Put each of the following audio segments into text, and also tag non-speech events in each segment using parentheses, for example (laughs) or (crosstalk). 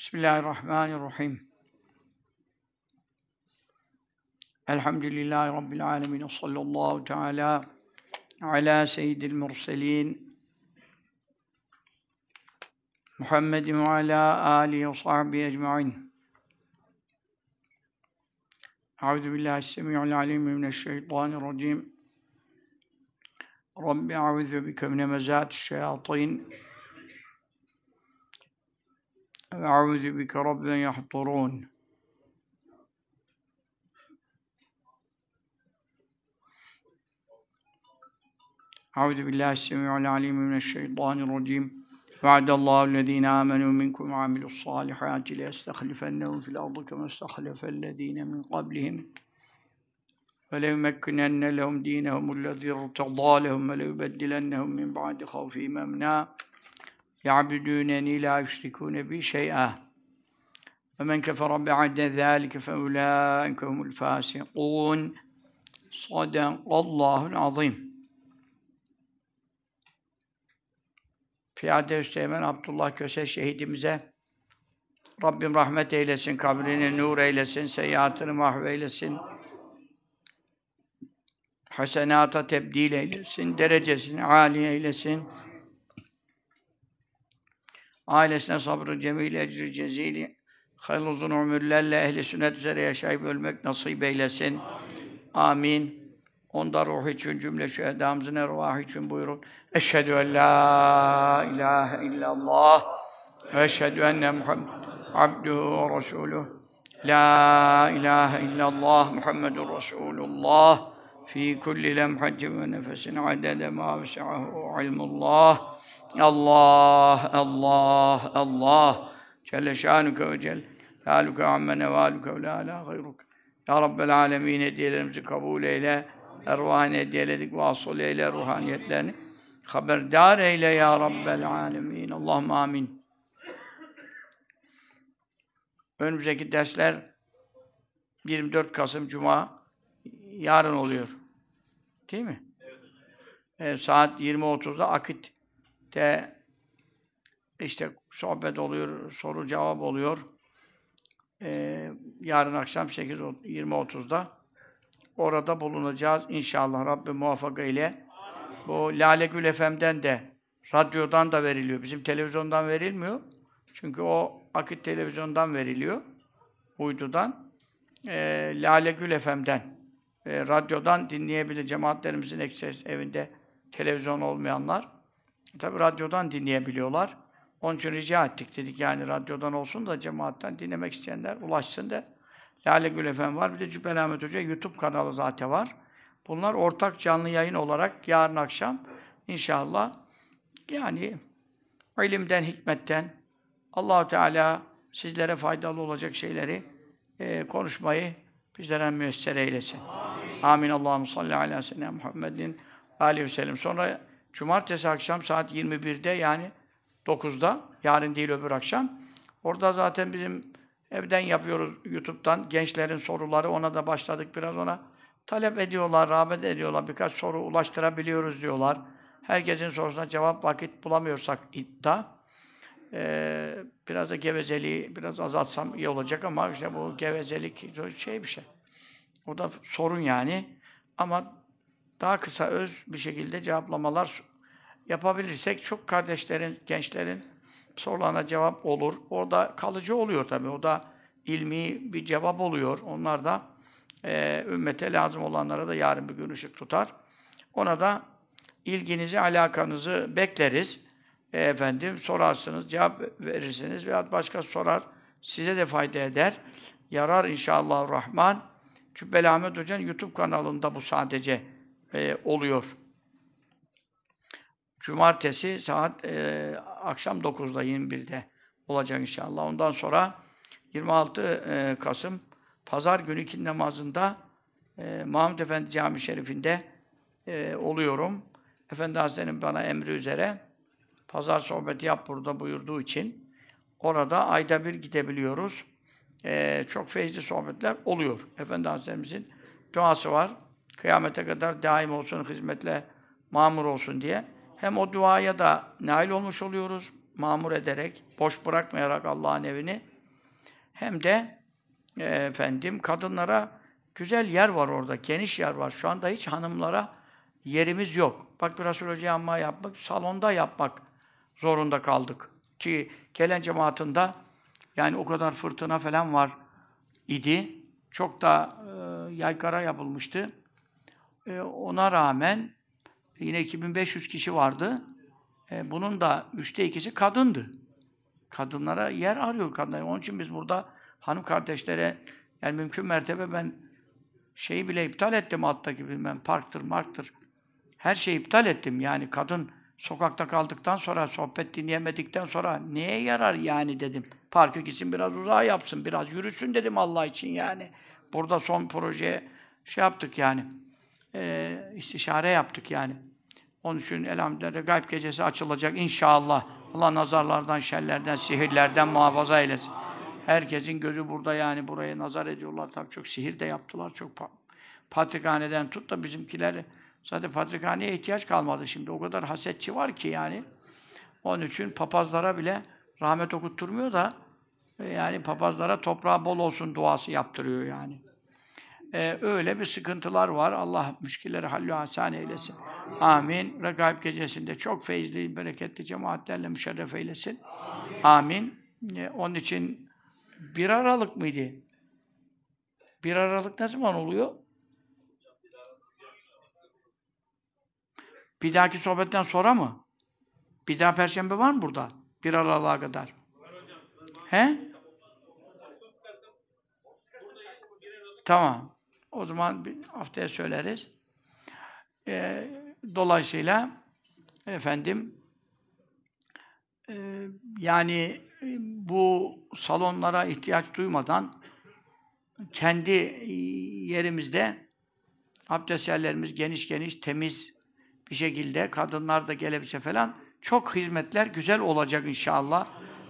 Bismillahirrahmanirrahim. Elhamdülillahi Rabbil alemin. Sallallahu teala ala seyyidil murselin. Muhammedin ve ala alihi ve sahbihi ecma'in. Euzu billahi semi'ul alim mineşşeytanirracim. Rabbi euzu bike min hemezati'ş şeyatin. Ve euzu bike rabben yahturun. Euzu billahi semi'ul alim mineşşeytanirracim. وعد الله الذين آمنوا منكم وعملوا الصالحات ليستخلفنهم في الأرض كما استخلف الذين من قبلهم وليمكنن لهم دينهم الذي ارتضى لهم وليبدلنهم من بعد خوفهم أمنا يعبدونني لا يشركون بي شيئا ومن كفر بعد ذلك فأولئك هم الفاسقون صدق الله العظيم Piyade Üsteğmen Abdullah Köse şehidimize Rabbim rahmet eylesin, kabrini nur eylesin, seyyiatını mahveylesin, hasenata tebdil eylesin, derecesini âli eylesin, ailesine sabrı cemil, ecri cezili, hayırlı uzun ömürlerle ehli sünnet üzere yaşayıp ölmek nasip eylesin. Amin. Onda ruh için cümle şühedamızın ervahı için buyurun. Eşhedü en la ilahe illallah ve eşhedü enne Muhammed abduhu ve resuluh. La ilahe illallah Muhammedun Resulullah fi kulli lemhatin ve nefesin adede ma vesahu ilmullah. Allah, Allah, Allah. Celle şanuke ve celle. Laluke amme nevaluke ve la la gayruk. Ya Rabbel alemin hediyelerimizi kabul eyle ervahine hediyeledik vasıl eyle ruhaniyetlerini. Haberdar eyle ya Rabbel alemin. Allahümme amin. Önümüzdeki dersler 24 Kasım Cuma yarın oluyor. Değil mi? Ee, saat 20.30'da Akit'te işte sohbet oluyor, soru cevap oluyor. Ee, yarın akşam 8 20.30'da orada bulunacağız inşallah Rabbim muvaffak ile. Bu Lale Gül FM'den de radyodan da veriliyor. Bizim televizyondan verilmiyor. Çünkü o Akit televizyondan veriliyor. Uydudan. E, Lale Gül FM'den e, radyodan dinleyebilir cemaatlerimizin ekses evinde televizyon olmayanlar. Tabi radyodan dinleyebiliyorlar. Onun için rica ettik dedik yani radyodan olsun da cemaatten dinlemek isteyenler ulaşsın da Lale Gül Efendi var. Bir de Cübbeli Ahmet Hoca YouTube kanalı zaten var. Bunlar ortak canlı yayın olarak yarın akşam inşallah yani ilimden, hikmetten Allahu Teala sizlere faydalı olacak şeyleri e, konuşmayı bizlere müyesser eylesin. Amin. Amin. Allahu salli ala seyyidina Muhammedin aleyhi ve sellem. Sonra cumartesi akşam saat 21'de yani 9'da yarın değil öbür akşam. Orada zaten bizim Evden yapıyoruz YouTube'dan. Gençlerin soruları ona da başladık biraz ona. Talep ediyorlar, rağbet ediyorlar. Birkaç soru ulaştırabiliyoruz diyorlar. Herkesin sorusuna cevap vakit bulamıyorsak iddia. Ee, biraz da gevezeliği biraz azaltsam iyi olacak ama işte bu gevezelik şey bir şey. O da sorun yani. Ama daha kısa öz bir şekilde cevaplamalar yapabilirsek çok kardeşlerin, gençlerin sorularına cevap olur. Orada kalıcı oluyor tabii. O da ilmi bir cevap oluyor. Onlar da e, ümmete lazım olanlara da yarın bir gün ışık tutar. Ona da ilginizi, alakanızı bekleriz. E, efendim sorarsınız, cevap verirsiniz veya başka sorar. Size de fayda eder. Yarar inşallah Rahman. Cübbeli Ahmet Hoca'nın YouTube kanalında bu sadece e, oluyor. Cumartesi saat e, akşam 9'da 21'de olacak inşallah. Ondan sonra 26 e, Kasım Pazar günü ikindi namazında e, Mahmud Efendi Cami Şerifinde e, oluyorum. Efendi Hazretleri'nin bana emri üzere pazar sohbeti yap burada buyurduğu için orada ayda bir gidebiliyoruz. E, çok feyizli sohbetler oluyor. Efendi Hazretlerimizin duası var. Kıyamete kadar daim olsun, hizmetle mamur olsun diye. Hem o duaya da nail olmuş oluyoruz. mamur ederek, boş bırakmayarak Allah'ın evini hem de e, efendim kadınlara güzel yer var orada, geniş yer var. Şu anda hiç hanımlara yerimiz yok. Bak bir Resul Hoca amma yapmak, salonda yapmak zorunda kaldık. Ki gelen cemaatinde yani o kadar fırtına falan var idi. Çok da e, yaykara yapılmıştı. E, ona rağmen yine 2500 kişi vardı. E, bunun da üçte ikisi kadındı. Kadınlara yer arıyor kadınlar. Onun için biz burada hanım kardeşlere yani mümkün mertebe ben şeyi bile iptal ettim alttaki bilmem parktır, marktır. Her şeyi iptal ettim. Yani kadın sokakta kaldıktan sonra, sohbet dinleyemedikten sonra neye yarar yani dedim. Parkı gitsin biraz uzağa yapsın, biraz yürüsün dedim Allah için yani. Burada son projeye şey yaptık yani. E, istişare yaptık yani. Onun için elhamdülillah gayb gecesi açılacak inşallah. Allah nazarlardan, şerlerden, sihirlerden muhafaza eylesin. Herkesin gözü burada yani buraya nazar ediyorlar. Tabii çok sihir de yaptılar. Çok pa patrikhaneden tut da bizimkiler zaten patrikhaneye ihtiyaç kalmadı şimdi. O kadar hasetçi var ki yani. Onun için papazlara bile rahmet okutturmuyor da e, yani papazlara toprağı bol olsun duası yaptırıyor yani. Ee, öyle bir sıkıntılar var. Allah müşkilleri hallü hasan eylesin. Amin. Regaib gecesinde çok feyizli, bereketli cemaatlerle müşerref eylesin. Amin. Ee, onun için bir Aralık mıydı? Bir Aralık ne zaman oluyor? Bir dahaki sohbetten sonra mı? Bir daha Perşembe var mı burada? Bir Aralık'a kadar. He? Tamam. O zaman bir haftaya söyleriz. Ee, dolayısıyla efendim e, yani e, bu salonlara ihtiyaç duymadan kendi yerimizde abdest yerlerimiz geniş geniş, temiz bir şekilde kadınlar da gelebilse falan çok hizmetler güzel olacak inşallah.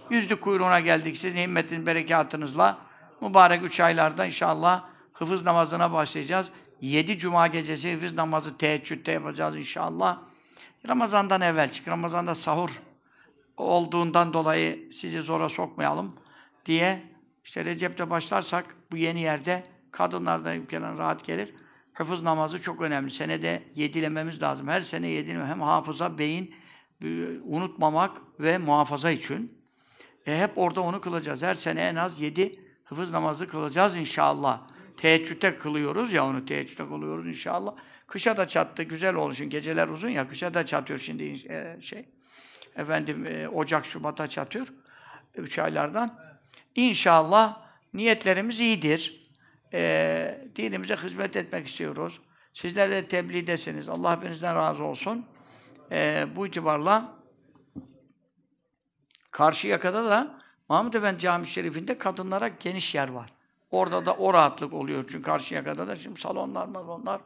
Yüzlük kuyruğuna geldik sizin himmetin berekatınızla. Mübarek üç aylarda inşallah hıfız namazına başlayacağız. Yedi cuma gecesi hıfız namazı teheccüde yapacağız inşallah. Ramazan'dan evvel çık. Ramazan'da sahur olduğundan dolayı sizi zora sokmayalım diye işte Recep'te başlarsak bu yeni yerde kadınlar da gelen rahat gelir. Hıfız namazı çok önemli. Senede yedilememiz lazım. Her sene yedileme. Hem hafıza, beyin unutmamak ve muhafaza için. E hep orada onu kılacağız. Her sene en az yedi hıfız namazı kılacağız inşallah. Teheccüde kılıyoruz ya onu teheccüde kılıyoruz inşallah. Kışa da çattı, güzel olur. Şimdi geceler uzun ya, kışa da çatıyor şimdi e, şey. Efendim, e, Ocak, Şubat'a çatıyor. Üç aylardan. İnşallah niyetlerimiz iyidir. E, dinimize hizmet etmek istiyoruz. Sizler de tebliğdesiniz. Allah hepinizden razı olsun. E, bu itibarla karşı yakada da Mahmud Efendi Cami Şerif'inde kadınlara geniş yer var. Orada da o rahatlık oluyor. Çünkü karşıya kadar da şimdi salonlar, malonlar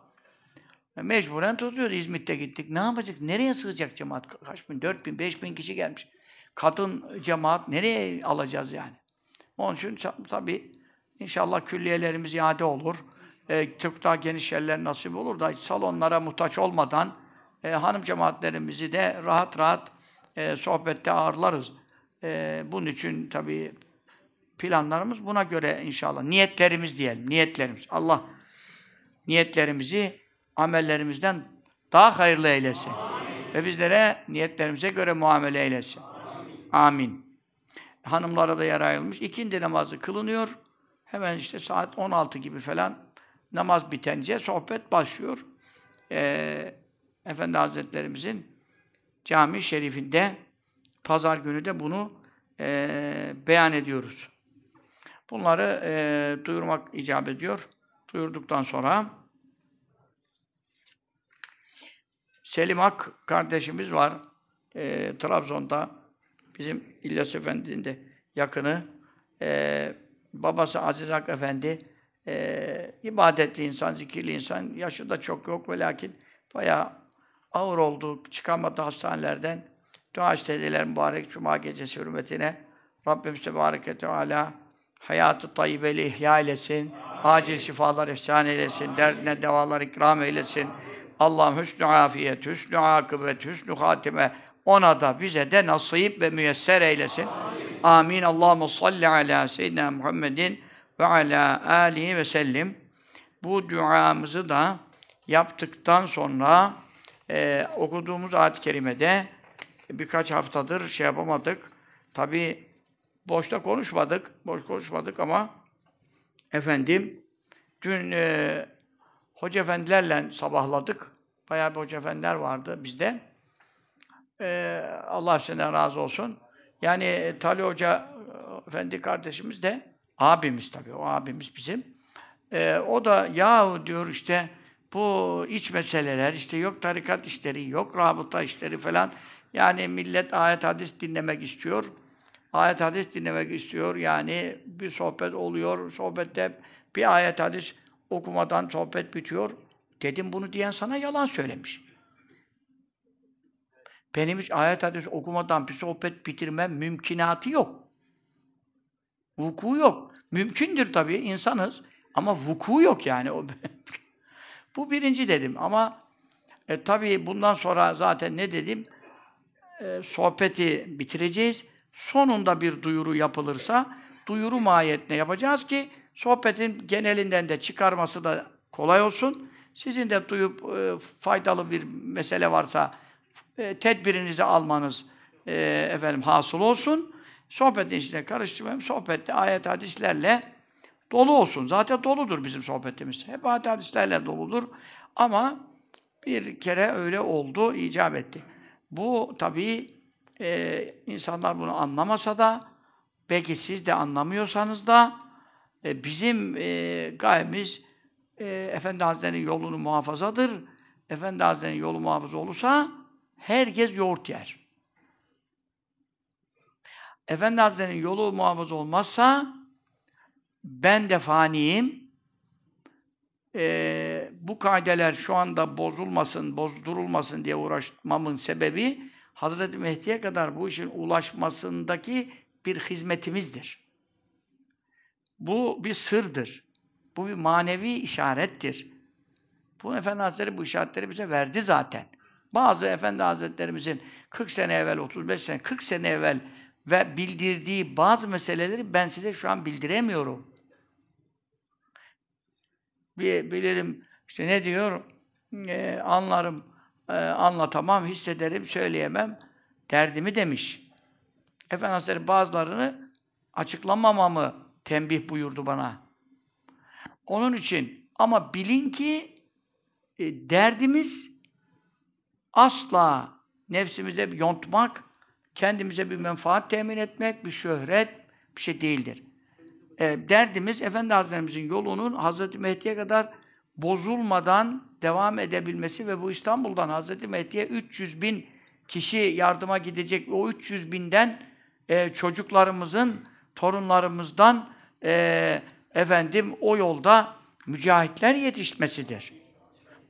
e, mecburen tutuyor. İzmit'te gittik. Ne yapacak? Nereye sığacak cemaat? Kaç bin? Dört bin, beş bin kişi gelmiş. Kadın cemaat nereye alacağız yani? Onun için tabii inşallah külliyelerimiz iade olur. E, çok daha geniş yerler nasip olur da salonlara muhtaç olmadan e, hanım cemaatlerimizi de rahat rahat e, sohbette ağırlarız. E, bunun için tabii planlarımız buna göre inşallah. Niyetlerimiz diyelim, niyetlerimiz. Allah niyetlerimizi amellerimizden daha hayırlı eylesin. Amin. Ve bizlere niyetlerimize göre muamele eylesin. Amin. Amin. Hanımlara da yer ayrılmış. İkindi namazı kılınıyor. Hemen işte saat 16 gibi falan namaz bitince sohbet başlıyor. Ee, Efendi Hazretlerimizin cami şerifinde pazar günü de bunu e, beyan ediyoruz. Bunları e, duyurmak icap ediyor. Duyurduktan sonra Selim Ak kardeşimiz var. E, Trabzon'da bizim İlyas Efendi'nin de yakını. E, babası Aziz Ak Efendi e, ibadetli insan, zikirli insan. Yaşı da çok yok ve lakin bayağı ağır oldu. Çıkamadı hastanelerden. Dua istediler mübarek Cuma gecesi hürmetine. Rabbimiz Tebarek ve Teala hayatı tayyibeli ihya eylesin. Acil şifalar ihsan eylesin. Derdine devalar ikram eylesin. Allah'ım hüsnü afiyet, hüsnü akıbet, hüsnü hatime, ona da bize de nasip ve müyesser eylesin. Amin. Allahu salli ala seyyidina Muhammedin ve ala alihi ve sellim. Bu duamızı da yaptıktan sonra e, okuduğumuz ayet-i kerimede birkaç haftadır şey yapamadık. Tabi boşta konuşmadık, boş konuşmadık ama efendim dün e, hoca efendilerle sabahladık. Bayağı bir hoca efendiler vardı bizde. E, Allah senden razı olsun. Yani e, Tali Hoca e, efendi kardeşimiz de abimiz tabii, o abimiz bizim. E, o da yahu diyor işte bu iç meseleler, işte yok tarikat işleri, yok rabıta işleri falan. Yani millet ayet hadis dinlemek istiyor. Ayet hadis dinlemek istiyor. Yani bir sohbet oluyor. Sohbette bir ayet hadis okumadan sohbet bitiyor. Dedim bunu diyen sana yalan söylemiş. Benim hiç ayet hadis okumadan bir sohbet bitirmem mümkünatı yok. Vuku yok. Mümkündür tabii, insanız. Ama vuku yok yani. (laughs) Bu birinci dedim ama e, tabii bundan sonra zaten ne dedim? E, sohbeti bitireceğiz. Sonunda bir duyuru yapılırsa duyuru mahiyetine yapacağız ki sohbetin genelinden de çıkarması da kolay olsun. Sizin de duyup e, faydalı bir mesele varsa e, tedbirinizi almanız e, efendim hasıl olsun. Sohbetin içine karıştırmayalım. Sohbette ayet hadislerle dolu olsun. Zaten doludur bizim sohbetimiz. Hep ayet hadislerle doludur. Ama bir kere öyle oldu, icap etti. Bu tabii e, insanlar bunu anlamasa da belki siz de anlamıyorsanız da e, bizim e, gayemiz e, Efendi Hazretleri'nin yolunu muhafazadır. Efendi Hazretleri'nin yolu muhafaza olursa herkes yoğurt yer. Efendi Hazretleri'nin yolu muhafaza olmazsa ben de faniyim. Ee, bu kaideler şu anda bozulmasın, bozdurulmasın diye uğraşmamın sebebi Hazreti Mehdi'ye kadar bu işin ulaşmasındaki bir hizmetimizdir. Bu bir sırdır. Bu bir manevi işarettir. Bu Efendi Hazretleri bu işaretleri bize verdi zaten. Bazı Efendi Hazretlerimizin 40 sene evvel, 35 sene, 40 sene evvel ve bildirdiği bazı meseleleri ben size şu an bildiremiyorum. Bir, bilirim, işte ne diyor? Ee, anlarım, e, anlatamam, hissederim, söyleyemem. Derdimi demiş. Efendi Hazretleri bazılarını açıklamamamı tembih buyurdu bana. Onun için ama bilin ki e, derdimiz asla nefsimize yontmak, kendimize bir menfaat temin etmek, bir şöhret, bir şey değildir. E, derdimiz Efendi Hazretlerimizin yolunun Hazreti Mehdi'ye kadar bozulmadan devam edebilmesi ve bu İstanbul'dan Hazreti Mehdi'ye 300 bin kişi yardıma gidecek. O 300 binden e, çocuklarımızın, torunlarımızdan e, efendim o yolda mücahitler yetişmesidir.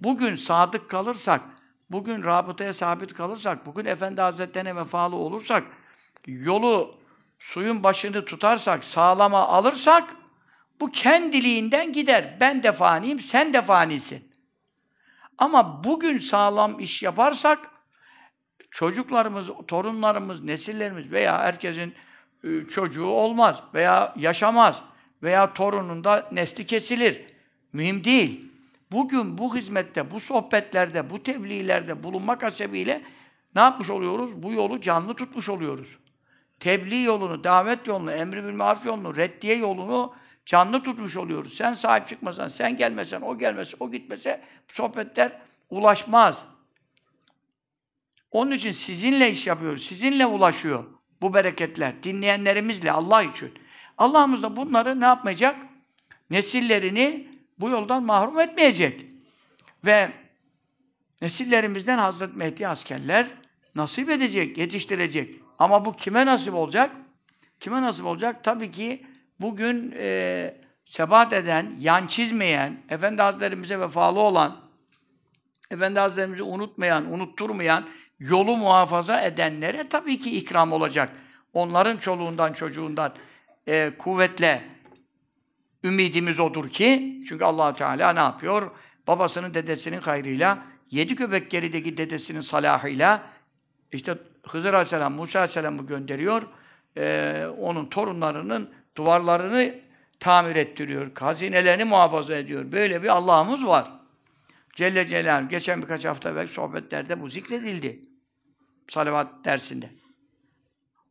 Bugün sadık kalırsak, bugün rabıtaya sabit kalırsak, bugün Efendi Hazretlerine vefalı olursak, yolu, suyun başını tutarsak, sağlama alırsak, bu kendiliğinden gider. Ben de faniyim, sen de fanisin. Ama bugün sağlam iş yaparsak, çocuklarımız, torunlarımız, nesillerimiz veya herkesin e, çocuğu olmaz veya yaşamaz veya torununda nesli kesilir. Mühim değil. Bugün bu hizmette, bu sohbetlerde, bu tebliğlerde bulunmak hasebiyle ne yapmış oluyoruz? Bu yolu canlı tutmuş oluyoruz. Tebliğ yolunu, davet yolunu, emri bil maruf yolunu, reddiye yolunu canlı tutmuş oluyoruz. Sen sahip çıkmasan, sen gelmesen, o gelmese, o gitmese sohbetler ulaşmaz. Onun için sizinle iş yapıyoruz, sizinle ulaşıyor bu bereketler. Dinleyenlerimizle, Allah için. Allah'ımız da bunları ne yapmayacak? Nesillerini bu yoldan mahrum etmeyecek. Ve nesillerimizden Hazreti Mehdi askerler nasip edecek, yetiştirecek. Ama bu kime nasip olacak? Kime nasip olacak? Tabii ki bugün e, sebat eden, yan çizmeyen, Efendi Hazretlerimize vefalı olan, Efendi Hazretlerimizi unutmayan, unutturmayan, yolu muhafaza edenlere tabii ki ikram olacak. Onların çoluğundan, çocuğundan e, kuvvetle ümidimiz odur ki, çünkü allah Teala ne yapıyor? Babasının, dedesinin hayrıyla, yedi köpek gerideki dedesinin salahıyla, işte Hızır Aleyhisselam, Musa Aleyhisselam'ı gönderiyor. Ee, onun torunlarının duvarlarını tamir ettiriyor. Hazinelerini muhafaza ediyor. Böyle bir Allah'ımız var. Celle Celaluhu. Geçen birkaç hafta evvel sohbetlerde bu zikredildi. Salavat dersinde.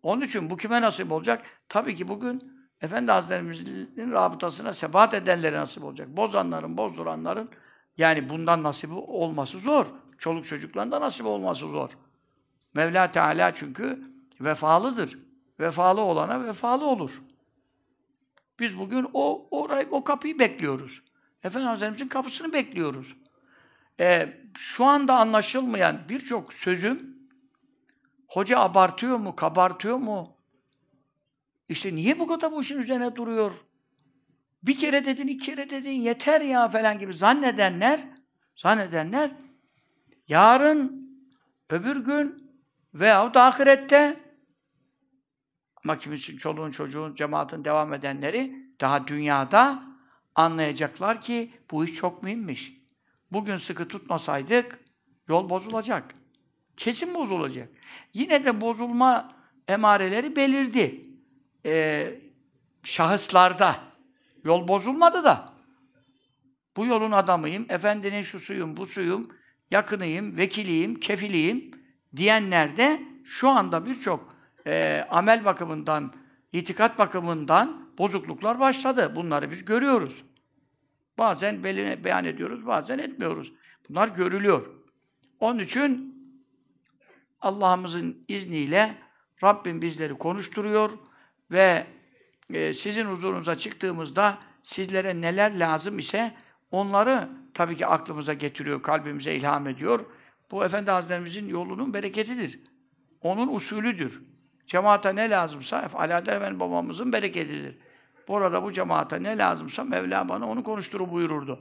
Onun için bu kime nasip olacak? Tabii ki bugün Efendi Hazretlerimizin rabıtasına sebat edenlere nasip olacak. Bozanların, bozduranların yani bundan nasip olması zor. Çoluk çocukların nasip olması zor. Mevla Teala çünkü vefalıdır. Vefalı olana vefalı olur. Biz bugün o orayı, o kapıyı bekliyoruz. Efendi Hazretlerimizin kapısını bekliyoruz. Ee, şu anda anlaşılmayan birçok sözüm hoca abartıyor mu, kabartıyor mu? İşte niye bu kadar bu işin üzerine duruyor? Bir kere dedin, iki kere dedin, yeter ya falan gibi zannedenler, zannedenler yarın, öbür gün veyahut ahirette ama kimisi çoluğun, çocuğun, cemaatin devam edenleri daha dünyada anlayacaklar ki bu iş çok mühimmiş. Bugün sıkı tutmasaydık yol bozulacak. Kesin bozulacak. Yine de bozulma emareleri belirdi. Ee, şahıslarda. Yol bozulmadı da. Bu yolun adamıyım, efendinin şu suyum, bu suyum, yakınıyım, vekiliyim, kefiliyim diyenler de şu anda birçok e, amel bakımından, itikat bakımından bozukluklar başladı. Bunları biz görüyoruz. Bazen beline, beyan ediyoruz, bazen etmiyoruz. Bunlar görülüyor. Onun için Allah'ımızın izniyle Rabbim bizleri konuşturuyor ve e, sizin huzurunuza çıktığımızda sizlere neler lazım ise onları tabii ki aklımıza getiriyor, kalbimize ilham ediyor. Bu Efendi Hazretlerimizin yolunun bereketidir. Onun usulüdür. Cemaate ne lazımsa, Alaeddin Efendi babamızın bereketidir. Burada bu cemaate ne lazımsa Mevla bana onu konuşturur buyururdu.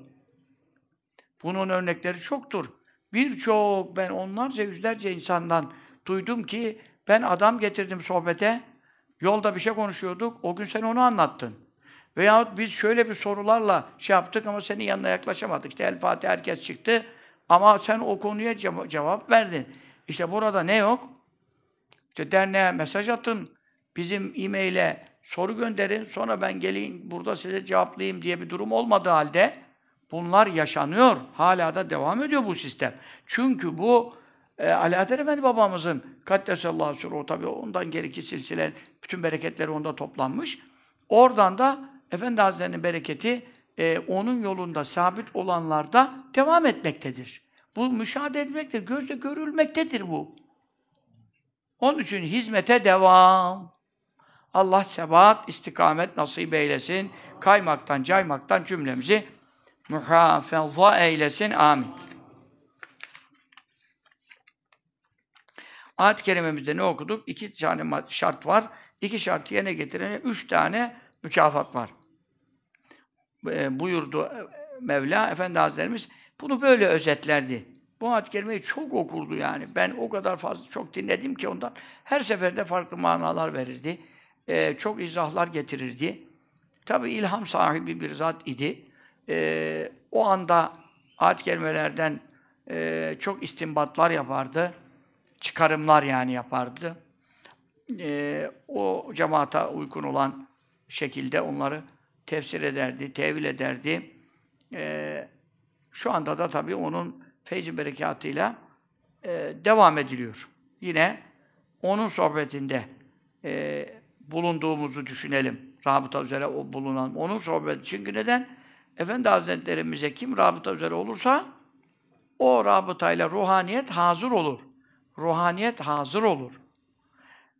Bunun örnekleri çoktur. Birçok, ben onlarca, yüzlerce insandan duydum ki ben adam getirdim sohbete, yolda bir şey konuşuyorduk, o gün sen onu anlattın. Veyahut biz şöyle bir sorularla şey yaptık ama senin yanına yaklaşamadık. İşte El Fatiha herkes çıktı ama sen o konuya cev- cevap verdin. İşte burada ne yok? İşte derneğe mesaj atın, bizim e-maile soru gönderin, sonra ben geleyim burada size cevaplayayım diye bir durum olmadığı halde bunlar yaşanıyor. Hala da devam ediyor bu sistem. Çünkü bu e, Alaaddin Efendi babamızın Kaddesallahu sürü, tabi ondan geriki silsile, bütün bereketleri onda toplanmış. Oradan da Efendi Hazretleri'nin bereketi e, onun yolunda sabit olanlarda devam etmektedir. Bu müşahede etmektir, gözle görülmektedir bu. Onun için hizmete devam. Allah sebat, istikamet nasip eylesin. Kaymaktan, caymaktan cümlemizi muhafaza eylesin. Amin. Ayet-i kerimemizde ne okuduk? İki tane şart var. İki şartı yerine getirene üç tane mükafat var. E, buyurdu Mevla Efendi Hazretlerimiz. Bunu böyle özetlerdi. Bu ayet-i kerimeyi çok okurdu yani. Ben o kadar fazla çok dinledim ki ondan. Her seferde farklı manalar verirdi. E, çok izahlar getirirdi. Tabi ilham sahibi bir zat idi. E, o anda ayet-i kerimelerden e, çok istinbatlar yapardı. Çıkarımlar yani yapardı. E, o cemaata uygun olan şekilde onları tefsir ederdi, tevil ederdi. E, şu anda da tabii onun feyzi berekatıyla e, devam ediliyor. Yine onun sohbetinde e, bulunduğumuzu düşünelim. Rabıta üzere o bulunan. Onun sohbeti. Çünkü neden? Efendi Hazretlerimize kim rabıta üzere olursa o rabıtayla ruhaniyet hazır olur. Ruhaniyet hazır olur.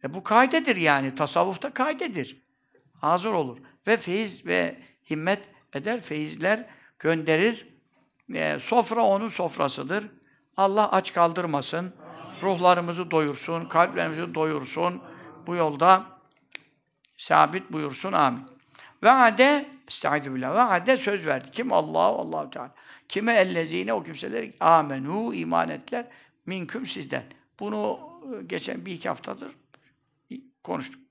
E bu kaydedir yani. Tasavvufta kaydedir. Hazır olur. Ve feyiz ve himmet eder. Feyizler gönderir. E, sofra onun sofrasıdır. Allah aç kaldırmasın. Ruhlarımızı doyursun. Kalplerimizi doyursun. Bu yolda sabit buyursun. Amin. Ve ade Estaizu billah. Ve ade söz verdi. Kim? Allah, Allahu Teala. Kime ellezine o kimseler amenu iman ettiler minküm sizden. Bunu e, geçen bir iki haftadır konuştuk.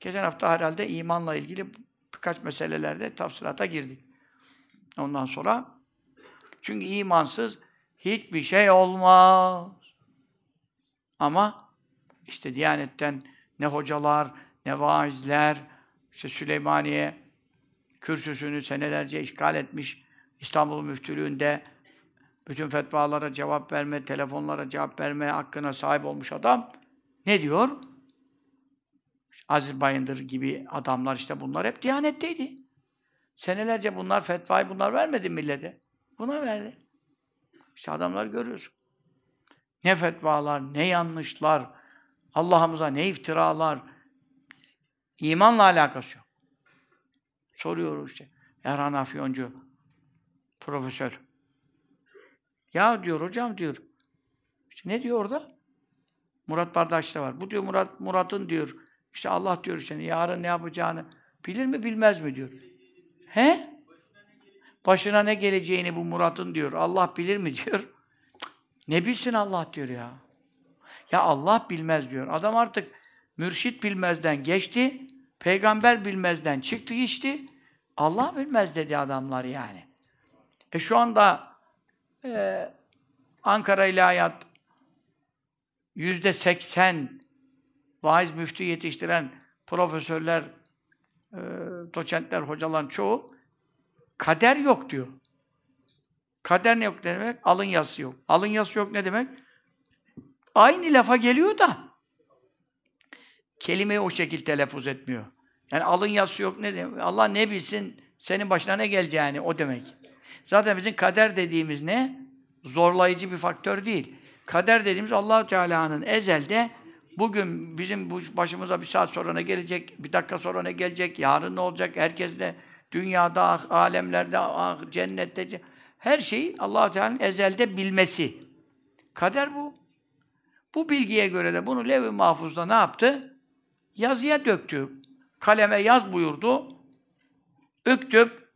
Geçen hafta herhalde imanla ilgili birkaç meselelerde tafsilata girdik. Ondan sonra çünkü imansız hiçbir şey olmaz. Ama işte Diyanet'ten ne hocalar, ne vaizler, işte Süleymaniye kürsüsünü senelerce işgal etmiş, İstanbul Müftülüğü'nde bütün fetvalara cevap verme, telefonlara cevap verme hakkına sahip olmuş adam ne diyor? Aziz Bayındır gibi adamlar işte bunlar hep Diyanet'teydi. Senelerce bunlar fetvayı bunlar vermedi millete. Buna verdi. İşte adamlar görüyorsun. Ne fetvalar, ne yanlışlar, Allah'ımıza ne iftiralar, imanla alakası yok. Soruyoruz işte. Erhan Afyoncu, profesör. Ya diyor hocam diyor. İşte ne diyor orada? Murat Bardaş'ta var. Bu diyor Murat Murat'ın diyor. İşte Allah diyor işte yarın ne yapacağını bilir mi bilmez mi diyor. He? Başına ne geleceğini bu Murat'ın diyor. Allah bilir mi diyor. Ne bilsin Allah diyor ya. Ya Allah bilmez diyor. Adam artık mürşit bilmezden geçti. Peygamber bilmezden çıktı geçti. Allah bilmez dedi adamlar yani. E şu anda e, Ankara İlahiyat yüzde seksen vaiz müftü yetiştiren profesörler, e, doçentler, hocaların çoğu kader yok diyor. Kader ne yok ne demek? Alın yazısı yok. Alın yazısı yok ne demek? Aynı lafa geliyor da kelimeyi o şekilde telaffuz etmiyor. Yani alın yazısı yok ne demek? Allah ne bilsin senin başına ne geleceğini o demek. Zaten bizim kader dediğimiz ne? Zorlayıcı bir faktör değil. Kader dediğimiz allah Teala'nın ezelde bugün bizim bu başımıza bir saat sonra ne gelecek, bir dakika sonra ne gelecek, yarın ne olacak, herkes de dünyada, ah, alemlerde, ah, cennette, her şeyi allah Teala'nın ezelde bilmesi. Kader bu. Bu bilgiye göre de bunu Lev-i Mahfuz'da ne yaptı? Yazıya döktü. Kaleme yaz buyurdu. Üktüp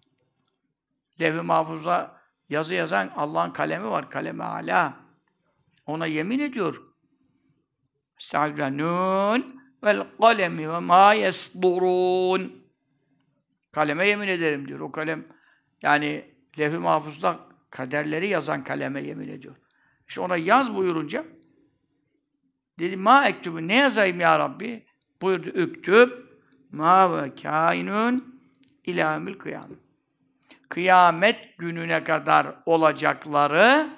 Lev-i Mahfuz'da yazı yazan Allah'ın kalemi var. Kaleme ala. Ona yemin ediyor. Estağfirullah. Nun vel kalemi ve ma yesdurun. Kaleme yemin ederim diyor. O kalem yani levh-i mahfuzda kaderleri yazan kaleme yemin ediyor. İşte ona yaz buyurunca dedi ma ektubu ne yazayım ya Rabbi? Buyurdu üktüb ma ve kainun ilâmül kıyamet. Kıyamet gününe kadar olacakları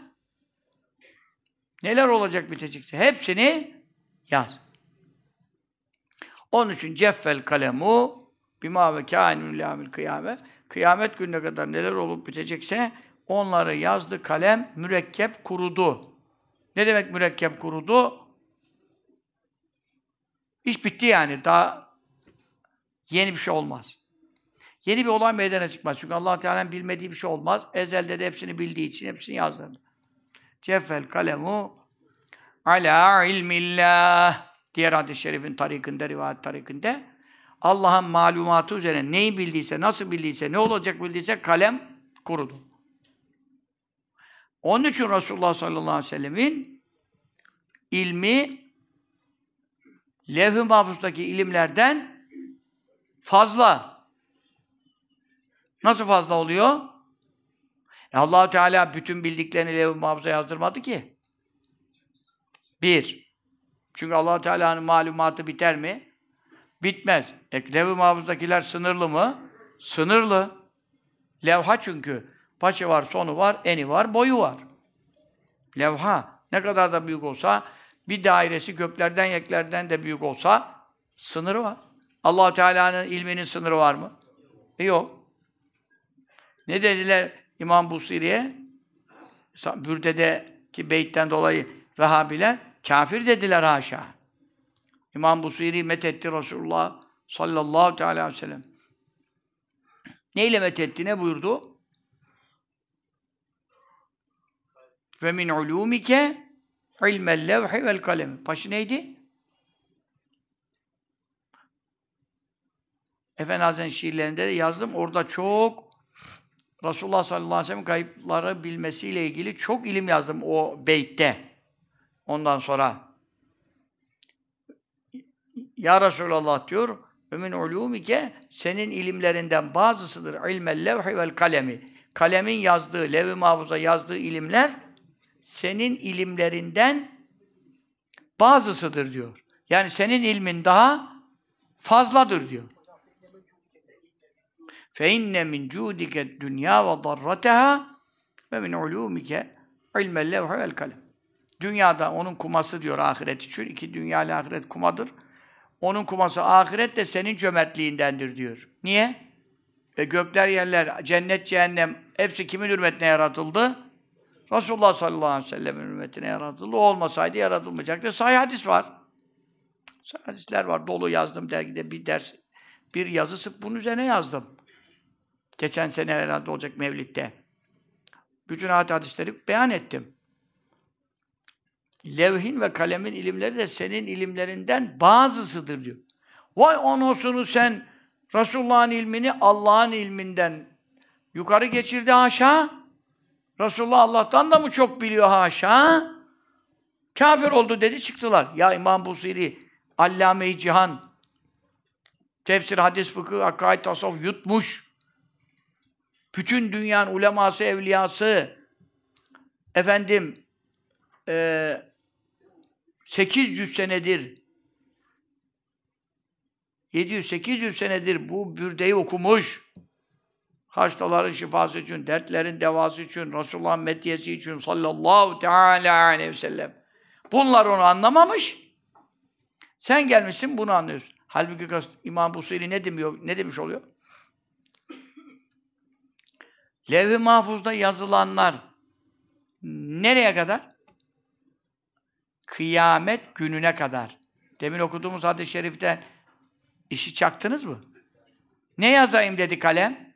neler olacak bitecekse hepsini yaz. Onun için ceffel kalemu bima ve kainun ilâmül kıyamet kıyamet gününe kadar neler olup bitecekse onları yazdı kalem mürekkep kurudu. Ne demek mürekkep kurudu? İş bitti yani. Daha yeni bir şey olmaz. Yeni bir olay meydana çıkmaz. Çünkü allah Teala'nın bilmediği bir şey olmaz. Ezelde de hepsini bildiği için hepsini yazdırdı. Ceffel kalemu ala ilmillah diğer hadis-i şerifin tarikinde, rivayet tarikinde Allah'ın malumatı üzerine neyi bildiyse, nasıl bildiyse, ne olacak bildiyse kalem kurudu. Onun için Resulullah sallallahu aleyhi ve sellemin ilmi levh-i mahfuzdaki ilimlerden fazla. Nasıl fazla oluyor? E allah Teala bütün bildiklerini levh-i mahfuza yazdırmadı ki. Bir. Çünkü allah Teala'nın malumatı biter mi? Bitmez. E, levh-i mahfuzdakiler sınırlı mı? Sınırlı. Levha çünkü. Başı var, sonu var, eni var, boyu var. Levha. Ne kadar da büyük olsa, bir dairesi göklerden yeklerden de büyük olsa, sınırı var. allah Teala'nın ilminin sınırı var mı? E, yok. Ne dediler İmam Busiri'ye? Bürde'deki beytten dolayı Rahabiler, kafir dediler haşa. İmam Busiri methetti Resulullah sallallahu teala aleyhi ve sellem. Neyle methetti? Ne buyurdu? Ve min ulumike ilmel levhi vel kalem. Başı neydi? Efendi Hazretleri'nin şiirlerinde de yazdım. Orada çok Resulullah sallallahu aleyhi ve sellem kayıpları bilmesiyle ilgili çok ilim yazdım o beytte. Ondan sonra ya Resulallah diyor, ömün Ömin ulûmike senin ilimlerinden bazısıdır ilmel levhi vel kalemi. Kalemin yazdığı, levh-i mahfuza yazdığı ilimler senin ilimlerinden bazısıdır diyor. Yani senin ilmin daha fazladır diyor. Fe inne min cudike dünya ve darrateha ve min ulûmike ilmel levhi vel kalem. Dünyada onun kuması diyor ahiret için. iki dünya ile ahiret kumadır. Onun kuması ahiret de senin cömertliğindendir diyor. Niye? E gökler, yerler, cennet, cehennem hepsi kimin hürmetine yaratıldı? Resulullah sallallahu aleyhi ve sellem'in hürmetine yaratıldı. O olmasaydı yaratılmayacaktı. Sahih hadis var. Sahih hadisler var. Dolu yazdım dergide bir ders, bir yazı sırf bunun üzerine yazdım. Geçen sene herhalde olacak Mevlid'de. Bütün hadisleri beyan ettim. Levhin ve kalemin ilimleri de senin ilimlerinden bazısıdır diyor. Vay onosunu sen Resulullah'ın ilmini Allah'ın ilminden yukarı geçirdi haşa. Resulullah Allah'tan da mı çok biliyor haşa? Kafir oldu dedi çıktılar. Ya İmam Busiri, Allame-i Cihan, tefsir, hadis, fıkıh, akaid, tasavvuf yutmuş. Bütün dünyanın uleması, evliyası, efendim, e, 800 senedir 700-800 senedir bu bürdeyi okumuş. Hastaların şifası için, dertlerin devası için, Resulullah'ın medyesi için sallallahu teala aleyhi ve sellem. Bunlar onu anlamamış. Sen gelmişsin bunu anlıyorsun. Halbuki İmam Busiri ne demiyor, ne demiş oluyor? Levh-i Mahfuz'da yazılanlar nereye kadar? Kıyamet gününe kadar. Demin okuduğumuz hadis-i şerifte işi çaktınız mı? Ne yazayım dedi kalem?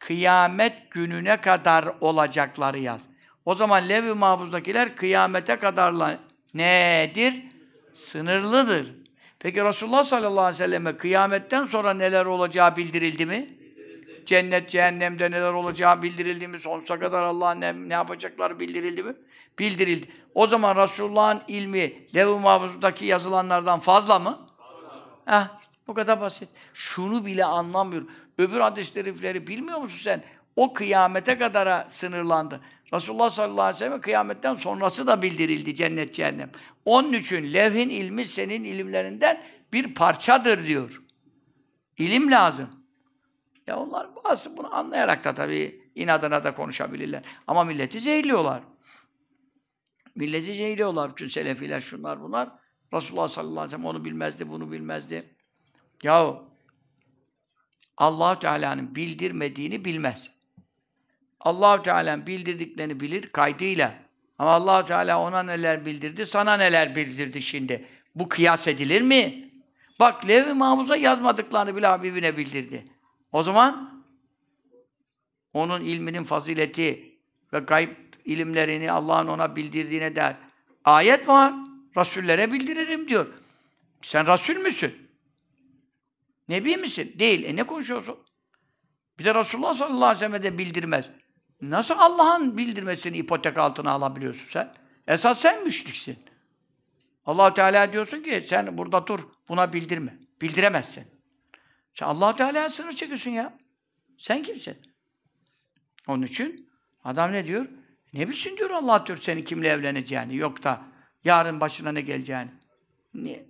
Kıyamet gününe kadar olacakları yaz. O zaman Lev-i Mahfuz'dakiler kıyamete kadarla nedir? Sınırlıdır. Peki Resulullah sallallahu aleyhi ve selleme kıyametten sonra neler olacağı bildirildi mi? Cennet, cehennemde neler olacağı bildirildi mi? Sonsuza kadar Allah'ın ne, ne yapacakları bildirildi mi? Bildirildi. O zaman Resulullah'ın ilmi Lev-i Mahfuz'daki yazılanlardan fazla mı? Fazla. Heh, bu kadar basit. Şunu bile anlamıyorum. Öbür hadis-i bilmiyor musun sen? O kıyamete kadara sınırlandı. Resulullah sallallahu aleyhi ve sellem kıyametten sonrası da bildirildi cennet cehennem. Onun için levhin ilmi senin ilimlerinden bir parçadır diyor. İlim lazım. Ya onlar bazı bunu anlayarak da tabii inadına da konuşabilirler. Ama milleti zehirliyorlar. Milleti zehirliyorlar. Bütün selefiler şunlar bunlar. Resulullah sallallahu aleyhi ve sellem onu bilmezdi, bunu bilmezdi. Yahu allah Teala'nın bildirmediğini bilmez. allah Teala'nın bildirdiklerini bilir kaydıyla. Ama allah Teala ona neler bildirdi, sana neler bildirdi şimdi. Bu kıyas edilir mi? Bak Lev-i yazmadıklarını bile Habibine bildirdi. O zaman onun ilminin fazileti ve gayb ilimlerini Allah'ın ona bildirdiğine der. Ayet var. Rasullere bildiririm diyor. Sen Rasul müsün? Nebi misin? Değil. E ne konuşuyorsun? Bir de Resulullah sallallahu aleyhi ve sellem de bildirmez. Nasıl Allah'ın bildirmesini ipotek altına alabiliyorsun sen? Esas sen müşriksin. allah Teala diyorsun ki sen burada dur, buna bildirme. Bildiremezsin. Sen allah Teala'ya sınır çekiyorsun ya. Sen kimsin? Onun için adam ne diyor? Ne bilsin diyor Allah diyor senin kimle evleneceğini. Yok da yarın başına ne geleceğini. Niye?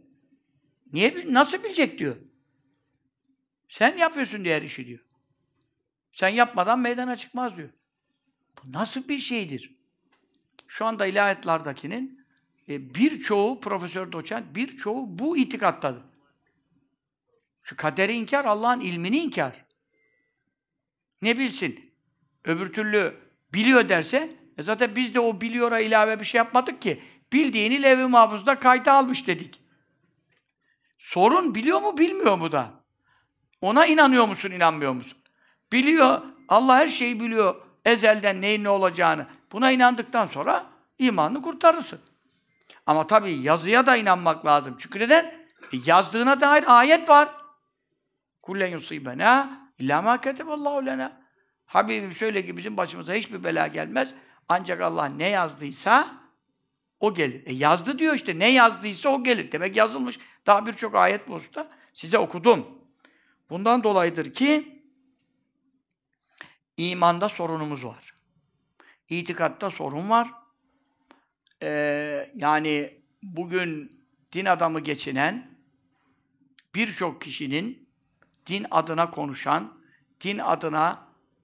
Niye? Nasıl bilecek diyor. Sen yapıyorsun diğer işi diyor. Sen yapmadan meydana çıkmaz diyor. Bu nasıl bir şeydir? Şu anda ilahiyatlardakinin e, birçoğu profesör doçent, birçoğu bu itikattadır. Şu kaderi inkar, Allah'ın ilmini inkar. Ne bilsin? Öbür türlü biliyor derse, e zaten biz de o biliyora ilave bir şey yapmadık ki. Bildiğini lev-i mahfuzda kayda almış dedik. Sorun biliyor mu, bilmiyor mu da? Ona inanıyor musun, inanmıyor musun? Biliyor, Allah her şeyi biliyor. Ezelden neyin ne olacağını. Buna inandıktan sonra imanını kurtarırsın. Ama tabii yazıya da inanmak lazım. Çünkü neden? E yazdığına dair ayet var. Kullen yusibena illa ma keteballahu lena. Habibim söyle ki bizim başımıza hiçbir bela gelmez. Ancak Allah ne yazdıysa o gelir. E yazdı diyor işte. Ne yazdıysa o gelir. Demek yazılmış. Daha birçok ayet bu usta. Size okudum. Bundan dolayıdır ki imanda sorunumuz var. İtikatta sorun var. Ee, yani bugün din adamı geçinen birçok kişinin din adına konuşan, din adına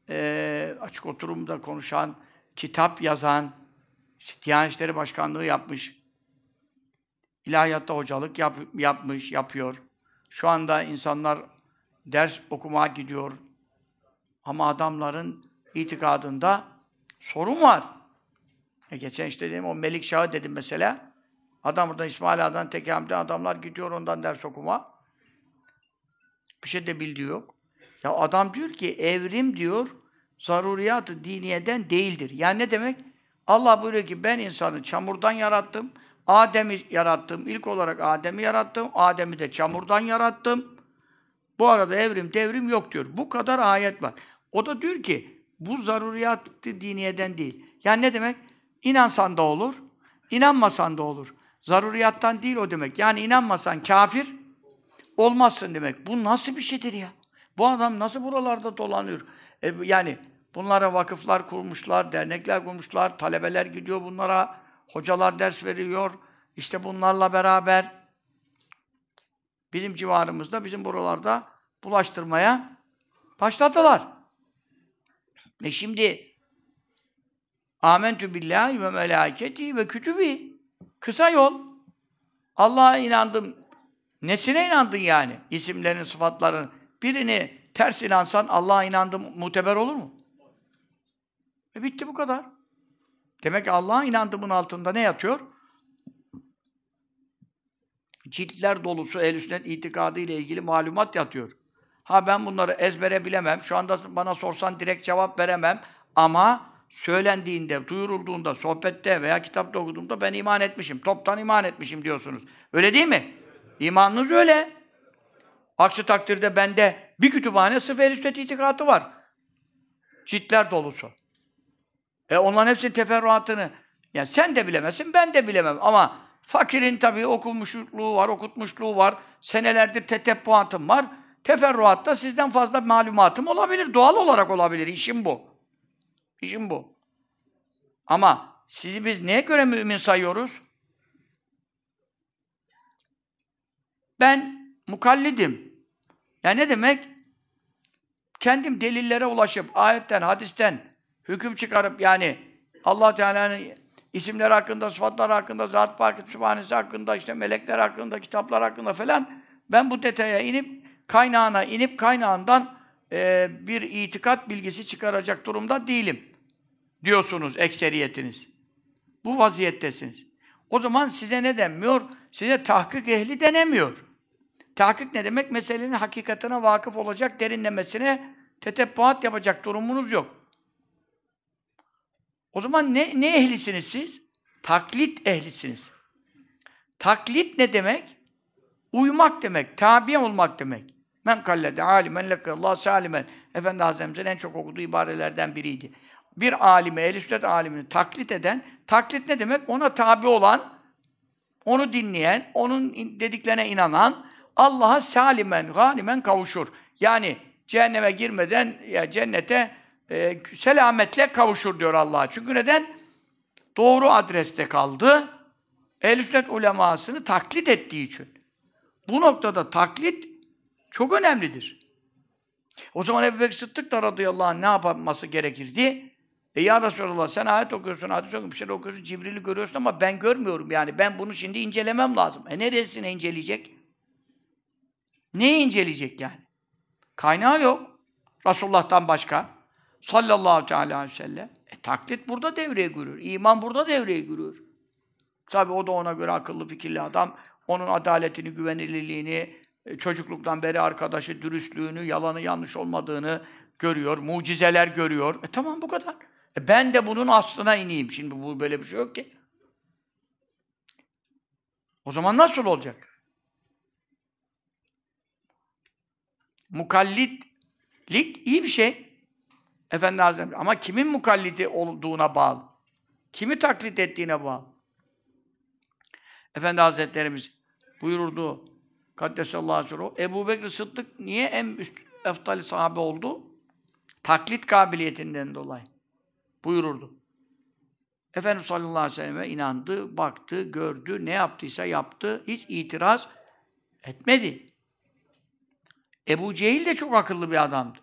e, açık oturumda konuşan, kitap yazan, işte Diyanet İşleri Başkanlığı yapmış, ilahiyatta hocalık yap, yapmış, yapıyor. Şu anda insanlar ders okumaya gidiyor. Ama adamların itikadında sorun var. E geçen işte dedim o Melik Şahı dedim mesela. Adam burada İsmail Ağa'dan tekamülden adamlar gidiyor ondan ders okuma. Bir şey de bildiği yok. Ya adam diyor ki evrim diyor zaruriyat diniyeden değildir. Yani ne demek? Allah buyuruyor ki ben insanı çamurdan yarattım. Adem'i yarattım. İlk olarak Adem'i yarattım. Adem'i de çamurdan yarattım. Bu arada evrim devrim yok diyor. Bu kadar ayet var. O da diyor ki bu zaruriyat diniyeden değil. Yani ne demek? İnansan da olur, inanmasan da olur. Zaruriyattan değil o demek. Yani inanmasan kafir olmazsın demek. Bu nasıl bir şeydir ya? Bu adam nasıl buralarda dolanıyor? E, yani bunlara vakıflar kurmuşlar, dernekler kurmuşlar, talebeler gidiyor bunlara, hocalar ders veriyor. İşte bunlarla beraber bizim civarımızda, bizim buralarda bulaştırmaya başladılar. E şimdi Amentü billahi ve melâiketi ve kütübi. Kısa yol. Allah'a inandım. Nesine inandın yani? İsimlerin, sıfatların. Birini ters inansan Allah'a inandım muteber olur mu? E bitti bu kadar. Demek ki Allah'a inandımın altında ne yatıyor? Ciltler dolusu ehl sünnet itikadı ile ilgili malumat yatıyor. Ha ben bunları ezbere bilemem. Şu anda bana sorsan direkt cevap veremem. Ama söylendiğinde, duyurulduğunda, sohbette veya kitapta okuduğumda ben iman etmişim. Toptan iman etmişim diyorsunuz. Öyle değil mi? İmanınız öyle. Aksi takdirde bende bir kütüphane sırf sünnet itikatı var. Ciltler dolusu. E onların hepsinin teferruatını yani sen de bilemezsin, ben de bilemem ama fakirin tabii okumuşluğu var, okutmuşluğu var. Senelerdir tetebbuatım var. Teferruatta sizden fazla malumatım olabilir. Doğal olarak olabilir. İşim bu. İşim bu. Ama sizi biz neye göre mümin sayıyoruz? Ben mukallidim. Yani ne demek? Kendim delillere ulaşıp, ayetten, hadisten hüküm çıkarıp yani allah Teala'nın isimler hakkında, sıfatlar hakkında, zat pakit sübhanesi hakkında, işte melekler hakkında, kitaplar hakkında falan ben bu detaya inip, kaynağına inip kaynağından e, bir itikat bilgisi çıkaracak durumda değilim diyorsunuz ekseriyetiniz. Bu vaziyettesiniz. O zaman size ne denmiyor? Size tahkik ehli denemiyor. Tahkik ne demek? Meselenin hakikatine vakıf olacak, derinlemesine tetebbuat yapacak durumunuz yok. O zaman ne, ne ehlisiniz siz? Taklit ehlisiniz. Taklit ne demek? Uymak demek, tabi olmak demek. Men kallede alimen lekallah salimen. Efendi Hazretimizin en çok okuduğu ibarelerden biriydi. Bir alime, ehl sünnet alimini taklit eden, taklit ne demek? Ona tabi olan, onu dinleyen, onun dediklerine inanan, Allah'a salimen, galimen kavuşur. Yani cehenneme girmeden ya cennete e, selametle kavuşur diyor Allah. Çünkü neden? Doğru adreste kaldı. Ehl-i sünnet ulemasını taklit ettiği için. Bu noktada taklit çok önemlidir. O zaman Ebu Bekir Sıddık da radıyallahu anh ne yapması gerekirdi? E ya Resulallah sen ayet okuyorsun, hadis okuyorsun, bir şey okuyorsun, Cibril'i görüyorsun ama ben görmüyorum yani. Ben bunu şimdi incelemem lazım. E neresine inceleyecek? Neyi inceleyecek yani? Kaynağı yok. Resulullah'tan başka. Sallallahu teala aleyhi ve sellem. E, taklit burada devreye giriyor. İman burada devreye giriyor. Tabi o da ona göre akıllı fikirli adam. Onun adaletini, güvenilirliğini, e, çocukluktan beri arkadaşı, dürüstlüğünü, yalanı yanlış olmadığını görüyor. Mucizeler görüyor. E tamam bu kadar. E, ben de bunun aslına ineyim. Şimdi bu böyle bir şey yok ki. O zaman nasıl olacak? Mukallitlik iyi bir şey. Efendi Hazretleri. Ama kimin mukallidi olduğuna bağlı. Kimi taklit ettiğine bağlı. Efendi Hazretlerimiz buyururdu. Kaddesallahu aleyhi Ebu Bekir Sıddık niye en üst eftali sahabe oldu? Taklit kabiliyetinden dolayı. Buyururdu. Efendimiz sallallahu aleyhi ve selleme inandı, baktı, gördü, ne yaptıysa yaptı. Hiç itiraz etmedi. Ebu Cehil de çok akıllı bir adamdı.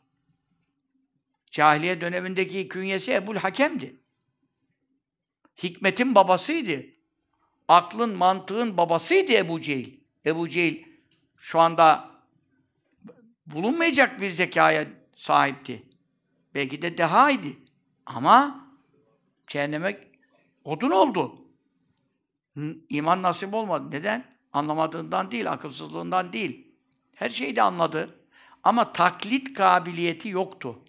Cahiliye dönemindeki künyesi Ebul Hakem'di. Hikmetin babasıydı. Aklın, mantığın babasıydı Ebu Cehil. Ebu Cehil şu anda bulunmayacak bir zekaya sahipti. Belki de dehaydı. Ama cehenneme odun oldu. İman nasip olmadı. Neden? Anlamadığından değil, akılsızlığından değil. Her şeyi de anladı. Ama taklit kabiliyeti yoktu.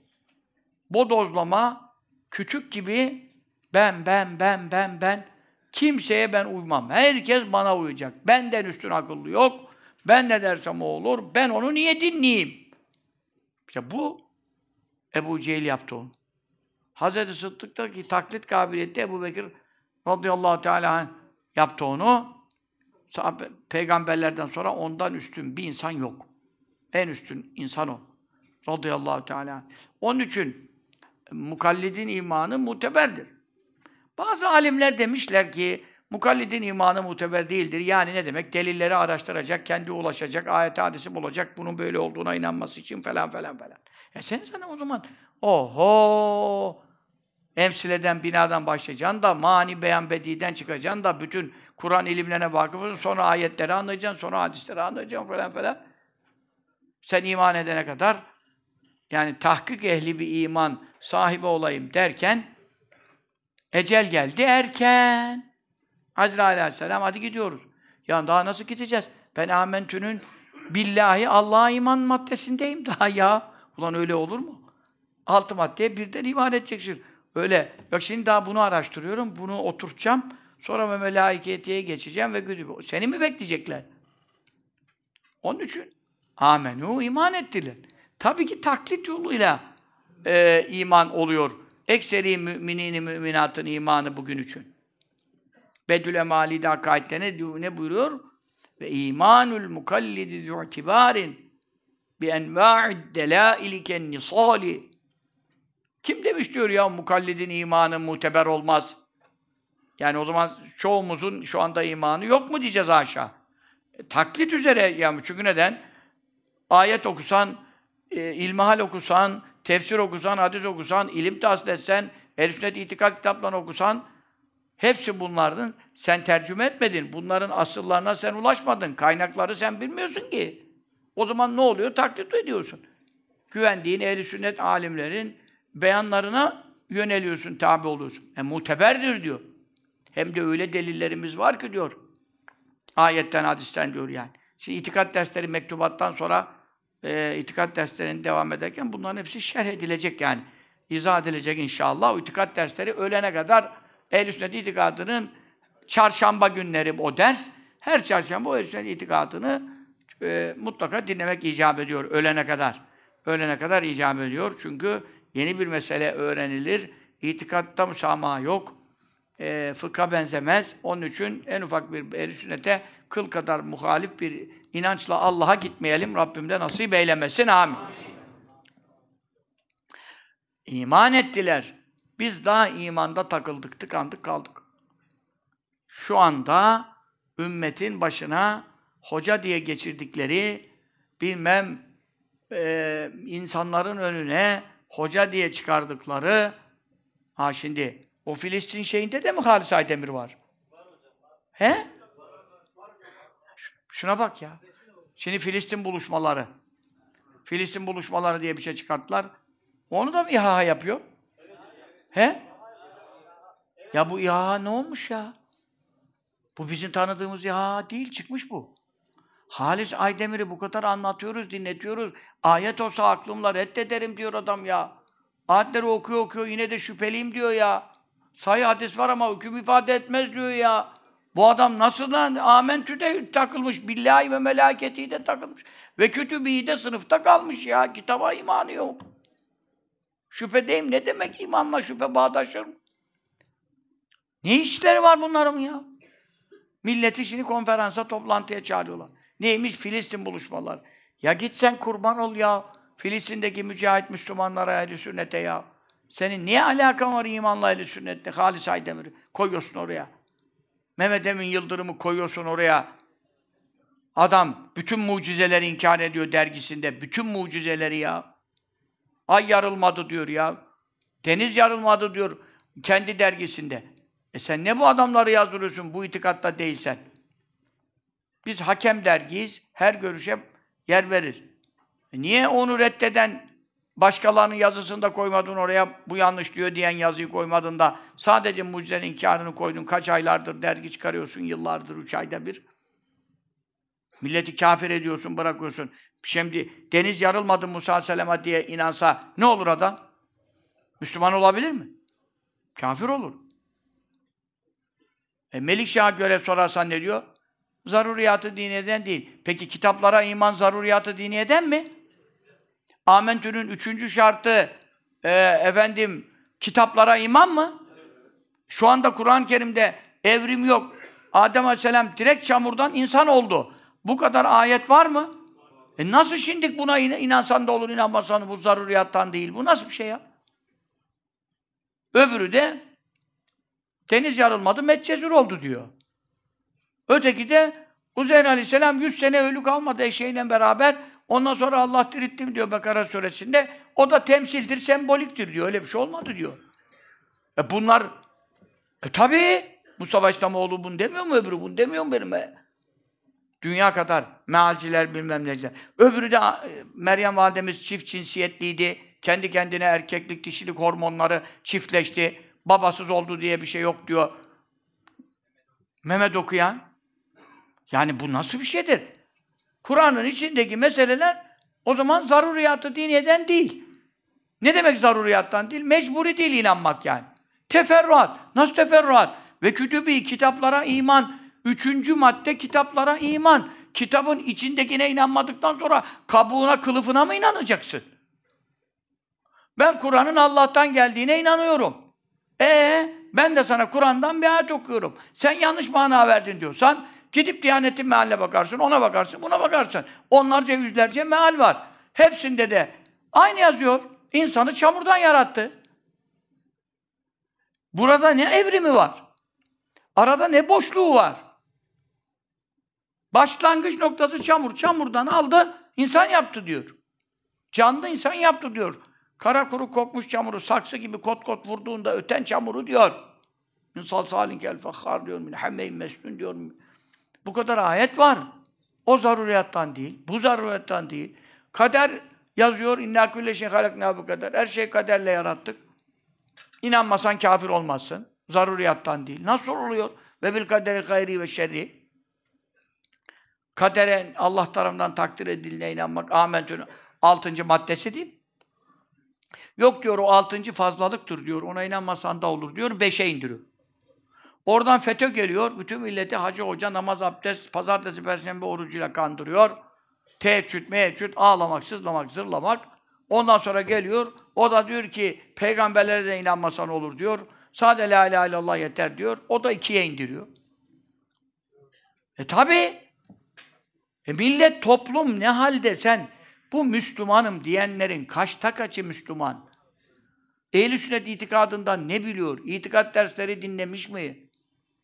Bodozlama, küçük gibi ben, ben, ben, ben, ben. Kimseye ben uymam. Herkes bana uyacak. Benden üstün akıllı yok. Ben ne dersem o olur. Ben onu niye dinleyeyim? İşte bu Ebu Cehil yaptı onu. Hazreti Sıddık'taki taklit kabiliyeti Ebu Bekir radıyallahu teala yaptı onu. Peygamberlerden sonra ondan üstün bir insan yok. En üstün insan o. Radıyallahu teala. Onun için mukallidin imanı muteberdir. Bazı alimler demişler ki mukallidin imanı muteber değildir. Yani ne demek? Delilleri araştıracak, kendi ulaşacak, ayet hadisi bulacak, bunun böyle olduğuna inanması için falan falan falan. E sen sana o zaman oho emsileden binadan başlayacaksın da mani beyan bediden çıkacaksın da bütün Kur'an ilimlerine vakıf sonra ayetleri anlayacaksın, sonra hadisleri anlayacaksın falan falan. Sen iman edene kadar yani tahkik ehli bir iman sahibi olayım derken ecel geldi erken. Azrail aleyhisselam hadi gidiyoruz. Ya daha nasıl gideceğiz? Ben amentünün billahi Allah'a iman maddesindeyim (laughs) daha ya. Ulan öyle olur mu? Altı maddeye birden iman edeceksin. Öyle. Yok şimdi daha bunu araştırıyorum. Bunu oturtacağım. Sonra ve melaiketiye geçeceğim ve güdü. Seni mi bekleyecekler? Onun için amenu iman ettiler. Tabii ki taklit yoluyla e, iman oluyor. Ekseri müminini müminatın imanı bugün için. Bedül Emali'de hakikatte ne, ne buyuruyor? Ve imanul mukallidi zu'tibarin bi enva'id delaili nisali. Kim demiş diyor ya mukallidin imanı muteber olmaz. Yani o zaman çoğumuzun şu anda imanı yok mu diyeceğiz aşağı. E, taklit üzere yani çünkü neden? Ayet okusan, e, ilmihal okusan, tefsir okusan, hadis okusan, ilim tahsil etsen, el sünnet itikad kitaplarını okusan, hepsi bunların sen tercüme etmedin. Bunların asıllarına sen ulaşmadın. Kaynakları sen bilmiyorsun ki. O zaman ne oluyor? Taklit ediyorsun. Güvendiğin ehl sünnet alimlerin beyanlarına yöneliyorsun, tabi oluyorsun. E, muteberdir diyor. Hem de öyle delillerimiz var ki diyor. Ayetten, hadisten diyor yani. Şimdi itikat dersleri mektubattan sonra e, itikat derslerinin devam ederken bunların hepsi şerh edilecek yani. İzah edilecek inşallah. O itikat dersleri ölene kadar ehl sünnet itikadının çarşamba günleri o ders. Her çarşamba o ehl sünnet itikadını e, mutlaka dinlemek icap ediyor ölene kadar. Ölene kadar icap ediyor. Çünkü yeni bir mesele öğrenilir. İtikatta müsamaha yok. E, fıkha benzemez. Onun için en ufak bir ehl sünnete kıl kadar muhalif bir inançla Allah'a gitmeyelim. Rabbim de nasip eylemesin. Amin. İman ettiler. Biz daha imanda takıldık, tıkandık, kaldık. Şu anda ümmetin başına hoca diye geçirdikleri bilmem e, insanların önüne hoca diye çıkardıkları ha şimdi o Filistin şeyinde de mi Halis Aydemir var? He? Şuna bak ya. Şimdi Filistin buluşmaları. Filistin buluşmaları diye bir şey çıkarttılar. Onu da mı İHA yapıyor? He? Ya bu İHA ne olmuş ya? Bu bizim tanıdığımız İHA değil, çıkmış bu. Halis Aydemir'i bu kadar anlatıyoruz, dinletiyoruz. Ayet olsa aklımla reddederim diyor adam ya. Ayetleri okuyor okuyor yine de şüpheliyim diyor ya. Sayı hadis var ama hüküm ifade etmez diyor ya. Bu adam nasıl lan? Amentü'de takılmış. Billahi ve melaketi de takılmış. Ve kütübü de sınıfta kalmış ya. Kitaba imanı yok. Şüphedeyim ne demek imanla şüphe bağdaşır mı? Ne işleri var bunların ya? Milleti şimdi konferansa, toplantıya çağırıyorlar. Neymiş? Filistin buluşmalar. Ya git sen kurban ol ya. Filistin'deki mücahit Müslümanlara, ehl sünnete ya. Senin niye alakan var imanla ehli sünnetle? Halis Aydemir'i koyuyorsun oraya. Mehmet Emin Yıldırım'ı koyuyorsun oraya. Adam bütün mucizeleri inkar ediyor dergisinde. Bütün mucizeleri ya. Ay yarılmadı diyor ya. Deniz yarılmadı diyor kendi dergisinde. E sen ne bu adamları yazdırıyorsun bu itikatta değilsen? Biz hakem dergiyiz. Her görüşe yer verir. E niye onu reddeden başkalarının yazısını da koymadın oraya, bu yanlış diyor diyen yazıyı koymadın da sadece mucizenin inkarını koydun. Kaç aylardır dergi çıkarıyorsun, yıllardır, üç ayda bir. Milleti kafir ediyorsun, bırakıyorsun. Şimdi deniz yarılmadı Musa Aleyhisselam'a diye inansa ne olur adam? Müslüman olabilir mi? Kafir olur. E, Melikşah'a göre sorarsan ne diyor? Zaruriyatı diniyeden değil. Peki kitaplara iman zaruriyatı diniyeden mi? Amentü'nün üçüncü şartı e, efendim kitaplara iman mı? Şu anda Kur'an-ı Kerim'de evrim yok. Adem Aleyhisselam direkt çamurdan insan oldu. Bu kadar ayet var mı? E nasıl şimdi buna in inansan da olur, inanmasan bu zaruriyattan değil. Bu nasıl bir şey ya? Öbürü de deniz yarılmadı, Medcezir oldu diyor. Öteki de Uzeyr Aleyhisselam 100 sene ölü kalmadı eşeğiyle beraber. Ondan sonra Allah dirittim diyor Bekara suresinde. O da temsildir, semboliktir diyor. Öyle bir şey olmadı diyor. E bunlar e tabii Mustafa İslamoğlu bunu demiyor mu öbürü? Bunu demiyor mu benim? E? Dünya kadar mealciler bilmem neciler. Öbürü de Meryem validemiz çift cinsiyetliydi. Kendi kendine erkeklik, dişilik hormonları çiftleşti. Babasız oldu diye bir şey yok diyor. Mehmet okuyan. Yani bu nasıl bir şeydir? Kur'an'ın içindeki meseleler o zaman zaruriyatı diniyeden değil. Ne demek zaruriyattan değil? Mecburi değil inanmak yani. Teferruat. Nasıl teferruat? Ve kütübi, kitaplara iman. Üçüncü madde kitaplara iman. Kitabın içindekine inanmadıktan sonra kabuğuna, kılıfına mı inanacaksın? Ben Kur'an'ın Allah'tan geldiğine inanıyorum. Ee, ben de sana Kur'an'dan bir ayet okuyorum. Sen yanlış mana verdin diyorsan, gidip Diyanet'in mealine bakarsın, ona bakarsın, buna bakarsın. Onlarca, yüzlerce meal var. Hepsinde de aynı yazıyor. İnsanı çamurdan yarattı. Burada ne evrimi var? Arada ne boşluğu var? Başlangıç noktası çamur. Çamurdan aldı, insan yaptı diyor. Canlı insan yaptı diyor. Kara kuru kokmuş çamuru, saksı gibi kot kot vurduğunda öten çamuru diyor. İnsal salin gel fahhar diyor. Min hammeyn mesnun diyor. Bu kadar ayet var. O zaruriyattan değil, bu zaruriyattan değil. Kader yazıyor. İnna külle şey halakna bu kadar. Her şey kaderle yarattık. İnanmasan kafir olmazsın. Zaruriyattan değil. Nasıl oluyor? Ve bil kaderi gayri ve şerri. Kadere Allah tarafından takdir edildiğine inanmak amentün altıncı maddesi değil. Yok diyor o altıncı fazlalıktır diyor. Ona inanmasan da olur diyor. Beşe indiriyor. Oradan FETÖ geliyor. Bütün milleti hacı hoca namaz, abdest, pazartesi, perşembe orucuyla kandırıyor. Teheccüd, meheccüd, ağlamak, sızlamak, zırlamak. Ondan sonra geliyor. O da diyor ki peygamberlere de inanmasan olur diyor. Sade la ilahe illallah yeter diyor. O da ikiye indiriyor. E tabi. E millet, toplum ne halde sen bu Müslümanım diyenlerin kaçta kaçı Müslüman? Ehl-i sünnet itikadından ne biliyor? İtikat dersleri dinlemiş mi?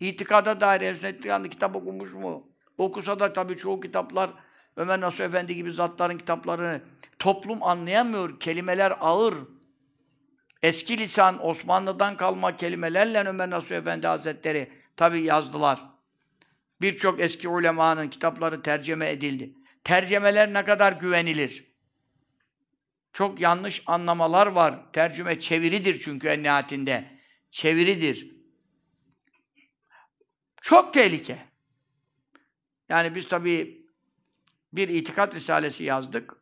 İtikada dair ehl sünnet kitap okumuş mu? Okusa da tabii çoğu kitaplar Ömer Nasuh Efendi gibi zatların kitaplarını toplum anlayamıyor. Kelimeler ağır. Eski lisan, Osmanlı'dan kalma kelimelerle Ömer Nasuh Efendi Hazretleri tabii yazdılar. Birçok eski ulemanın kitapları tercüme edildi. Tercümeler ne kadar güvenilir? Çok yanlış anlamalar var. Tercüme çeviridir çünkü en nihayetinde. Çeviridir. Çok tehlike. Yani biz tabii bir itikat risalesi yazdık.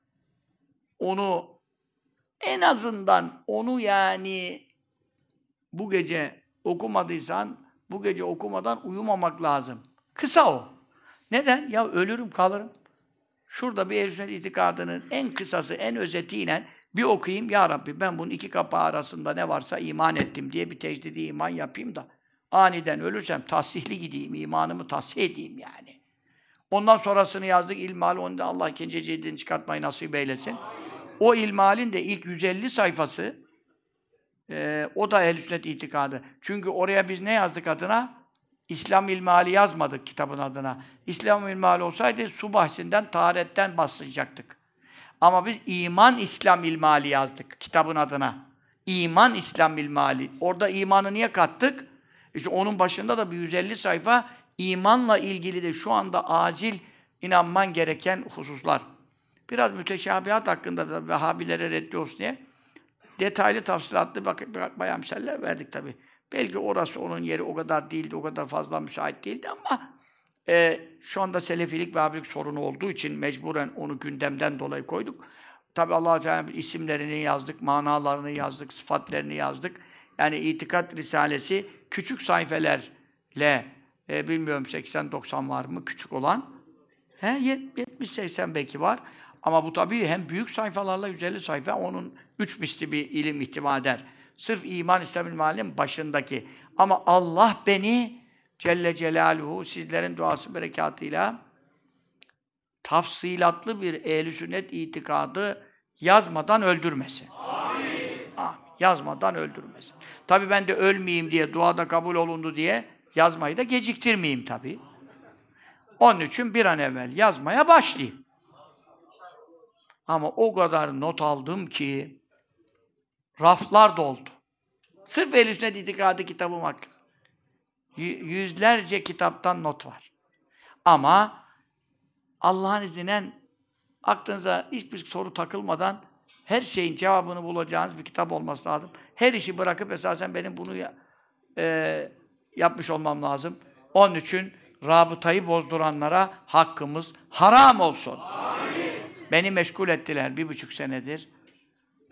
Onu en azından onu yani bu gece okumadıysan bu gece okumadan uyumamak lazım. Kısa o. Neden? Ya ölürüm kalırım. Şurada bir ehl itikadının en kısası, en özetiyle bir okuyayım. Ya Rabbi ben bunun iki kapağı arasında ne varsa iman ettim diye bir tecdidi iman yapayım da aniden ölürsem tahsihli gideyim, imanımı tahsih edeyim yani. Ondan sonrasını yazdık ilmal, onu da Allah ikinci cildini çıkartmayı nasip eylesin. O ilmalin de ilk 150 sayfası Ee, o da ehl sünnet itikadı. Çünkü oraya biz ne yazdık adına? İslam ilmali yazmadık kitabın adına. İslam ilmali olsaydı su bahsinden, taharetten başlayacaktık. Ama biz iman İslam ilmali yazdık kitabın adına. İman İslam ilmali. Orada imanı niye kattık? İşte onun başında da bir 150 sayfa imanla ilgili de şu anda acil inanman gereken hususlar. Biraz müteşabihat hakkında da Vehhabilere reddi olsun diye detaylı tafsilatlı bak, bayağı misaller verdik tabi. Belki orası onun yeri o kadar değildi, o kadar fazla müsait değildi ama e, şu anda Selefilik ve Abilik sorunu olduğu için mecburen onu gündemden dolayı koyduk. Tabi allah Teala isimlerini yazdık, manalarını yazdık, sıfatlarını yazdık. Yani itikat risalesi küçük sayfelerle e, bilmiyorum 80-90 var mı küçük olan? He 70-80 belki var. Ama bu tabii hem büyük sayfalarla 150 sayfa onun üç misli bir ilim ihtiva eder. Sırf iman İslam'ın mahallenin başındaki. Ama Allah beni Celle Celaluhu sizlerin duası berekatıyla tafsilatlı bir ehl sünnet itikadı yazmadan öldürmesin. Amin. Yazmadan öldürmesin. Tabii ben de ölmeyeyim diye, duada kabul olundu diye yazmayı da geciktirmeyeyim tabii. Onun için bir an evvel yazmaya başlayayım. Ama o kadar not aldım ki raflar doldu. Sırf el sünnet itikadı kitabım hakkında. Yüzlerce kitaptan not var. Ama Allah'ın izniyle aklınıza hiçbir soru takılmadan her şeyin cevabını bulacağınız bir kitap olması lazım. Her işi bırakıp esasen benim bunu ya, e, yapmış olmam lazım. Onun için rabıtayı bozduranlara hakkımız haram olsun. Amin. Beni meşgul ettiler bir buçuk senedir.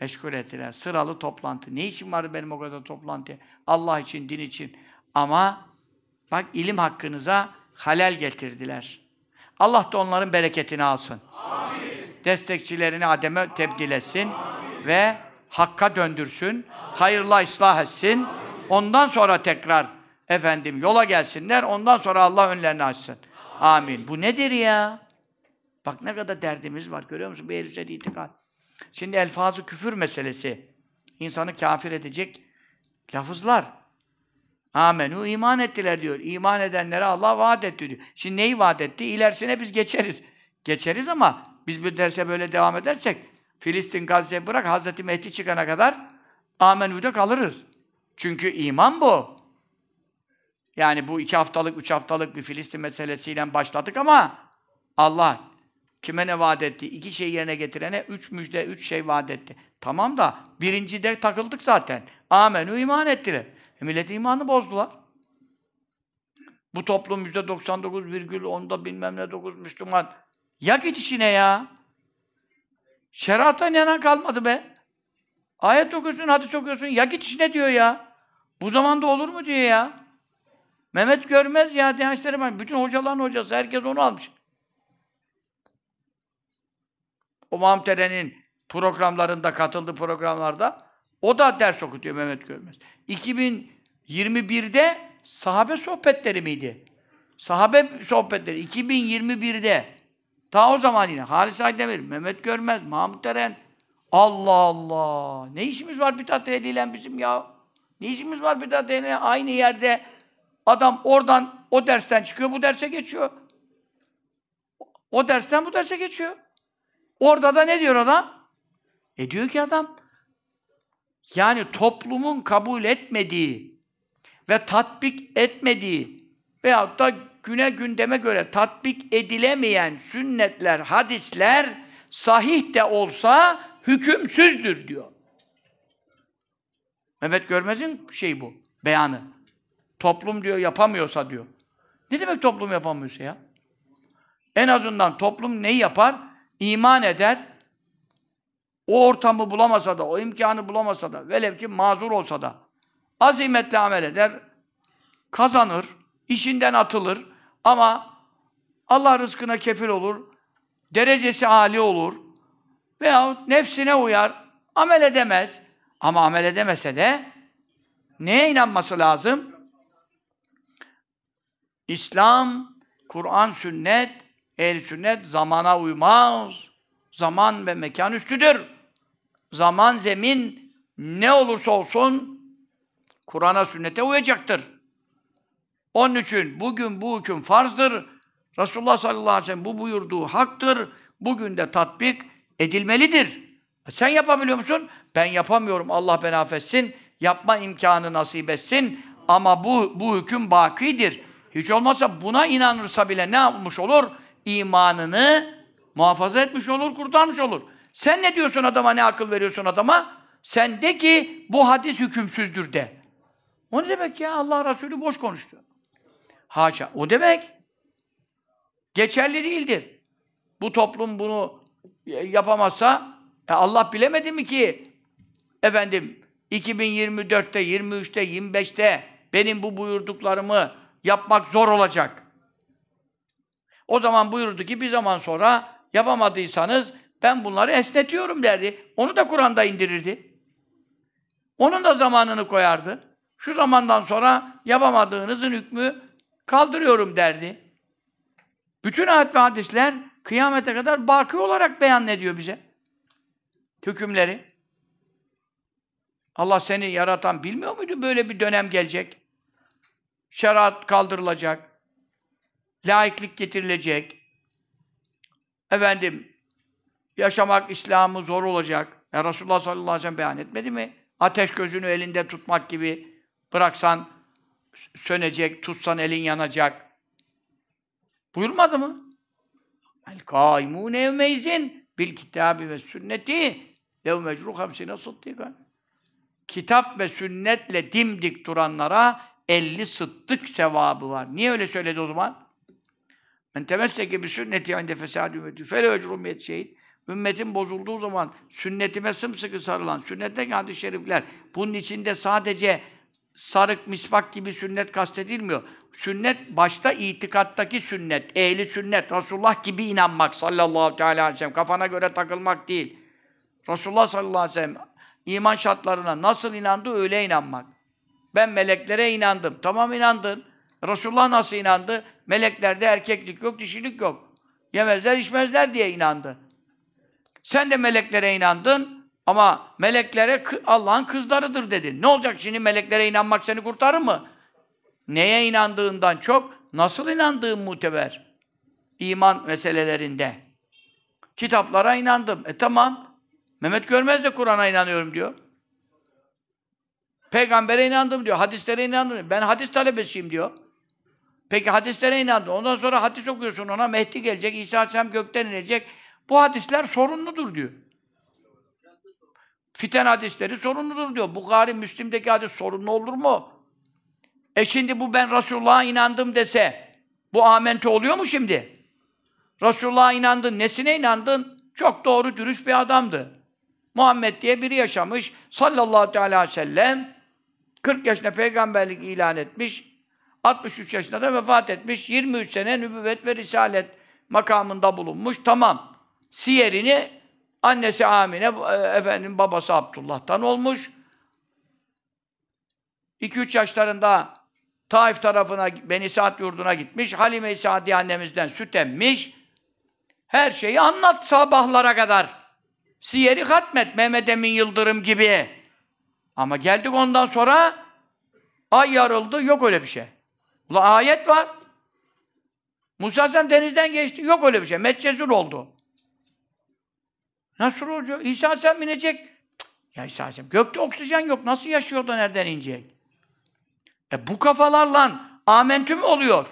Meşgul ettiler. Sıralı toplantı. Ne için vardı benim o kadar toplantı? Allah için, din için. Ama bak ilim hakkınıza halel getirdiler. Allah da onların bereketini alsın. Amin. Destekçilerini ademe tebdil etsin. Ve hakka döndürsün. Hayırla ıslah etsin. Ondan sonra tekrar efendim yola gelsinler. Ondan sonra Allah önlerini açsın. Amin. Bu nedir ya? Bak ne kadar derdimiz var. Görüyor musun? Bu ehl itikad. Şimdi elfazı küfür meselesi. insanı kafir edecek lafızlar. Amenu iman ettiler diyor. İman edenlere Allah vaat etti diyor. Şimdi neyi vaat etti? İlerisine biz geçeriz. Geçeriz ama biz bu derse böyle devam edersek Filistin, Gazze bırak Hazreti Mehdi çıkana kadar amenü'de kalırız. Çünkü iman bu. Yani bu iki haftalık, üç haftalık bir Filistin meselesiyle başladık ama Allah kime ne vaat etti? İki şey yerine getirene üç müjde, üç şey vaat etti. Tamam da birinci de takıldık zaten. Amenü iman ettiler. E millet imanı bozdular. Bu toplum yüzde 99,10'da bilmem ne 9 Müslüman. Ya git işine ya. Şerata yana kalmadı be. Ayet okuyorsun, hadis okuyorsun. Ya git işine diyor ya. Bu zamanda olur mu diyor ya. Mehmet Görmez ya Diyanet bak. Bütün hocaların hocası. Herkes onu almış. O Mamtere'nin programlarında, katıldığı programlarda o da ders okutuyor Mehmet Görmez. 2021'de sahabe sohbetleri miydi? Sahabe sohbetleri 2021'de ta o zaman yine Halis Aydemir, Mehmet Görmez, Mahmut Eren Allah Allah! Ne işimiz var bidat ehliyle bizim ya? Ne işimiz var bidat ehliyle? Aynı yerde Adam oradan o dersten çıkıyor, bu derse geçiyor. O dersten bu derse geçiyor. Orada da ne diyor adam? E diyor ki adam, yani toplumun kabul etmediği ve tatbik etmediği veyahut da güne gündeme göre tatbik edilemeyen sünnetler, hadisler sahih de olsa hükümsüzdür diyor. Mehmet Görmez'in şey bu, beyanı. Toplum diyor yapamıyorsa diyor. Ne demek toplum yapamıyorsa ya? En azından toplum neyi yapar? İman eder. O ortamı bulamasa da, o imkanı bulamasa da, velev ki mazur olsa da azimetle amel eder, kazanır, işinden atılır ama Allah rızkına kefil olur, derecesi âli olur veya nefsine uyar, amel edemez. Ama amel edemese de neye inanması lazım? İslam, Kur'an, sünnet, ehl sünnet zamana uymaz. Zaman ve mekan üstüdür. Zaman, zemin ne olursa olsun Kur'an'a, sünnete uyacaktır. Onun için bugün bu hüküm farzdır. Resulullah sallallahu aleyhi ve sellem bu buyurduğu haktır. Bugün de tatbik edilmelidir. E sen yapabiliyor musun? Ben yapamıyorum. Allah beni affetsin. Yapma imkanı nasip etsin. Ama bu, bu hüküm bakidir. Hiç olmazsa buna inanırsa bile ne yapmış olur? İmanını muhafaza etmiş olur, kurtarmış olur. Sen ne diyorsun adama, ne akıl veriyorsun adama? Sen de ki bu hadis hükümsüzdür de. O ne demek ya? Allah Resulü boş konuştu. Haşa. O demek. Geçerli değildir. Bu toplum bunu yapamazsa e Allah bilemedi mi ki efendim 2024'te, 23'te, 25'te benim bu buyurduklarımı yapmak zor olacak. O zaman buyurdu ki bir zaman sonra yapamadıysanız ben bunları esnetiyorum derdi. Onu da Kur'an'da indirirdi. Onun da zamanını koyardı. Şu zamandan sonra yapamadığınızın hükmü kaldırıyorum derdi. Bütün ayet ve hadisler kıyamete kadar baki olarak beyan ediyor bize. Hükümleri. Allah seni yaratan bilmiyor muydu böyle bir dönem gelecek? Şeriat kaldırılacak. Laiklik getirilecek. Efendim, yaşamak İslam'ı zor olacak. Ya Resulullah sallallahu aleyhi ve sellem beyan etmedi mi? Ateş gözünü elinde tutmak gibi bıraksan sönecek, tutsan elin yanacak. Buyurmadı mı? El kaimûne evmeyzin bil kitabi ve sünneti lev mecruh hamsine sıddıkan. Kitap ve sünnetle dimdik duranlara elli sıddık sevabı var. Niye öyle söyledi o zaman? Men temesseke bi sünneti inde fesâdü ümmeti fele ecrum şehit. Ümmetin bozulduğu zaman sünnetime sımsıkı sarılan, sünnetteki hadis-i şerifler, bunun içinde sadece sarık, misvak gibi sünnet kastedilmiyor. Sünnet başta itikattaki sünnet, ehli sünnet, Resulullah gibi inanmak sallallahu aleyhi ve sellem. Kafana göre takılmak değil. Resulullah sallallahu aleyhi ve sellem iman şartlarına nasıl inandı öyle inanmak. Ben meleklere inandım. Tamam inandın. Resulullah nasıl inandı? Meleklerde erkeklik yok, dişilik yok. Yemezler, içmezler diye inandı. Sen de meleklere inandın ama meleklere Allah'ın kızlarıdır dedin. Ne olacak şimdi meleklere inanmak seni kurtarır mı? Neye inandığından çok nasıl inandığın muteber. İman meselelerinde. Kitaplara inandım. E tamam. Mehmet Görmez de Kur'an'a inanıyorum diyor. Peygambere inandım diyor. Hadislere inandım diyor. Ben hadis talebesiyim diyor. Peki hadislere inandın. Ondan sonra hadis okuyorsun ona. Mehdi gelecek. İsa Aleyhisselam gökten inecek. Bu hadisler sorunludur diyor. Fiten hadisleri sorunludur diyor. Bukhari, Müslim'deki hadis sorunlu olur mu? E şimdi bu ben Resulullah'a inandım dese, bu amente oluyor mu şimdi? Resulullah'a inandın, nesine inandın? Çok doğru, dürüst bir adamdı. Muhammed diye biri yaşamış, sallallahu aleyhi ve sellem, 40 yaşında peygamberlik ilan etmiş, 63 yaşında da vefat etmiş, 23 sene nübüvvet ve risalet makamında bulunmuş, tamam. Siyerini annesi Amine, e, efendim babası Abdullah'tan olmuş. 2-3 yaşlarında Taif tarafına, Beni Saat yurduna gitmiş. Halime-i Sadi annemizden süt emmiş. Her şeyi anlat sabahlara kadar. Siyeri hatmet, Mehmet Emin Yıldırım gibi. Ama geldik ondan sonra ay yarıldı, yok öyle bir şey. Ula ayet var. Musa Aleyhisselam denizden geçti, yok öyle bir şey. Metcezul oldu. Nasıl olacak? İsa Aleyhisselam inecek. Ya İsa Aleyhisselam, gökte oksijen yok. Nasıl yaşıyor da nereden inecek? E bu kafalarla amentü mü oluyor?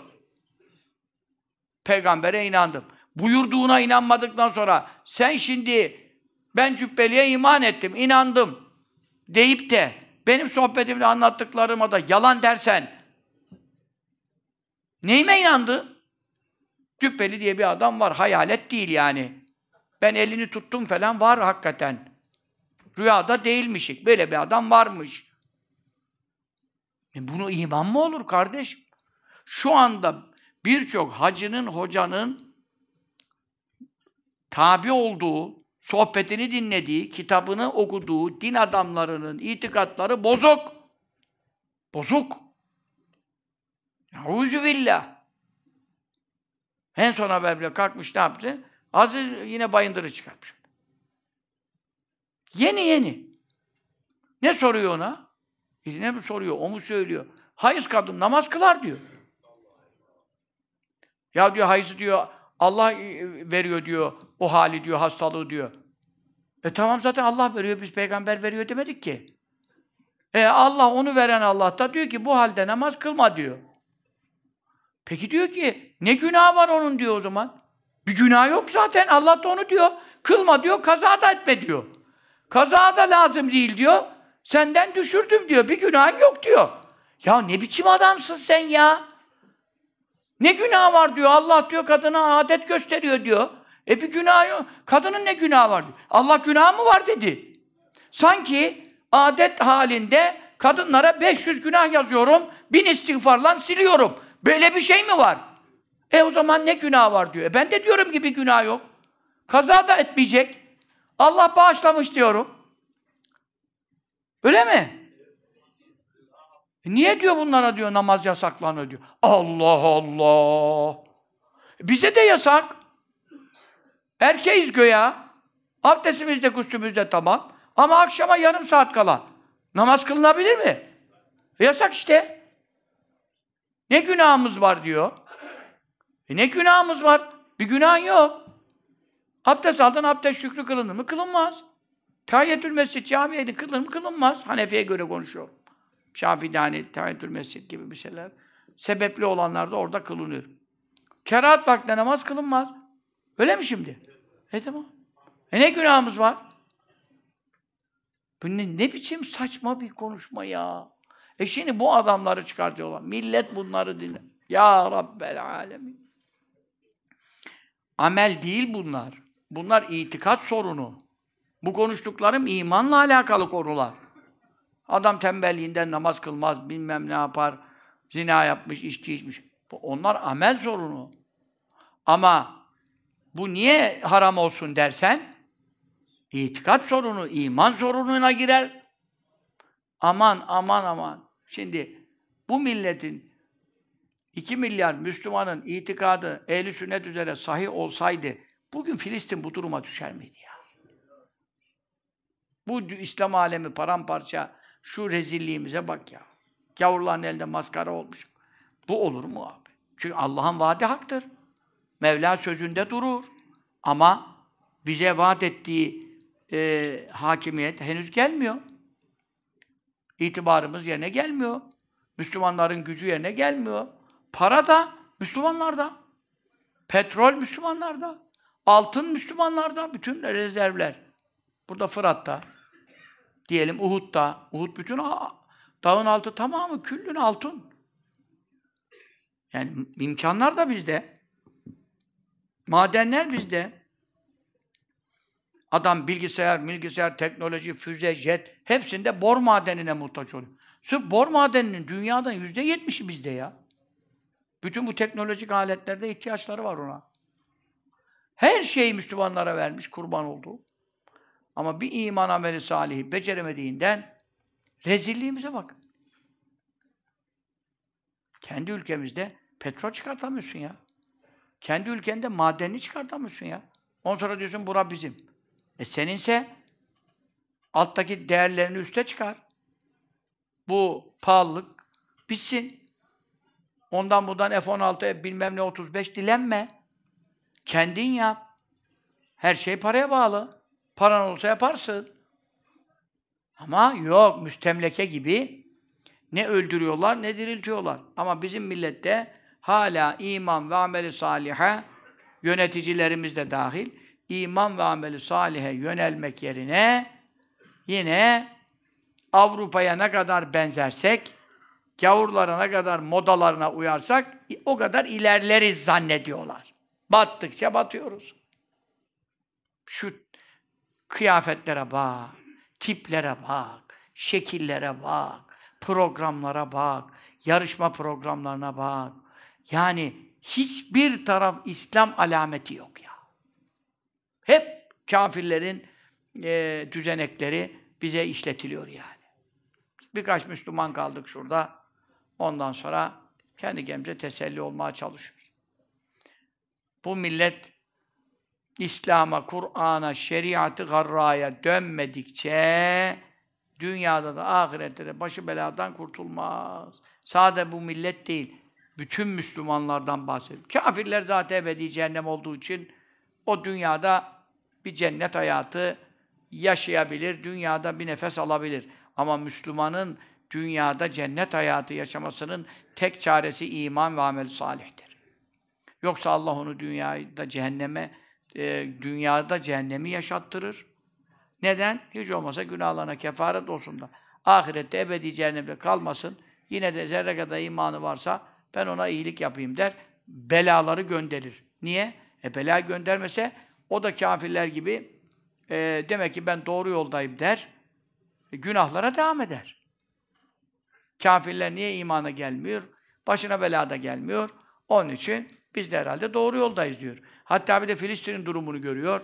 Peygambere inandım. Buyurduğuna inanmadıktan sonra sen şimdi ben cübbeliye iman ettim, inandım deyip de benim sohbetimde anlattıklarıma da yalan dersen neyime inandı? Cübbeli diye bir adam var, hayalet değil yani. Ben elini tuttum falan var hakikaten. Rüyada değilmişik. Böyle bir adam varmış. E bunu iman mı olur kardeş? Şu anda birçok hacının, hocanın tabi olduğu, sohbetini dinlediği, kitabını okuduğu din adamlarının itikatları bozuk. Bozuk. Euzu billah. En son haber bile kalkmış ne yaptı? Aziz yine bayındırı çıkarmış. Yeni yeni. Ne soruyor ona? E ne mi soruyor? O mu söylüyor? Hayız kadın namaz kılar diyor. Ya diyor hayızı diyor Allah e, veriyor diyor. O hali diyor, hastalığı diyor. E tamam zaten Allah veriyor, biz peygamber veriyor demedik ki. E Allah onu veren Allah da diyor ki bu halde namaz kılma diyor. Peki diyor ki ne günah var onun diyor o zaman. Bir günah yok zaten. Allah da onu diyor. Kılma diyor, kaza da etme diyor. Kaza da lazım değil diyor. Senden düşürdüm diyor. Bir günahın yok diyor. Ya ne biçim adamsın sen ya? Ne günah var diyor. Allah diyor kadına adet gösteriyor diyor. E bir günah yok. Kadının ne günahı var diyor. Allah günah mı var dedi. Sanki adet halinde kadınlara 500 günah yazıyorum, bin istiğfarla siliyorum. Böyle bir şey mi var? E o zaman ne günah var diyor. E ben de diyorum ki bir günah yok. Kaza da etmeyecek. Allah bağışlamış diyorum. Öyle mi? E niye diyor bunlara diyor namaz yasaklanıyor diyor. Allah Allah. Bize de yasak. Erkeğiz göya. Abdestimizde, gusümüzde tamam. Ama akşama yarım saat kala. Namaz kılınabilir mi? E yasak işte. Ne günahımız var diyor. E ne günahımız var? Bir günah yok. Abdest aldın, abdest şükrü kılınır mı? Kılınmaz. Tahiyyetül mescid camiyede kılınır mı? Kılınmaz. Hanefi'ye göre konuşuyorum. Şafii'de hani tahiyyetül mescid gibi bir şeyler. Sebepli olanlar da orada kılınıyor. Kerahat vaktinde namaz kılınmaz. Öyle mi şimdi? E tamam. E ne günahımız var? Bu ne, ne biçim saçma bir konuşma ya. E şimdi bu adamları çıkartıyorlar. Millet bunları dinler. Ya Rabbel Alemin. Amel değil bunlar. Bunlar itikat sorunu. Bu konuştuklarım imanla alakalı konular. Adam tembelliğinden namaz kılmaz, bilmem ne yapar, zina yapmış, içki içmiş. Onlar amel sorunu. Ama bu niye haram olsun dersen, itikat sorunu, iman sorununa girer. Aman, aman, aman. Şimdi bu milletin 2 milyar Müslümanın itikadı ehli sünnet üzere sahih olsaydı bugün Filistin bu duruma düşer miydi ya? Bu İslam alemi paramparça şu rezilliğimize bak ya. Gavurların elinde maskara olmuş. Bu olur mu abi? Çünkü Allah'ın vaadi haktır. Mevla sözünde durur. Ama bize vaat ettiği e, hakimiyet henüz gelmiyor. İtibarımız yerine gelmiyor. Müslümanların gücü yerine gelmiyor. Para da Müslümanlarda. Petrol Müslümanlarda. Altın Müslümanlarda. Bütün rezervler. Burada Fırat'ta. Diyelim Uhud'da. Uhud bütün dağın altı tamamı küllün altın. Yani imkanlar da bizde. Madenler bizde. Adam bilgisayar, bilgisayar, teknoloji, füze, jet hepsinde bor madenine muhtaç oluyor. Sırf bor madeninin dünyadan yüzde yetmişi bizde ya. Bütün bu teknolojik aletlerde ihtiyaçları var ona. Her şeyi Müslümanlara vermiş, kurban oldu. Ama bir iman ameli salihi beceremediğinden rezilliğimize bak. Kendi ülkemizde petrol çıkartamıyorsun ya. Kendi ülkende madeni çıkartamıyorsun ya. Ondan sonra diyorsun bura bizim. E seninse alttaki değerlerini üste çıkar. Bu pahalılık bitsin. Ondan buradan F-16 bilmem ne 35 dilenme. Kendin yap. Her şey paraya bağlı. Paran olsa yaparsın. Ama yok müstemleke gibi ne öldürüyorlar ne diriltiyorlar. Ama bizim millette hala iman ve ameli salihe yöneticilerimiz de dahil iman ve ameli salihe yönelmek yerine yine Avrupa'ya ne kadar benzersek, gavurlara ne kadar modalarına uyarsak o kadar ilerleriz zannediyorlar. Battıkça batıyoruz. Şu kıyafetlere bak, tiplere bak, şekillere bak, programlara bak, yarışma programlarına bak. Yani hiçbir taraf İslam alameti yok ya. Hep kafirlerin e, düzenekleri bize işletiliyor yani. Birkaç Müslüman kaldık şurada. Ondan sonra kendi kendimize teselli olmaya çalışıyoruz. Bu millet İslam'a, Kur'an'a, şeriatı garraya dönmedikçe dünyada da ahirette de başı beladan kurtulmaz. Sade bu millet değil, bütün Müslümanlardan bahsediyor. Kafirler zaten ebedi cehennem olduğu için o dünyada bir cennet hayatı yaşayabilir, dünyada bir nefes alabilir. Ama Müslümanın dünyada cennet hayatı yaşamasının tek çaresi iman ve amel salihtir. Yoksa Allah onu dünyada cehenneme, e, dünyada cehennemi yaşattırır. Neden? Hiç olmasa günahlarına kefaret olsun da. Ahirette ebedi cehennemde kalmasın. Yine de zerre kadar imanı varsa ben ona iyilik yapayım der. Belaları gönderir. Niye? E bela göndermese o da kafirler gibi e, demek ki ben doğru yoldayım der. E, günahlara devam eder. Kafirler niye imana gelmiyor? Başına belada gelmiyor. Onun için biz de herhalde doğru yoldayız diyor. Hatta bir de Filistin'in durumunu görüyor.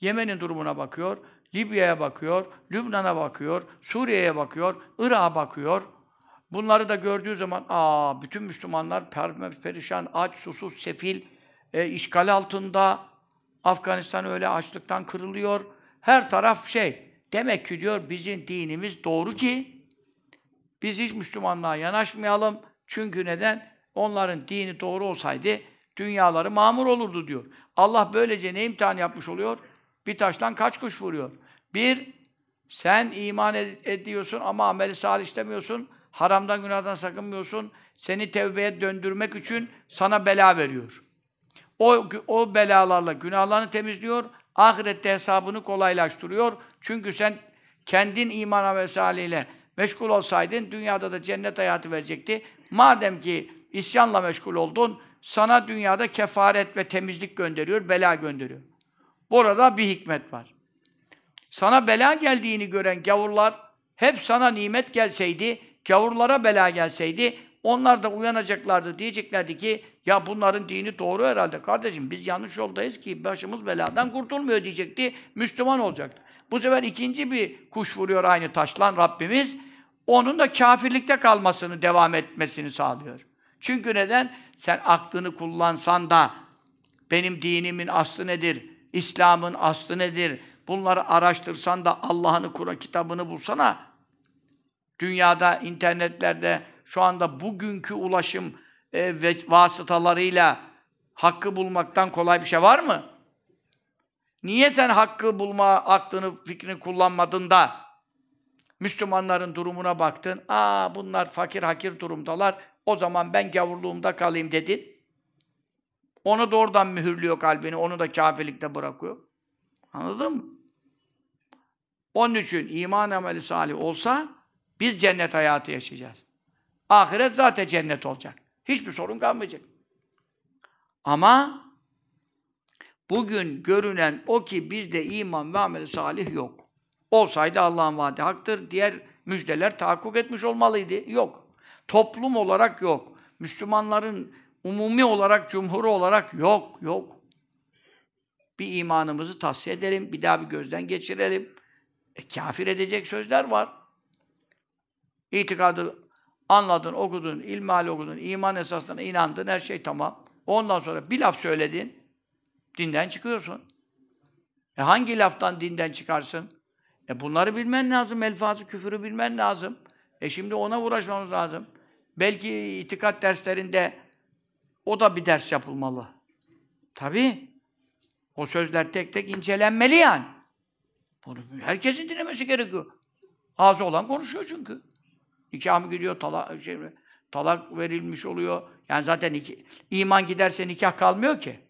Yemen'in durumuna bakıyor. Libya'ya bakıyor. Lübnan'a bakıyor. Suriye'ye bakıyor. Irak'a bakıyor. Bunları da gördüğü zaman aa bütün Müslümanlar per perişan, aç, susuz, sefil, e, işgal altında. Afganistan öyle açlıktan kırılıyor. Her taraf şey. Demek ki diyor bizim dinimiz doğru ki biz hiç Müslümanlığa yanaşmayalım. Çünkü neden? Onların dini doğru olsaydı dünyaları mamur olurdu diyor. Allah böylece ne imtihan yapmış oluyor? Bir taştan kaç kuş vuruyor? Bir, sen iman ed- ediyorsun ama ameli salih istemiyorsun. Haramdan günahdan sakınmıyorsun. Seni tevbeye döndürmek için sana bela veriyor. O, o belalarla günahlarını temizliyor. Ahirette hesabını kolaylaştırıyor. Çünkü sen kendin iman amel salihiyle meşgul olsaydın dünyada da cennet hayatı verecekti. Madem ki isyanla meşgul oldun, sana dünyada kefaret ve temizlik gönderiyor, bela gönderiyor. Burada bir hikmet var. Sana bela geldiğini gören gavurlar hep sana nimet gelseydi, gavurlara bela gelseydi onlar da uyanacaklardı. Diyeceklerdi ki ya bunların dini doğru herhalde. Kardeşim biz yanlış yoldayız ki başımız beladan kurtulmuyor diyecekti. Müslüman olacaktı. Bu sefer ikinci bir kuş vuruyor aynı taşlan Rabbimiz. Onun da kafirlikte kalmasını, devam etmesini sağlıyor. Çünkü neden? Sen aklını kullansan da benim dinimin aslı nedir? İslam'ın aslı nedir? Bunları araştırsan da Allah'ını Kur'an kitabını bulsana. Dünyada, internetlerde şu anda bugünkü ulaşım e, vasıtalarıyla hakkı bulmaktan kolay bir şey var mı? Niye sen hakkı bulma aklını, fikrini kullanmadın da Müslümanların durumuna baktın. Aa bunlar fakir hakir durumdalar. O zaman ben gavurluğumda kalayım dedin. Onu da oradan mühürlüyor kalbini. Onu da kafirlikte bırakıyor. Anladın mı? Onun için iman ameli salih olsa biz cennet hayatı yaşayacağız. Ahiret zaten cennet olacak. Hiçbir sorun kalmayacak. Ama bugün görünen o ki bizde iman ve amel salih yok. Olsaydı Allah'ın vaadi haktır. Diğer müjdeler tahakkuk etmiş olmalıydı. Yok. Toplum olarak yok. Müslümanların umumi olarak, cumhur olarak yok, yok. Bir imanımızı tahsiye edelim, bir daha bir gözden geçirelim. E, kafir edecek sözler var. İtikadı anladın, okudun, ilmihal okudun, iman esaslarına inandın, her şey tamam. Ondan sonra bir laf söyledin, dinden çıkıyorsun. E hangi laftan dinden çıkarsın? E bunları bilmen lazım, elfazı küfürü bilmen lazım. E şimdi ona uğraşmamız lazım. Belki itikat derslerinde o da bir ders yapılmalı. Tabii. O sözler tek tek incelenmeli yani. Bunu herkesin dinlemesi gerekiyor. Ağzı olan konuşuyor çünkü. Nikah gidiyor, talak, şey, talak verilmiş oluyor. Yani zaten iki, iman giderse nikah kalmıyor ki.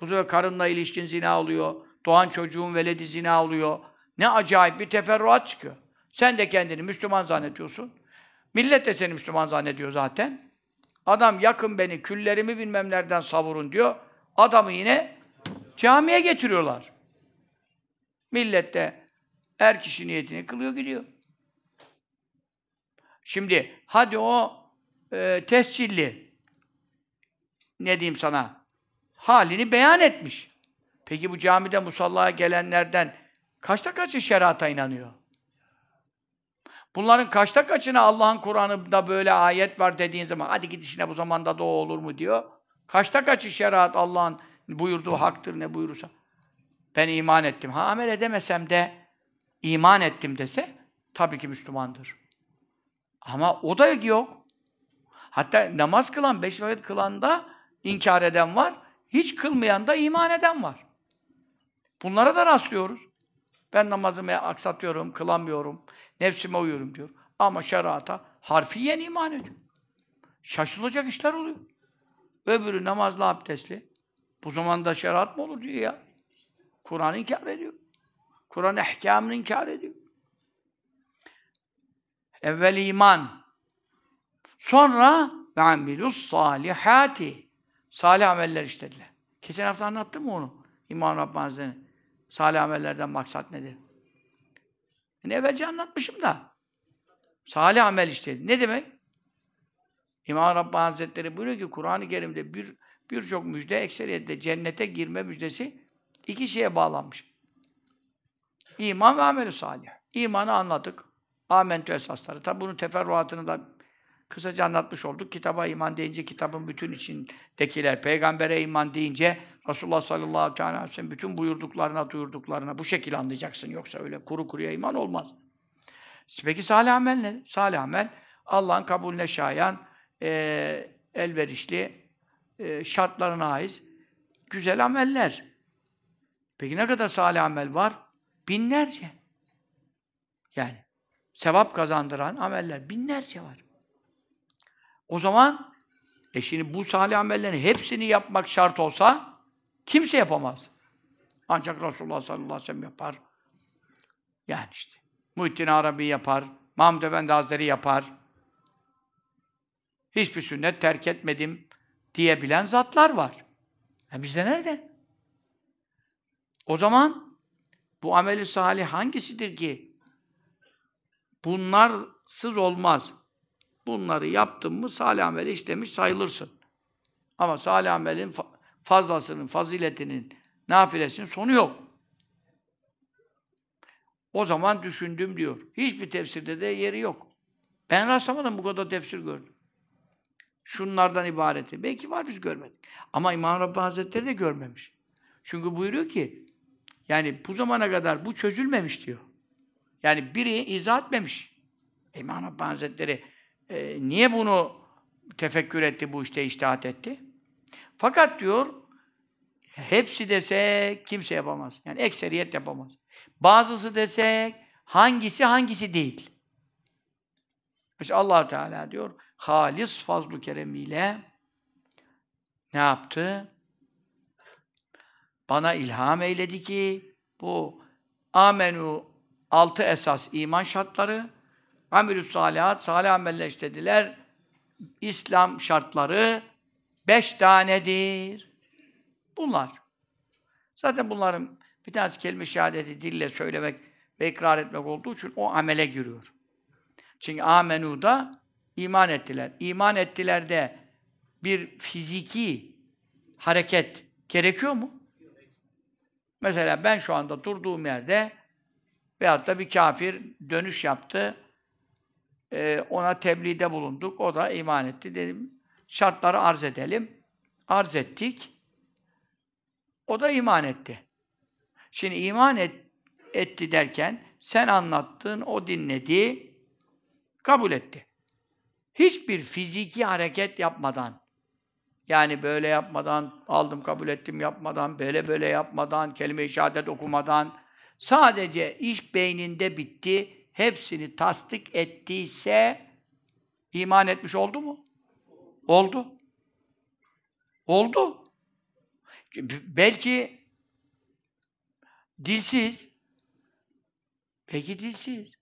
Bu sefer karınla ilişkin zina oluyor. Doğan çocuğun veledi zina oluyor. Ne acayip bir teferruat çıkıyor. Sen de kendini Müslüman zannediyorsun. Millet de seni Müslüman zannediyor zaten. Adam yakın beni, küllerimi bilmem nereden savurun diyor. Adamı yine camiye getiriyorlar. Millet de er kişi niyetini kılıyor gidiyor. Şimdi hadi o e, tescilli ne diyeyim sana halini beyan etmiş. Peki bu camide musallaya gelenlerden kaçta kaçı şerata inanıyor? Bunların kaçta kaçına Allah'ın Kur'an'ında böyle ayet var dediğin zaman hadi git işine bu zamanda da o olur mu diyor. Kaçta kaçı şeriat Allah'ın buyurduğu haktır ne buyurursa. Ben iman ettim. Ha amel edemesem de iman ettim dese tabii ki Müslümandır. Ama o da yok. Hatta namaz kılan, beş vakit kılan da inkar eden var. Hiç kılmayan da iman eden var. Bunlara da rastlıyoruz. Ben namazımı aksatıyorum, kılamıyorum, nefsime uyuyorum diyor. Ama şerata harfiyen iman ediyor. Şaşılacak işler oluyor. Öbürü namazlı abdestli. Bu zamanda şeriat mı olur diyor ya. Kur'an'ı inkar ediyor. Kur'an ehkamını inkar ediyor. Evvel iman. Sonra ve amilus salihati. Salih ameller işlediler. Geçen hafta anlattım mı onu? İmam Rabbani Hazretleri. Salih amellerden maksat nedir? Yani evvelce anlatmışım da. Salih amel işledi. Ne demek? İmam Rabbani Hazretleri buyuruyor ki Kur'an-ı Kerim'de bir birçok müjde ekseriyette cennete girme müjdesi iki şeye bağlanmış. İman ve amel salih. İmanı anladık. Amentü esasları. Tabi bunun teferruatını da kısaca anlatmış olduk. Kitaba iman deyince kitabın bütün içindekiler, peygambere iman deyince Resulullah sallallahu aleyhi ve sellem bütün buyurduklarına, duyurduklarına bu şekilde anlayacaksın. Yoksa öyle kuru kuruya iman olmaz. Peki salih amel ne? Salih amel Allah'ın kabulüne şayan, e, elverişli, e, şartlarına ait güzel ameller. Peki ne kadar salih amel var? Binlerce. Yani sevap kazandıran ameller binlerce var. O zaman e şimdi bu salih amellerin hepsini yapmak şart olsa kimse yapamaz. Ancak Resulullah sallallahu aleyhi ve sellem yapar. Yani işte. Muhittin Arabi yapar. Mahmud Efendi Hazretleri yapar. Hiçbir sünnet terk etmedim diyebilen zatlar var. E bizde nerede? O zaman bu ameli salih hangisidir ki bunlarsız olmaz. Bunları yaptın mı salih ameli işlemiş sayılırsın. Ama salih amelin fazlasının, faziletinin, nafilesinin sonu yok. O zaman düşündüm diyor. Hiçbir tefsirde de yeri yok. Ben rastlamadım bu kadar tefsir gördüm. Şunlardan ibareti. Belki var biz görmedik. Ama İmam Rabbani Hazretleri de görmemiş. Çünkü buyuruyor ki yani bu zamana kadar bu çözülmemiş diyor. Yani biri izah etmemiş. İmam Rabbani Hazretleri e, niye bunu tefekkür etti, bu işte iştihat etti? Fakat diyor, hepsi dese kimse yapamaz. Yani ekseriyet yapamaz. Bazısı desek hangisi hangisi değil. İşte allah Teala diyor, halis fazlu keremiyle ne yaptı? Bana ilham eyledi ki bu amenu altı esas iman şartları amelü salihat, salih ameller işlediler. İslam şartları beş tanedir. Bunlar. Zaten bunların bir tanesi kelime şehadeti dille söylemek ve ikrar etmek olduğu için o amele giriyor. Çünkü amenu'da iman ettiler. İman ettiler de bir fiziki hareket gerekiyor mu? Mesela ben şu anda durduğum yerde veyahut da bir kafir dönüş yaptı, e, ona tebliğde bulunduk, o da iman etti dedim. Şartları arz edelim. Arz ettik. O da iman etti. Şimdi iman et, etti derken sen anlattın, o dinledi, kabul etti. Hiçbir fiziki hareket yapmadan, yani böyle yapmadan, aldım kabul ettim yapmadan, böyle böyle yapmadan, kelime-i şehadet okumadan, sadece iş beyninde bitti, hepsini tasdik ettiyse iman etmiş oldu mu? Oldu. Oldu. Belki dilsiz, belki dilsiz.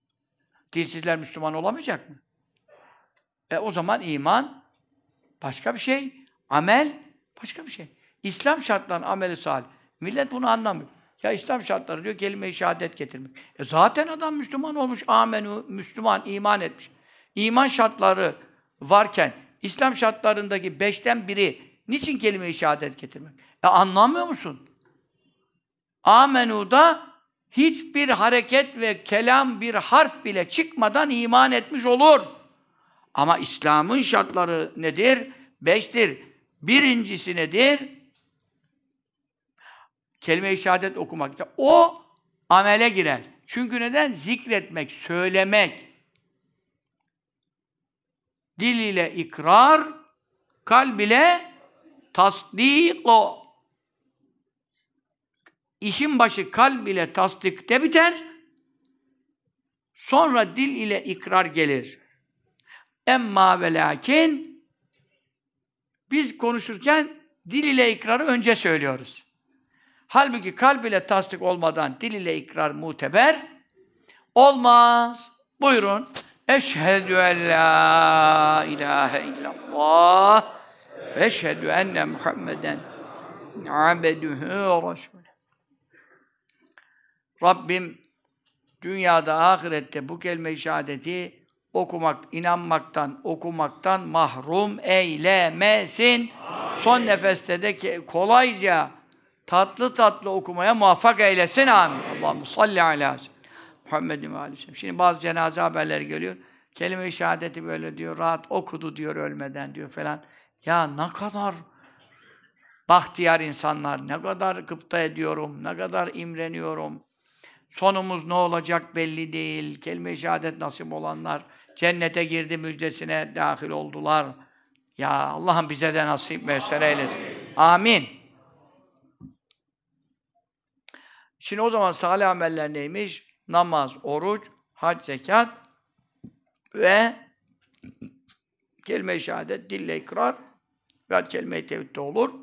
Dilsizler Müslüman olamayacak mı? E o zaman iman başka bir şey, amel başka bir şey. İslam şartlarının ameli salih. Millet bunu anlamıyor. Ya İslam şartları diyor kelime-i şehadet getirmek. E zaten adam Müslüman olmuş, amenu, Müslüman, iman etmiş. İman şartları varken İslam şartlarındaki beşten biri niçin kelime-i şehadet getirmek? E anlamıyor musun? Amenu'da hiçbir hareket ve kelam bir harf bile çıkmadan iman etmiş olur. Ama İslam'ın şartları nedir? Beştir. Birincisi nedir? Kelime-i şehadet okumak. O amele girer. Çünkü neden? Zikretmek, söylemek. Dil ile ikrar, kalb ile tasdik o. İşin başı kalb ile tasdikte biter. Sonra dil ile ikrar gelir. Emma ve lakin biz konuşurken dil ile ikrarı önce söylüyoruz. Halbuki kalb ile tasdik olmadan dil ile ikrar muteber olmaz. Buyurun. Eşhedü en la ilahe illallah ve eşhedü enne Muhammeden abedühü ve. Rabbim dünyada, ahirette bu kelime-i şehadeti okumak, inanmaktan, okumaktan mahrum eylemesin. Son nefeste de kolayca, tatlı tatlı okumaya muvaffak eylesin. Amin. Allahümme salli ala Muhammedin ve. Şimdi bazı cenaze haberleri geliyor. Kelime-i şehadeti böyle diyor, rahat okudu diyor ölmeden diyor falan. Ya ne kadar bahtiyar insanlar, ne kadar gıpta ediyorum, ne kadar imreniyorum. Sonumuz ne olacak belli değil. Kelime-i şehadet nasip olanlar cennete girdi müjdesine dahil oldular. Ya Allah'ım bize de nasip mesele eylesin. Amin. Şimdi o zaman salih ameller neymiş? Namaz, oruç, hac, zekat ve kelime-i şehadet, dille ikrar ve kelime-i tevhid olur.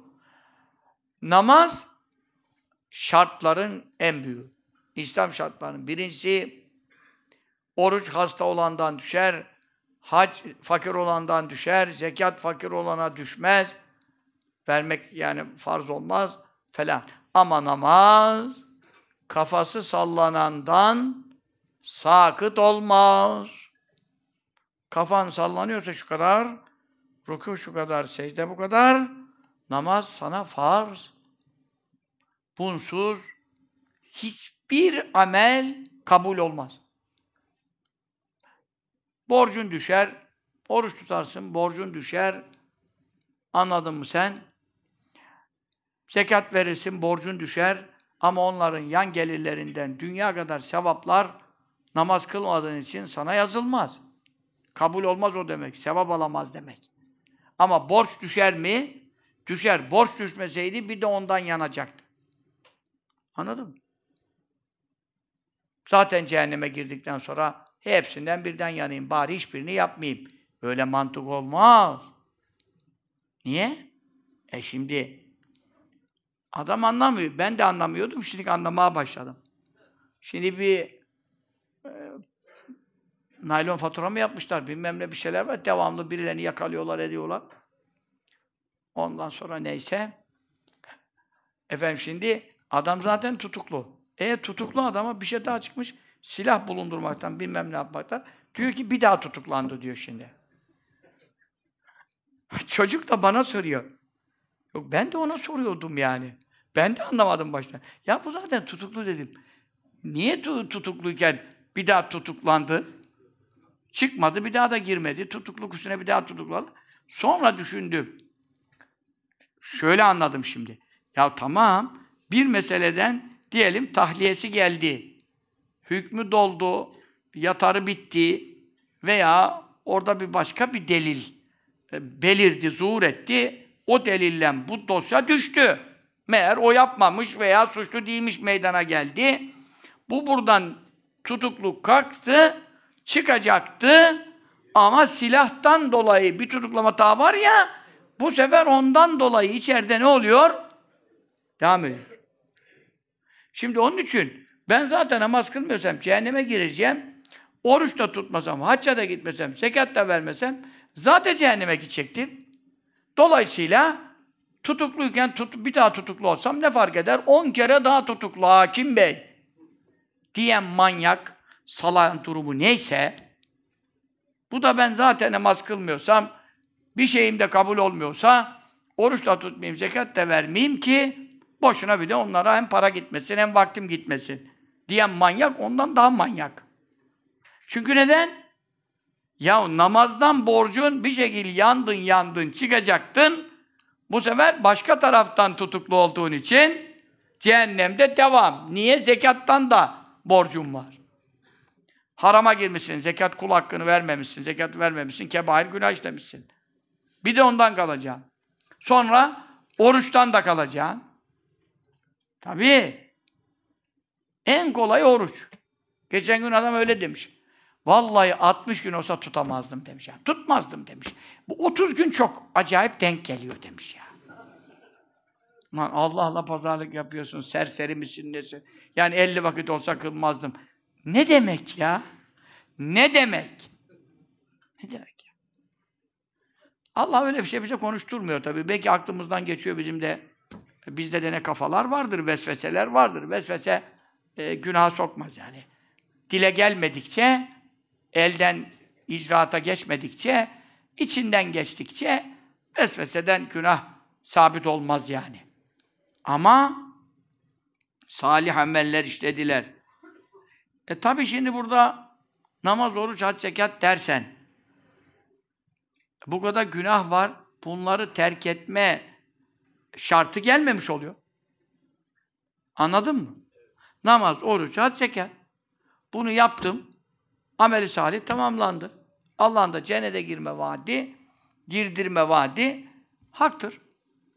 Namaz şartların en büyüğü. İslam şartlarının birincisi oruç hasta olandan düşer, hac fakir olandan düşer, zekat fakir olana düşmez. Vermek yani farz olmaz falan. Ama namaz kafası sallanandan sakıt olmaz. Kafan sallanıyorsa şu kadar, ruku şu kadar, secde bu kadar, namaz sana farz. Bunsuz hiçbir amel kabul olmaz. Borcun düşer, oruç tutarsın, borcun düşer. Anladın mı sen? Zekat verirsin, borcun düşer. Ama onların yan gelirlerinden dünya kadar sevaplar namaz kılmadığın için sana yazılmaz. Kabul olmaz o demek. Sevap alamaz demek. Ama borç düşer mi? Düşer. Borç düşmeseydi bir de ondan yanacaktı. Anladın mı? Zaten cehenneme girdikten sonra hepsinden birden yanayım. Bari hiçbirini yapmayayım. Öyle mantık olmaz. Niye? E şimdi adam anlamıyor. Ben de anlamıyordum. Şimdi anlamaya başladım. Şimdi bir e, naylon fatura mı yapmışlar? Bilmem ne bir şeyler var. Devamlı birilerini yakalıyorlar, ediyorlar. Ondan sonra neyse. Efendim şimdi adam zaten tutuklu. E tutuklu adama bir şey daha çıkmış. Silah bulundurmaktan, bilmem ne yapmaktan. Diyor ki bir daha tutuklandı diyor şimdi. (laughs) Çocuk da bana soruyor. Yok ben de ona soruyordum yani. Ben de anlamadım baştan. Ya bu zaten tutuklu dedim. Niye tu tutukluyken bir daha tutuklandı? Çıkmadı, bir daha da girmedi. Tutukluk üstüne bir daha tutuklandı. Sonra düşündüm. Şöyle anladım şimdi. Ya tamam, bir meseleden diyelim tahliyesi geldi. Hükmü doldu, yatarı bitti veya orada bir başka bir delil e, belirdi, zuhur etti. O delille bu dosya düştü. Meğer o yapmamış veya suçlu değilmiş meydana geldi. Bu buradan tutukluk kalktı, çıkacaktı ama silahtan dolayı bir tutuklama daha var ya, bu sefer ondan dolayı içeride ne oluyor? Devam ediyor. Şimdi onun için ben zaten namaz kılmıyorsam cehenneme gireceğim. Oruç da tutmasam, hacca da gitmesem, zekat da vermesem zaten cehenneme gidecektim. Dolayısıyla tutukluyken tut, bir daha tutuklu olsam ne fark eder? On kere daha tutuklu hakim bey diyen manyak salan durumu neyse bu da ben zaten namaz kılmıyorsam bir şeyim de kabul olmuyorsa oruç da tutmayayım, zekat da vermeyeyim ki boşuna bir de onlara hem para gitmesin hem vaktim gitmesin diyen manyak ondan daha manyak. Çünkü neden? Ya namazdan borcun bir şekilde yandın yandın çıkacaktın. Bu sefer başka taraftan tutuklu olduğun için cehennemde devam. Niye? Zekattan da borcun var. Harama girmişsin, zekat kul hakkını vermemişsin, zekat vermemişsin, kebair günah işlemişsin. Bir de ondan kalacaksın. Sonra oruçtan da kalacaksın. Tabii. En kolay oruç. Geçen gün adam öyle demiş. Vallahi 60 gün olsa tutamazdım demiş ya. Tutmazdım demiş. Bu 30 gün çok acayip denk geliyor demiş ya. Lan Allah'la pazarlık yapıyorsun, serseri misin nesin? Yani 50 vakit olsa kılmazdım. Ne demek ya? Ne demek? Ne demek ya? Allah öyle bir şey bize konuşturmuyor tabii. Belki aklımızdan geçiyor bizim de. Bizde de ne kafalar vardır, vesveseler vardır. Vesvese e, günaha sokmaz yani. Dile gelmedikçe, elden icraata geçmedikçe, içinden geçtikçe vesveseden günah sabit olmaz yani. Ama salih ameller işlediler. E tabi şimdi burada namaz, oruç, hac, zekat dersen bu kadar günah var. Bunları terk etme şartı gelmemiş oluyor. Anladın mı? Namaz, oruç, hac, zekat. Bunu yaptım ameli salih tamamlandı. Allah'ın da cennete girme vaadi, girdirme vaadi haktır.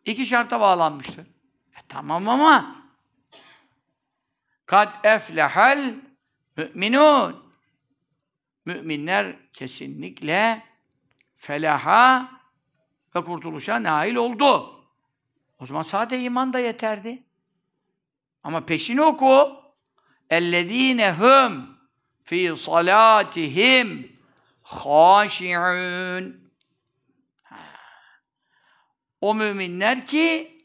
İki şarta bağlanmıştır. E tamam ama kad eflehel müminun müminler kesinlikle felaha ve kurtuluşa nail oldu. O zaman sade iman da yeterdi. Ama peşini oku. Ellezîne hum fi salatihim haşi'un. O müminler ki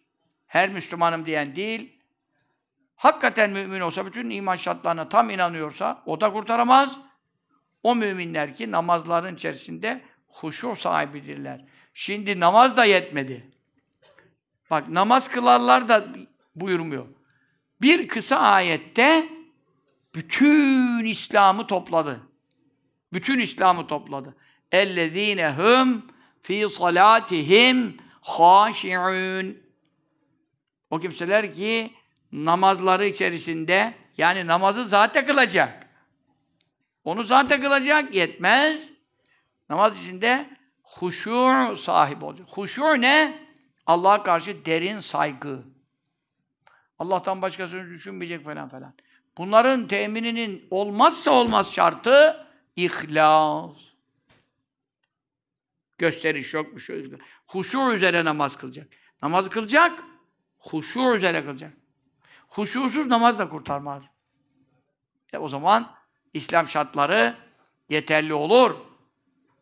her Müslümanım diyen değil, hakikaten mümin olsa, bütün iman şartlarına tam inanıyorsa, o da kurtaramaz. O müminler ki namazların içerisinde huşu sahibidirler. Şimdi namaz da yetmedi. Bak namaz kılarlar da buyurmuyor. Bir kısa ayette bütün İslam'ı topladı. Bütün İslam'ı topladı. اَلَّذ۪ينَ هُمْ fi salatihim haşi'un. O kimseler ki namazları içerisinde yani namazı zaten kılacak. Onu zaten kılacak yetmez. Namaz içinde huşu sahip olacak. Huşu ne? Allah'a karşı derin saygı. Allah'tan başkasını düşünmeyecek falan falan. Bunların temininin olmazsa olmaz şartı ihlas. Gösteriş yok şey. Huşu üzere namaz kılacak. Namaz kılacak, huşu üzere kılacak. Huşusuz namaz da kurtarmaz. E o zaman İslam şartları yeterli olur.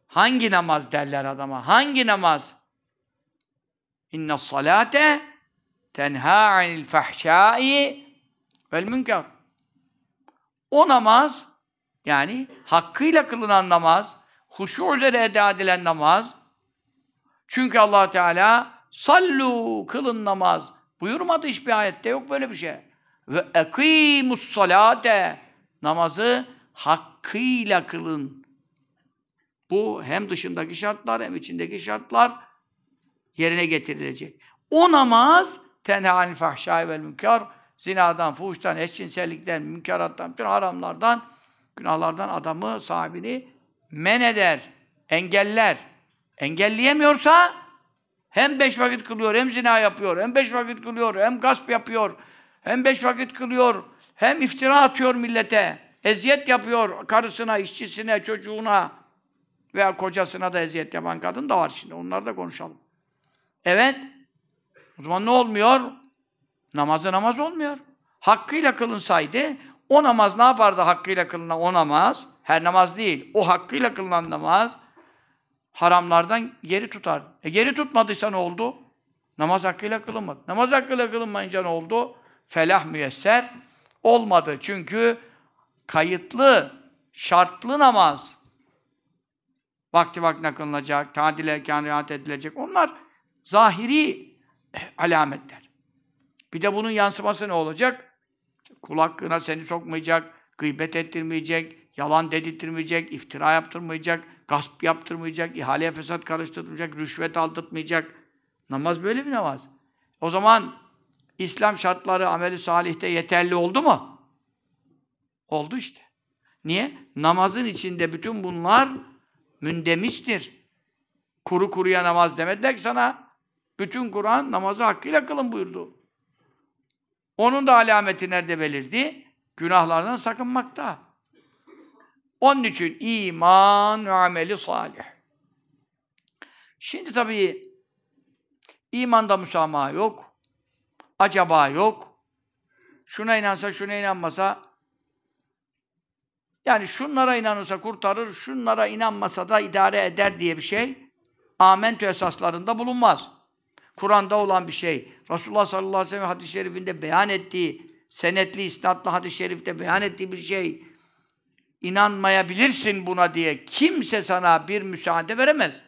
Hangi namaz derler adama? Hangi namaz? İnne salate tenha anil fahşai vel münker. O namaz, yani hakkıyla kılınan namaz, huşu üzere eda edilen namaz, çünkü allah Teala sallu, kılın namaz buyurmadı hiçbir ayette, yok böyle bir şey. Ve ekimus salate, namazı hakkıyla kılın. Bu hem dışındaki şartlar hem içindeki şartlar yerine getirilecek. O namaz tenha anil fahşai vel münker zinadan, fuhuştan, eşcinsellikten, münkerattan, bütün haramlardan, günahlardan adamı, sahibini men eder, engeller. Engelleyemiyorsa hem beş vakit kılıyor, hem zina yapıyor, hem beş vakit kılıyor, hem gasp yapıyor, hem beş vakit kılıyor, hem iftira atıyor millete, eziyet yapıyor karısına, işçisine, çocuğuna veya kocasına da eziyet yapan kadın da var şimdi. Onları da konuşalım. Evet. O zaman ne olmuyor? Namazı namaz olmuyor. Hakkıyla kılınsaydı, o namaz ne yapardı hakkıyla kılınan o namaz? Her namaz değil, o hakkıyla kılınan namaz haramlardan geri tutar. E geri tutmadıysa ne oldu? Namaz hakkıyla kılınmadı. Namaz hakkıyla kılınmayınca ne oldu? Felah müyesser olmadı. Çünkü kayıtlı, şartlı namaz vakti vaktine kılınacak, tadil erken riayet edilecek. Onlar zahiri alametler. Bir de bunun yansıması ne olacak? Kul hakkına seni sokmayacak, gıybet ettirmeyecek, yalan dedirtmeyecek, iftira yaptırmayacak, gasp yaptırmayacak, ihaleye fesat karıştırmayacak, rüşvet aldırtmayacak. Namaz böyle bir namaz. O zaman İslam şartları ameli salihte yeterli oldu mu? Oldu işte. Niye? Namazın içinde bütün bunlar mündemiştir. Kuru kuruya namaz demediler ki sana. Bütün Kur'an namazı hakkıyla kılın buyurdu. Onun da alameti nerede belirdi? Günahlardan sakınmakta. Onun için iman ve ameli salih. Şimdi tabii imanda müsamaha yok. Acaba yok. Şuna inansa, şuna inanmasa yani şunlara inanırsa kurtarır, şunlara inanmasa da idare eder diye bir şey amentü esaslarında bulunmaz. Kur'an'da olan bir şey, Resulullah sallallahu aleyhi ve sellem hadis-i şerifinde beyan ettiği, senetli, isnatlı hadis-i şerifte beyan ettiği bir şey, inanmayabilirsin buna diye kimse sana bir müsaade veremez.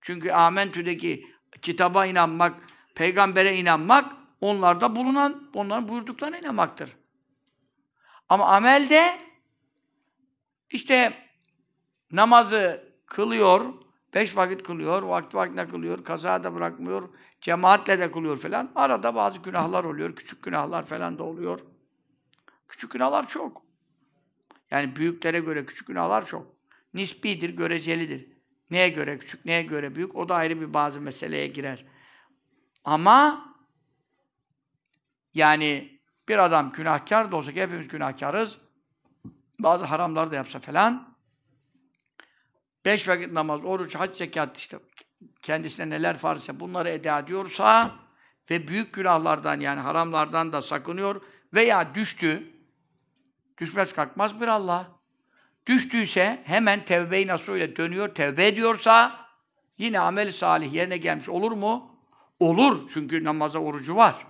Çünkü Amentü'deki kitaba inanmak, peygambere inanmak, onlarda bulunan, onların buyurduklarına inanmaktır. Ama amelde işte namazı kılıyor, beş vakit kılıyor, vakti vaktine kılıyor, kaza da bırakmıyor, cemaatle de kılıyor falan. Arada bazı günahlar oluyor, küçük günahlar falan da oluyor. Küçük günahlar çok. Yani büyüklere göre küçük günahlar çok. Nispidir, görecelidir. Neye göre küçük, neye göre büyük, o da ayrı bir bazı meseleye girer. Ama yani bir adam günahkar da olsa ki hepimiz günahkarız, bazı haramlar da yapsa falan, beş vakit namaz, oruç, hac, zekat işte kendisine neler farz bunları eda ediyorsa ve büyük günahlardan yani haramlardan da sakınıyor veya düştü, düşmez kalkmaz bir Allah. Düştüyse hemen tevbe-i nasuhuyla dönüyor, tevbe ediyorsa yine amel salih yerine gelmiş olur mu? Olur. Çünkü namaza orucu var.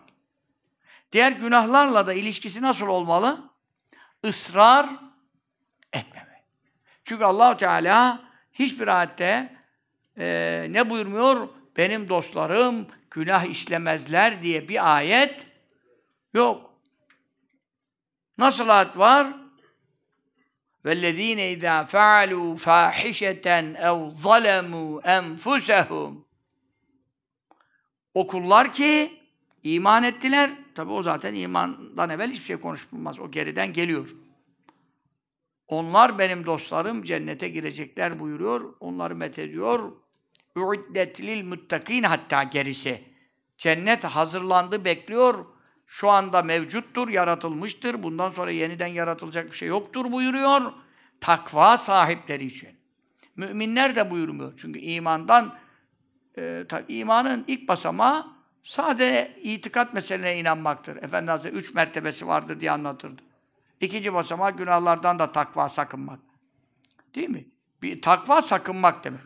Diğer günahlarla da ilişkisi nasıl olmalı? Israr etmeme. Çünkü Allahu Teala hiçbir ayette e, ne buyurmuyor? Benim dostlarım günah işlemezler diye bir ayet yok. Nasıl ayet var? وَالَّذ۪ينَ اِذَا فَعَلُوا فَاحِشَةً اَوْ ظَلَمُوا اَنْفُسَهُمْ O kullar ki iman ettiler. Tabi o zaten imandan evvel hiçbir şey konuşulmaz. O geriden geliyor. Onlar benim dostlarım cennete girecekler buyuruyor. Onları methediyor. Uiddet lil muttakin hatta gerisi. Cennet hazırlandı, bekliyor. Şu anda mevcuttur, yaratılmıştır. Bundan sonra yeniden yaratılacak bir şey yoktur buyuruyor. Takva sahipleri için. Müminler de buyurmuyor. Çünkü imandan, e, tabi imanın ilk basamağı sade itikat meselene inanmaktır. Efendi Hazretleri üç mertebesi vardır diye anlatırdı. İkinci basamağı günahlardan da takva sakınmak. Değil mi? Bir takva sakınmak demek.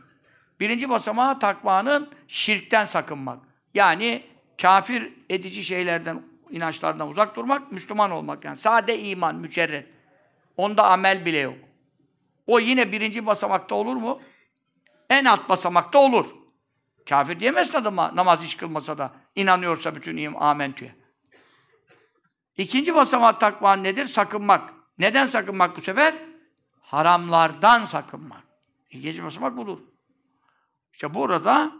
Birinci basamağı takvanın şirkten sakınmak. Yani kafir edici şeylerden, inançlardan uzak durmak, Müslüman olmak yani. Sade iman, mücerret. Onda amel bile yok. O yine birinci basamakta olur mu? En alt basamakta olur. Kafir diyemezsin adama namaz hiç kılmasa da. inanıyorsa bütün im amentüye. İkinci basamak takva nedir? Sakınmak. Neden sakınmak bu sefer? Haramlardan sakınmak. İkinci basamak budur. İşte burada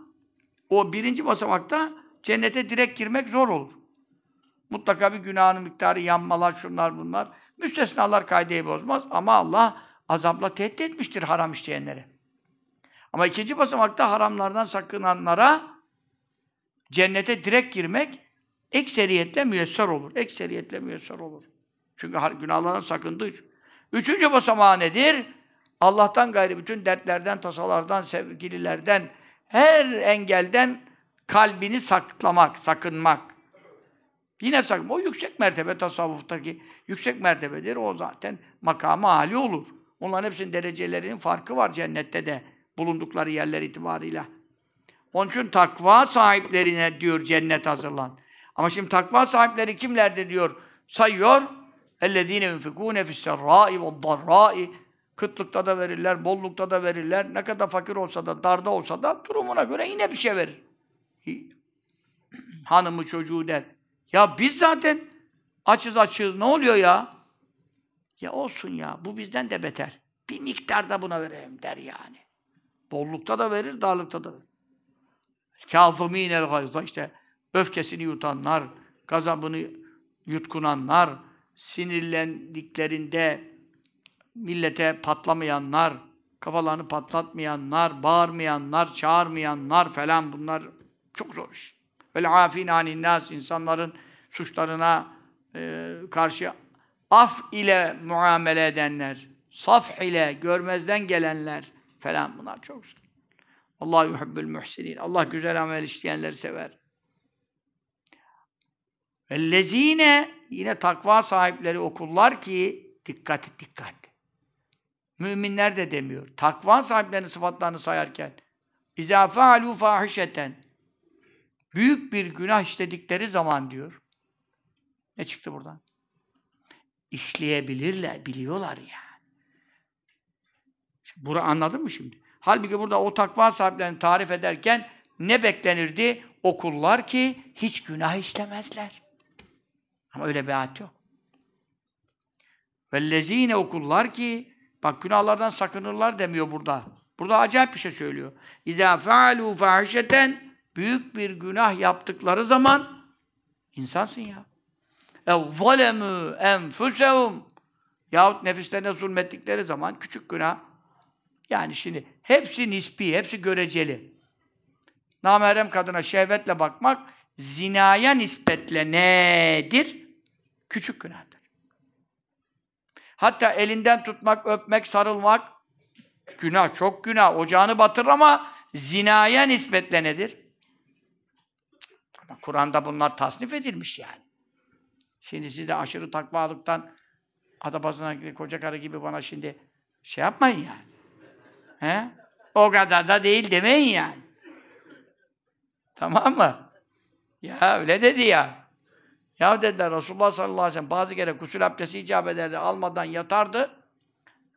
o birinci basamakta cennete direkt girmek zor olur. Mutlaka bir günahın miktarı, yanmalar, şunlar bunlar. Müstesnalar kaydeyi bozmaz ama Allah azapla tehdit etmiştir haram işleyenlere. Ama ikinci basamakta haramlardan sakınanlara cennete direkt girmek ekseriyetle müyesser olur. Ekseriyetle müyesser olur. Çünkü günahlardan sakındığı için. Üçüncü basamağı nedir? Allah'tan gayrı bütün dertlerden, tasalardan, sevgililerden, her engelden kalbini saklamak, sakınmak. Yine sakın. O yüksek mertebe tasavvuftaki yüksek mertebedir. O zaten makamı hali olur. Onların hepsinin derecelerinin farkı var cennette de bulundukları yerler itibarıyla. Onun için takva sahiplerine diyor cennet hazırlan. Ama şimdi takva sahipleri kimlerdir diyor. Sayıyor. اَلَّذ۪ينَ يُنْفِقُونَ فِي السَّرَّاءِ وَالضَّرَّاءِ Kıtlıkta da verirler, bollukta da verirler. Ne kadar fakir olsa da, darda olsa da durumuna göre yine bir şey verir. (clears throat) Hanımı, çocuğu der. Ya biz zaten açız açız. Ne oluyor ya? Ya olsun ya. Bu bizden de beter. Bir miktar da buna vereyim der yani. Bollukta da verir, darlıkta da verir. Kâzımînel gayza işte öfkesini yutanlar, gazabını yutkunanlar, sinirlendiklerinde millete patlamayanlar, kafalarını patlatmayanlar, bağırmayanlar, çağırmayanlar falan bunlar çok zor iş. Vel afin anin nas insanların suçlarına e, karşı af ile muamele edenler, saf ile görmezden gelenler falan bunlar çok zor. Allah yuhibbül muhsinin. Allah güzel amel işleyenleri sever. Ellezine yine takva sahipleri okullar ki dikkat dikkat. Müminler de demiyor. Takva sahiplerinin sıfatlarını sayarken İzâ fealû fâhişeten büyük bir günah işledikleri zaman diyor. Ne çıktı buradan? İşleyebilirler, biliyorlar ya. Yani. Bura anladın mı şimdi? Halbuki burada o takva sahiplerini tarif ederken ne beklenirdi? Okullar ki hiç günah işlemezler. Ama öyle bir ayet yok. Vellezine okullar ki bak günahlardan sakınırlar demiyor burada. Burada acayip bir şey söylüyor. İza faalu fahişeten büyük bir günah yaptıkları zaman insansın ya. Ev zalemû enfusehum yahut nefislerine zulmettikleri zaman küçük günah yani şimdi hepsi nispi, hepsi göreceli. Namerem kadına şehvetle bakmak zinaya nispetle nedir? Küçük günahdır. Hatta elinden tutmak, öpmek, sarılmak günah, çok günah. Ocağını batırır ama zinaya nispetle nedir? Ama Kur'an'da bunlar tasnif edilmiş yani. Şimdi siz de aşırı takvalıktan adabasına koca karı gibi bana şimdi şey yapmayın yani. He? O kadar da değil demeyin yani. Tamam mı? Ya öyle dedi ya. Ya dediler Resulullah sallallahu aleyhi ve sellem bazı kere gusül abdesti icap ederdi, almadan yatardı.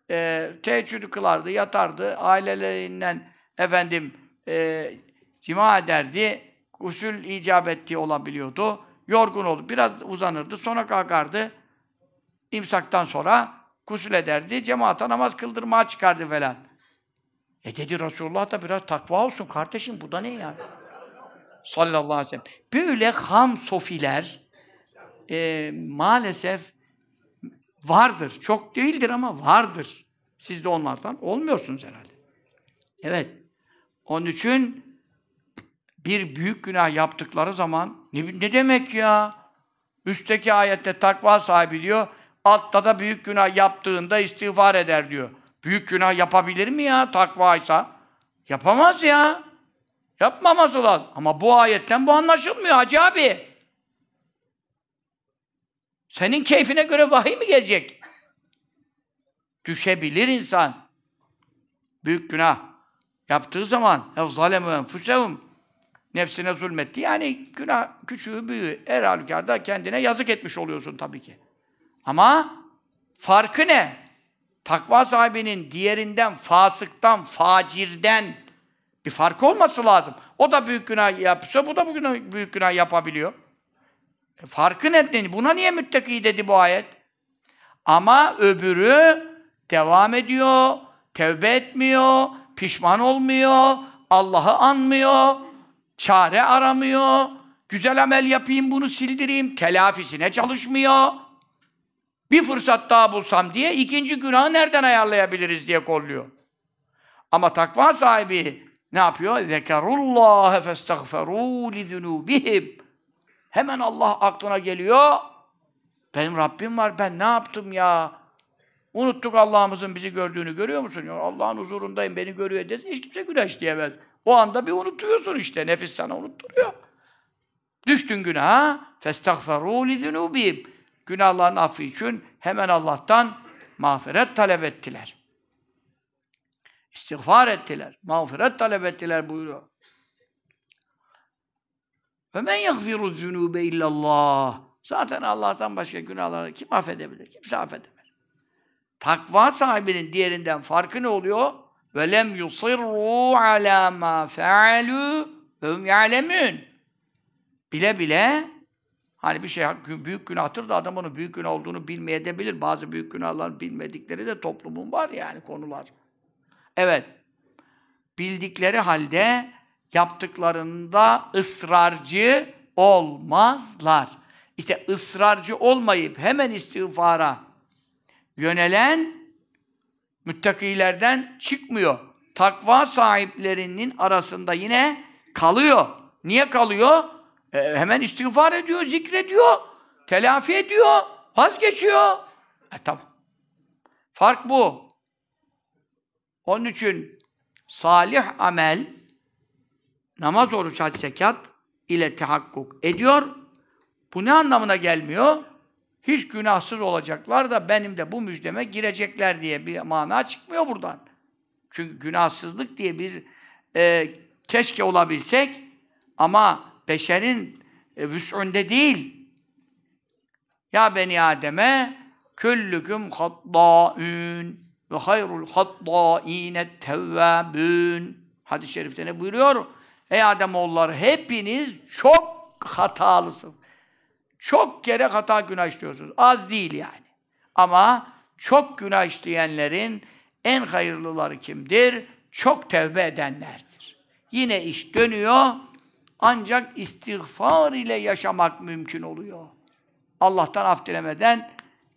E, teheccüdü kılardı, yatardı. Ailelerinden efendim e, cima ederdi. Gusül icap ettiği olabiliyordu. Yorgun oldu. Biraz uzanırdı. Sonra kalkardı. İmsaktan sonra gusül ederdi. Cemaata namaz kıldırmaya çıkardı falan. E dedi Resulullah da biraz takva olsun kardeşim. Bu da ne ya? Sallallahu aleyhi ve sellem. Böyle ham sofiler e, maalesef vardır. Çok değildir ama vardır. Siz de onlardan olmuyorsunuz herhalde. Evet. Onun için bir büyük günah yaptıkları zaman ne, ne demek ya? Üstteki ayette takva sahibi diyor. Altta da büyük günah yaptığında istiğfar eder diyor. Büyük günah yapabilir mi ya takvaysa? Yapamaz ya. Yapmaması lazım. Ama bu ayetten bu anlaşılmıyor Hacı abi. Senin keyfine göre vahiy mi gelecek? Düşebilir insan. Büyük günah yaptığı zaman ev zalemu enfusehum nefsine zulmetti. Yani günah küçüğü büyüğü her halükarda kendine yazık etmiş oluyorsun tabii ki. Ama farkı ne? Takva sahibinin diğerinden, fasıktan, facirden bir fark olması lazım. O da büyük günah yapsa, bu da bugün büyük günah yapabiliyor. E, farkı ne? Buna niye müttaki dedi bu ayet? Ama öbürü devam ediyor, tevbe etmiyor, pişman olmuyor, Allah'ı anmıyor, çare aramıyor, güzel amel yapayım, bunu sildireyim, telafisine çalışmıyor. Bir fırsat daha bulsam diye ikinci günahı nereden ayarlayabiliriz diye kolluyor. Ama takva sahibi ne yapıyor? Zekerullâhe festagferû lidunûbihim. Hemen Allah aklına geliyor. Benim Rabbim var, ben ne yaptım ya? Unuttuk Allah'ımızın bizi gördüğünü görüyor musun? Allah'ın huzurundayım, beni görüyor desin, hiç kimse güneş diyemez. O anda bir unutuyorsun işte, nefis sana unutturuyor. Düştün günaha, فَاسْتَغْفَرُوا لِذُنُوبِهِمْ Günahların affı için hemen Allah'tan mağfiret talep ettiler. İstiğfar ettiler, mağfiret talep ettiler buyuruyor. Ve men yagfiru zunube illallah. Zaten Allah'tan başka günahları kim affedebilir? Kimse affedemez. Takva sahibinin diğerinden farkı ne oluyor? Ve lem yusirru ala ma fealu ve hum ya'lemun. Bile bile hani bir şey büyük günahtır da adam onun büyük günah olduğunu bilmeyebilir. Bazı büyük günahların bilmedikleri de toplumun var yani konular. Evet. Bildikleri halde yaptıklarında ısrarcı olmazlar. İşte ısrarcı olmayıp hemen istiğfara yönelen Müttakilerden çıkmıyor. Takva sahiplerinin arasında yine kalıyor. Niye kalıyor? E, hemen istiğfar ediyor, zikrediyor, telafi ediyor, vazgeçiyor. E tamam. Fark bu. Onun için salih amel namaz, oruç, hac, zekat ile tahakkuk ediyor. Bu ne anlamına gelmiyor? Hiç günahsız olacaklar da benim de bu müjdeme girecekler diye bir mana çıkmıyor buradan. Çünkü günahsızlık diye bir e, keşke olabilsek ama beşerin e, vüs'ünde değil. Ya beni Adem'e küllüküm hattâün ve hayrul hattâine tevvâbün. Hadis-i şerifte ne buyuruyor? Ey Ademoğulları hepiniz çok hatalısınız. Çok kere hata günah işliyorsunuz. Az değil yani. Ama çok günah işleyenlerin en hayırlıları kimdir? Çok tevbe edenlerdir. Yine iş dönüyor. Ancak istiğfar ile yaşamak mümkün oluyor. Allah'tan af dilemeden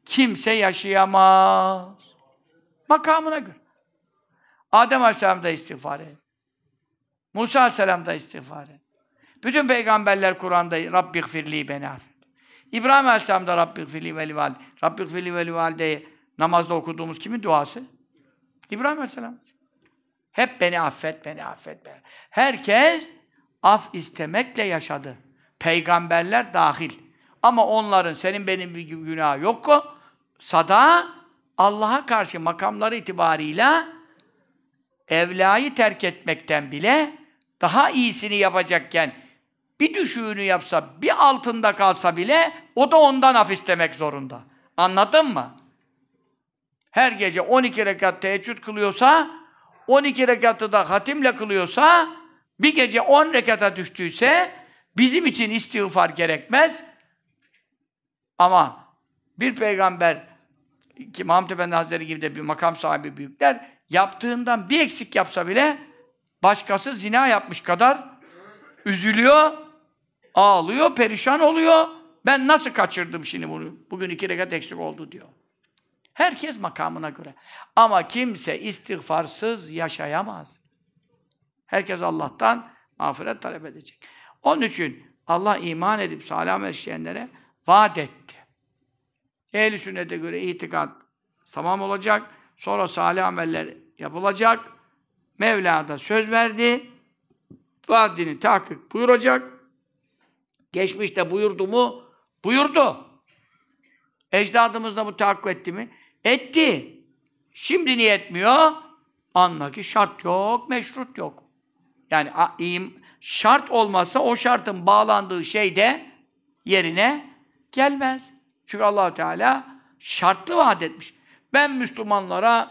kimse yaşayamaz. Makamına göre. Adem Aleyhisselam da istiğfar et. Musa Aleyhisselam da istiğfar et. Bütün peygamberler Kur'an'da Rabbi gfirli beni affet. İbrahim Aleyhisselam da Rabbi gfirli veli valide. Rabbi gfirli veli valideyi namazda okuduğumuz kimin duası? İbrahim Aleyhisselam. Hep beni affet, beni affet. Beni. Herkes af istemekle yaşadı. Peygamberler dahil. Ama onların senin benim bir günah yok o. Sada Allah'a karşı makamları itibarıyla evlayı terk etmekten bile daha iyisini yapacakken bir düşüğünü yapsa, bir altında kalsa bile o da ondan af istemek zorunda. Anladın mı? Her gece 12 rekat teheccüd kılıyorsa, 12 rekatı da hatimle kılıyorsa, bir gece 10 rekata düştüyse bizim için istiğfar gerekmez. Ama bir peygamber ki Muhammed Efendi Hazretleri gibi de bir makam sahibi büyükler yaptığından bir eksik yapsa bile başkası zina yapmış kadar üzülüyor, ağlıyor, perişan oluyor. Ben nasıl kaçırdım şimdi bunu? Bugün iki rekat eksik oldu diyor. Herkes makamına göre. Ama kimse istiğfarsız yaşayamaz. Herkes Allah'tan mağfiret talep edecek. Onun için Allah iman edip salih işleyenlere vaat etti. Ehl-i sünnete göre itikat tamam olacak. Sonra salih ameller yapılacak. Mevla da söz verdi. Vaadini tahkik buyuracak. Geçmişte buyurdu mu? Buyurdu. Ecdadımız da bu tahakkuk etti mi? Etti. Şimdi niye etmiyor? Anla ki şart yok, meşrut yok. Yani şart olmazsa o şartın bağlandığı şey de yerine gelmez. Çünkü allah Teala şartlı vaat etmiş. Ben Müslümanlara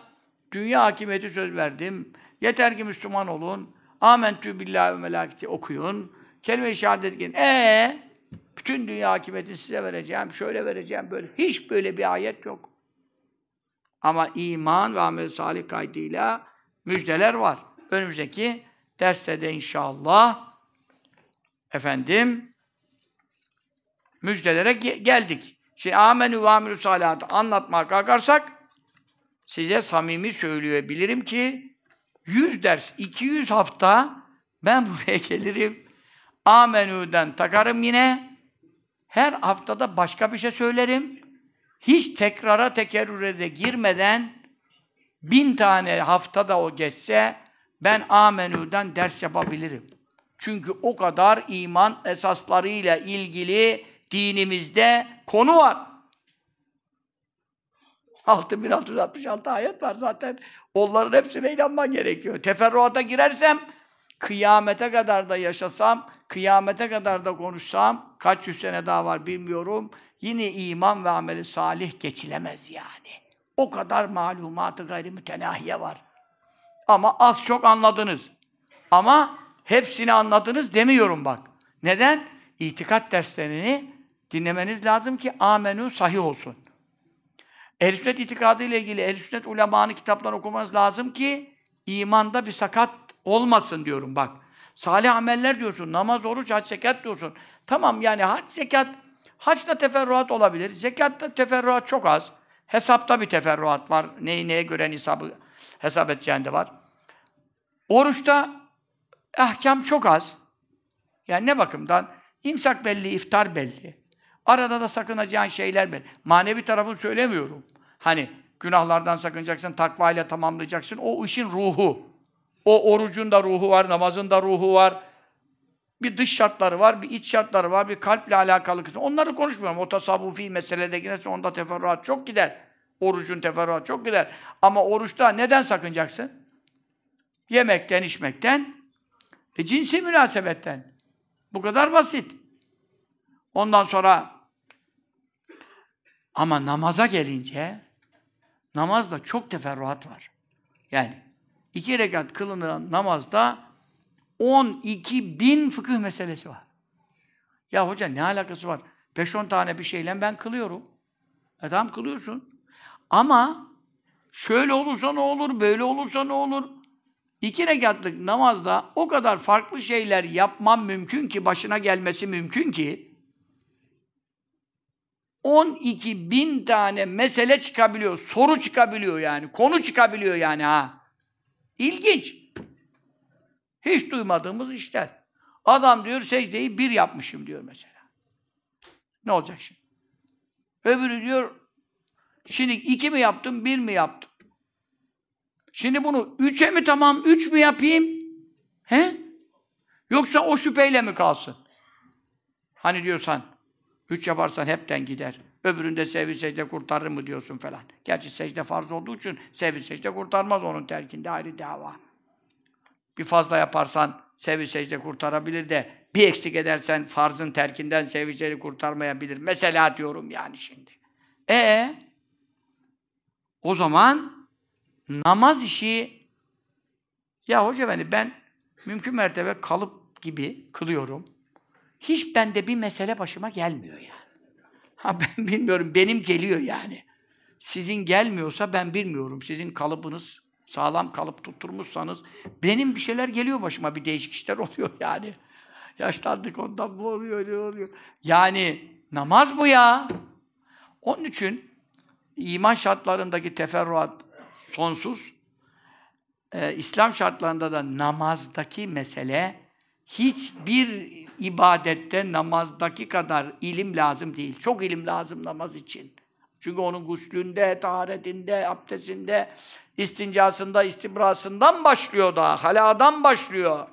dünya hakimiyeti söz verdim. Yeter ki Müslüman olun. Amentü billahi ve melaketi okuyun. Kelime-i şehadet edin. Ee, bütün dünya hakimiyeti size vereceğim, şöyle vereceğim, böyle. Hiç böyle bir ayet yok. Ama iman ve amel salih kaydıyla müjdeler var. Önümüzdeki derste de inşallah efendim müjdelere ge geldik. Şimdi amenü ve amelü salihatı anlatmaya kalkarsak size samimi söyleyebilirim ki 100 ders, 200 hafta ben (laughs) buraya gelirim. Amenü'den takarım yine. Her haftada başka bir şey söylerim. Hiç tekrara tekerrüre de girmeden bin tane haftada o geçse ben amenüden ders yapabilirim. Çünkü o kadar iman esaslarıyla ilgili dinimizde konu var. 6666 ayet var zaten. Onların hepsine inanman gerekiyor. Teferruata girersem, kıyamete kadar da yaşasam, kıyamete kadar da konuşsam, kaç yüz sene daha var bilmiyorum, yine iman ve ameli salih geçilemez yani. O kadar malumatı gayri mütenahiye var. Ama az çok anladınız. Ama hepsini anladınız demiyorum bak. Neden? İtikat derslerini dinlemeniz lazım ki amenü sahih olsun. Ehl-i sünnet itikadı ile ilgili ehl-i sünnet ulemanın kitaplarını okumanız lazım ki imanda bir sakat olmasın diyorum bak. Salih ameller diyorsun, namaz, oruç, hac, zekat diyorsun. Tamam yani hac, zekat, haçta teferruat olabilir. Zekatta teferruat çok az. Hesapta bir teferruat var. Neyi neye göre nisabı hesap edeceğin de var. Oruçta ahkam çok az. Yani ne bakımdan? İmsak belli, iftar belli. Arada da sakınacağın şeyler belli. Manevi tarafını söylemiyorum. Hani günahlardan sakınacaksın, takva ile tamamlayacaksın. O işin ruhu. O orucun da ruhu var, namazın da ruhu var. Bir dış şartları var, bir iç şartları var, bir kalple alakalı kısmı. Onları konuşmuyorum. O tasavvufi meselede girerse onda teferruat çok gider. Orucun teferruat çok gider. Ama oruçta neden sakınacaksın? Yemekten, içmekten, e, cinsi münasebetten. Bu kadar basit. Ondan sonra ama namaza gelince namazda çok teferruat var. Yani iki rekat kılınan namazda 12 bin fıkıh meselesi var. Ya hoca ne alakası var? 5-10 tane bir şeyle ben kılıyorum. E tamam kılıyorsun. Ama şöyle olursa ne olur, böyle olursa ne olur? İki rekatlık namazda o kadar farklı şeyler yapmam mümkün ki, başına gelmesi mümkün ki 12 bin tane mesele çıkabiliyor, soru çıkabiliyor yani, konu çıkabiliyor yani ha. İlginç. Hiç duymadığımız işler. Adam diyor secdeyi bir yapmışım diyor mesela. Ne olacak şimdi? Öbürü diyor şimdi iki mi yaptım, bir mi yaptım? Şimdi bunu üçe mi tamam, üç mü yapayım? He? Yoksa o şüpheyle mi kalsın? Hani diyorsan, üç yaparsan hepten gider. Öbüründe sevgi secde kurtarır mı diyorsun falan. Gerçi secde farz olduğu için sevgi secde kurtarmaz onun terkinde ayrı dava. Bir fazla yaparsan sevgi secde kurtarabilir de bir eksik edersen farzın terkinden sevgi secde kurtarmayabilir. Mesela diyorum yani şimdi. E o zaman namaz işi ya hoca beni ben mümkün mertebe kalıp gibi kılıyorum. Hiç bende bir mesele başıma gelmiyor yani. Ha (laughs) ben bilmiyorum, benim geliyor yani. Sizin gelmiyorsa ben bilmiyorum. Sizin kalıbınız sağlam kalıp tutturmuşsanız benim bir şeyler geliyor başıma, bir değişik işler (laughs) oluyor yani. Yaşlandık ondan bu oluyor, ne oluyor? Yani namaz bu ya. Onun için iman şartlarındaki teferruat sonsuz. Ee, İslam şartlarında da namazdaki mesele hiçbir ibadette namazdaki kadar ilim lazım değil. Çok ilim lazım namaz için. Çünkü onun guslünde, taharetinde, abdestinde, istincasında, istibrasından başlıyor da, haladan başlıyor.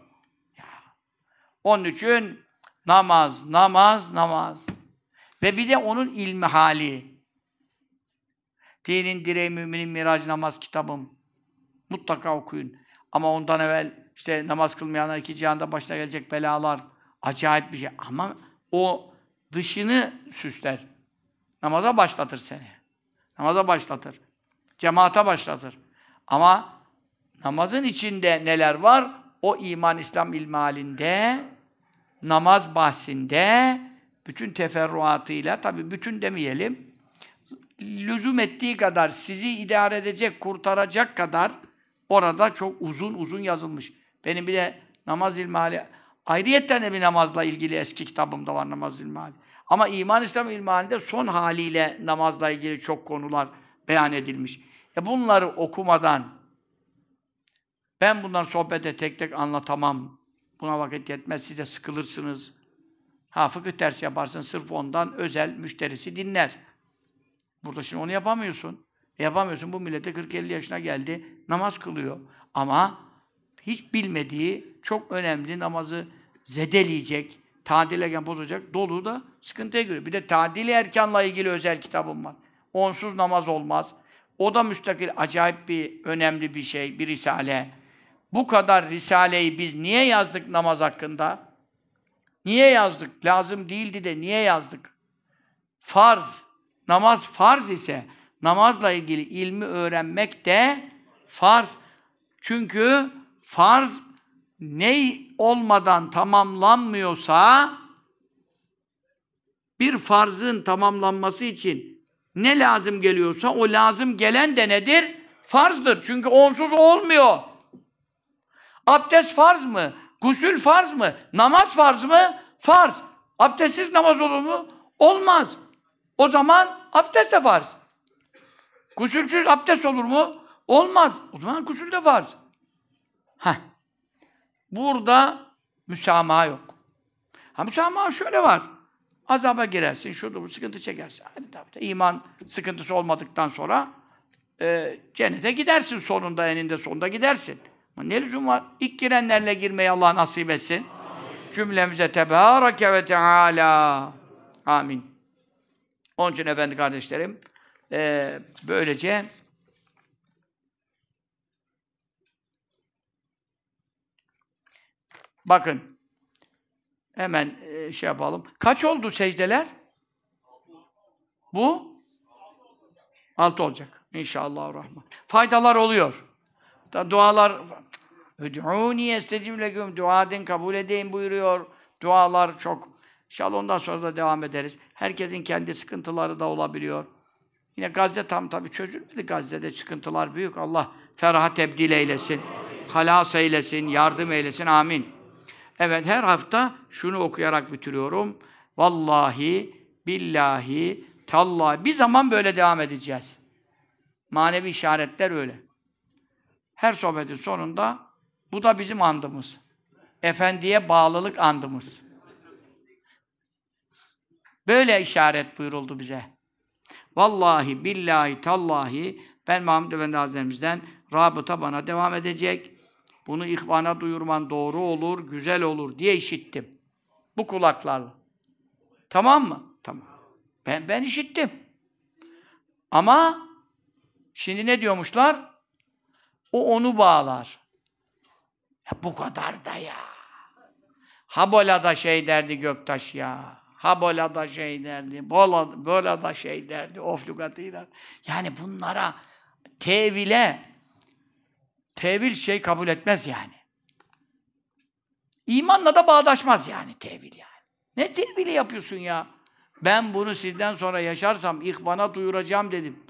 Onun için namaz, namaz, namaz. Ve bir de onun ilmi hali. Dinin direği müminin miracı namaz kitabım. Mutlaka okuyun. Ama ondan evvel işte namaz kılmayanlar iki cihanda başına gelecek belalar. Acayip bir şey. Ama o dışını süsler. Namaza başlatır seni. Namaza başlatır. Cemaata başlatır. Ama namazın içinde neler var? O iman İslam ilmi halinde, namaz bahsinde, bütün teferruatıyla, tabi bütün demeyelim, lüzum ettiği kadar, sizi idare edecek, kurtaracak kadar orada çok uzun uzun yazılmış. Benim bir de namaz ilmihali, ayrıyetten de bir namazla ilgili eski kitabımda var namaz ilmihali. Ama iman İslam ilmihalinde son haliyle namazla ilgili çok konular beyan edilmiş. E bunları okumadan ben bundan sohbete tek tek anlatamam. Buna vakit yetmez, siz de sıkılırsınız. Ha fıkıh dersi yaparsın, sırf ondan özel müşterisi dinler. Burada şimdi onu yapamıyorsun. E yapamıyorsun. Bu millete 40-50 yaşına geldi, namaz kılıyor. Ama hiç bilmediği, çok önemli namazı zedeleyecek, tadil erken bozacak, dolu da sıkıntıya giriyor. Bir de tadil erkanla ilgili özel kitabım var. Onsuz namaz olmaz. O da müstakil, acayip bir, önemli bir şey, bir risale. Bu kadar risaleyi biz niye yazdık namaz hakkında? Niye yazdık? Lazım değildi de niye yazdık? Farz. Namaz farz ise namazla ilgili ilmi öğrenmek de farz. Çünkü farz ne olmadan tamamlanmıyorsa bir farzın tamamlanması için ne lazım geliyorsa o lazım gelen de nedir? Farzdır. Çünkü onsuz olmuyor. Abdest farz mı? Gusül farz mı? Namaz farz mı? Farz. Abdestsiz namaz olur mu? Olmaz. O zaman abdest de farz. Gusülsüz abdest olur mu? Olmaz. O zaman gusül de farz. Heh. Burada müsamaha yok. Ha müsamaha şöyle var. Azaba girersin, şurada bu sıkıntı çekersin. Hani tabii de iman sıkıntısı olmadıktan sonra e, cennete gidersin sonunda, eninde sonunda gidersin. Ama ne lüzum var? İlk girenlerle girmeyi Allah nasip etsin. Amin. Cümlemize tebâreke ve teâlâ. Amin. Onun için efendi kardeşlerim, e, böylece bakın hemen e, şey yapalım. Kaç oldu secdeler? Bu? Altı olacak. İnşallah rahman. Faydalar oluyor. Da dualar Üd'ûni estecim leküm dua edin kabul edeyim buyuruyor. Dualar çok. İnşallah ondan sonra da devam ederiz. Herkesin kendi sıkıntıları da olabiliyor. Yine Gazze tam tabi çözülmedi. Gazze'de sıkıntılar büyük. Allah feraha tebdil eylesin. Halas eylesin, yardım eylesin. Amin. Evet her hafta şunu okuyarak bitiriyorum. Vallahi, billahi, tallahi. Bir zaman böyle devam edeceğiz. Manevi işaretler öyle. Her sohbetin sonunda bu da bizim andımız. Efendiye bağlılık andımız. Böyle işaret buyuruldu bize. Vallahi, billahi, tallahi ben Mahmud Efendi Hazretlerimizden rabıta bana devam edecek. Bunu ihvana duyurman doğru olur, güzel olur diye işittim. Bu kulaklarla. Tamam mı? Tamam. Ben ben işittim. Ama şimdi ne diyormuşlar? O onu bağlar. Ya bu kadar da ya. Habola'da şey derdi Göktaş ya. Habola'da şey derdi. Bola, Bola'da şey derdi. Of lügatıyla. Yani bunlara tevile tevil şey kabul etmez yani. İmanla da bağdaşmaz yani tevil yani. Ne tevili yapıyorsun ya? Ben bunu sizden sonra yaşarsam ihvana duyuracağım dedim.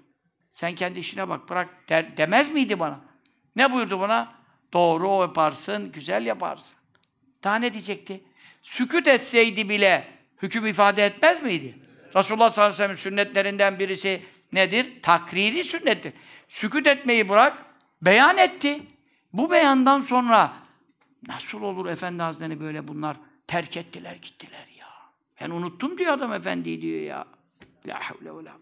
Sen kendi işine bak, bırak der, demez miydi bana? Ne buyurdu buna? Doğru yaparsın, güzel yaparsın. Daha ne diyecekti? Süküt etseydi bile hüküm ifade etmez miydi? Resulullah sallallahu aleyhi ve sellem sünnetlerinden birisi nedir? Takriri sünnettir. Süküt etmeyi bırak, beyan etti. Bu beyandan sonra nasıl olur Efendi Hazretleri böyle bunlar terk ettiler gittiler ya. Ben unuttum diyor adam efendi diyor ya. La havle ve la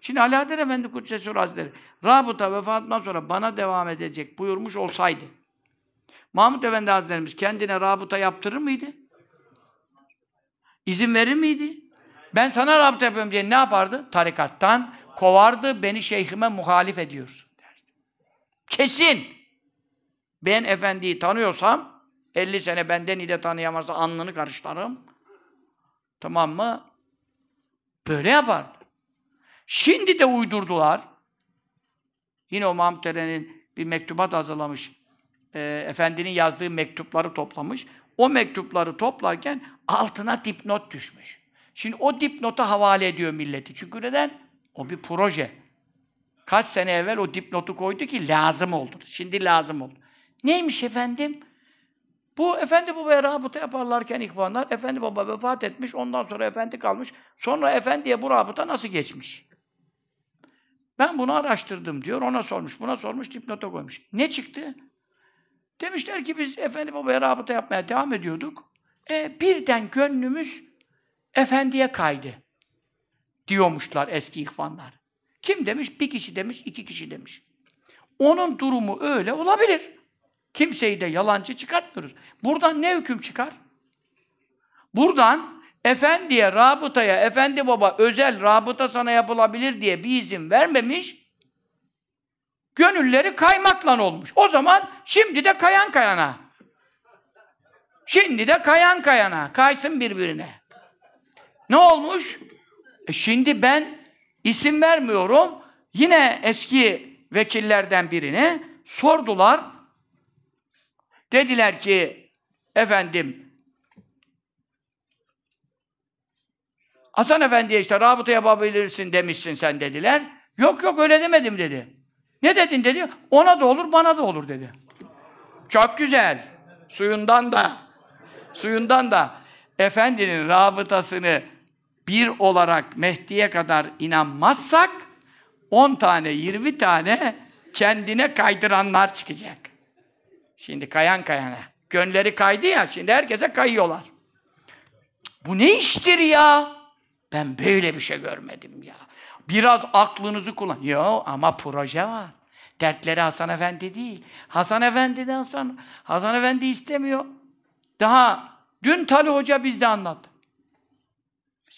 Şimdi Alaeddin Efendi Kudsesi Hazretleri Rabıta vefatından sonra bana devam edecek buyurmuş olsaydı Mahmud Efendi Hazretlerimiz kendine rabıta yaptırır mıydı? İzin verir miydi? Ben sana rabıta yapıyorum diye ne yapardı? Tarikattan kovardı, beni şeyhime muhalif ediyorsun. Kesin! Ben efendiyi tanıyorsam 50 sene benden iyi de tanıyamazsa alnını karışlarım. Tamam mı? Böyle yapardı. Şimdi de uydurdular. Yine o Mahmud Eren'in bir mektubat hazırlamış. E, Efendinin yazdığı mektupları toplamış. O mektupları toplarken altına dipnot düşmüş. Şimdi o dipnota havale ediyor milleti. Çünkü neden? O bir proje. Kaç sene evvel o dipnotu koydu ki lazım oldu. Şimdi lazım oldu. Neymiş efendim? Bu Efendi Baba'ya rabıta yaparlarken ihvanlar, Efendi Baba vefat etmiş, ondan sonra Efendi kalmış. Sonra Efendi'ye bu rabıta nasıl geçmiş? Ben bunu araştırdım diyor, ona sormuş, buna sormuş, dipnota koymuş. Ne çıktı? Demişler ki biz Efendi Baba'ya rabıta yapmaya devam ediyorduk. E, birden gönlümüz Efendi'ye kaydı. Diyormuşlar eski ihvanlar. Kim demiş? Bir kişi demiş, iki kişi demiş. Onun durumu öyle olabilir. Kimseyi de yalancı çıkartmıyoruz. Buradan ne hüküm çıkar? Buradan efendiye, rabıtaya, efendi baba özel rabıta sana yapılabilir diye bir izin vermemiş, gönülleri kaymakla olmuş. O zaman şimdi de kayan kayana. Şimdi de kayan kayana. Kaysın birbirine. Ne olmuş? E şimdi ben isim vermiyorum. Yine eski vekillerden birine sordular. Dediler ki efendim Hasan Efendi'ye işte rabıta yapabilirsin demişsin sen dediler. Yok yok öyle demedim dedi. Ne dedin dedi. Ona da olur bana da olur dedi. Çok güzel. Suyundan da suyundan da Efendinin rabıtasını bir olarak Mehdi'ye kadar inanmazsak 10 tane, 20 tane kendine kaydıranlar çıkacak. Şimdi kayan kayana. Gönleri kaydı ya, şimdi herkese kayıyorlar. Bu ne iştir ya? Ben böyle bir şey görmedim ya. Biraz aklınızı kullan. Yo ama proje var. Dertleri Hasan Efendi değil. Hasan Efendi de Hasan. Hasan Efendi istemiyor. Daha dün Tali Hoca bizde anlattı.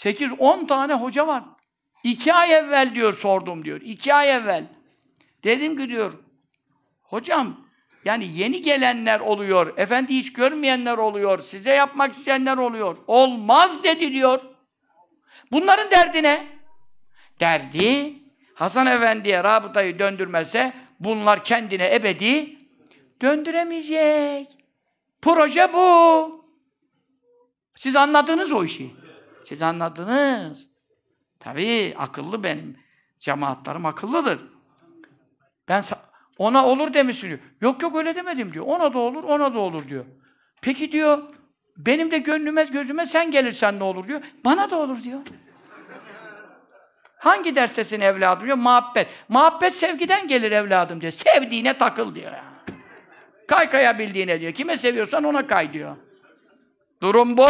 8-10 tane hoca var. İki ay evvel diyor sordum diyor. İki ay evvel. Dedim ki diyor, hocam yani yeni gelenler oluyor, efendi hiç görmeyenler oluyor, size yapmak isteyenler oluyor. Olmaz dedi diyor. Bunların derdi ne? Derdi, Hasan Efendi'ye rabıtayı döndürmezse bunlar kendine ebedi döndüremeyecek. Proje bu. Siz anladınız o işi. Siz anladınız. Tabii akıllı benim. Cemaatlarım akıllıdır. Ben ona olur demişsin diyor. Yok yok öyle demedim diyor. Ona da olur, ona da olur diyor. Peki diyor, benim de gönlüme, gözüme sen gelirsen ne olur diyor. Bana da olur diyor. Hangi derstesin evladım diyor? Muhabbet. Muhabbet sevgiden gelir evladım diyor. Sevdiğine takıl diyor. Kay kayabildiğine diyor. Kime seviyorsan ona kay diyor. Durum bu.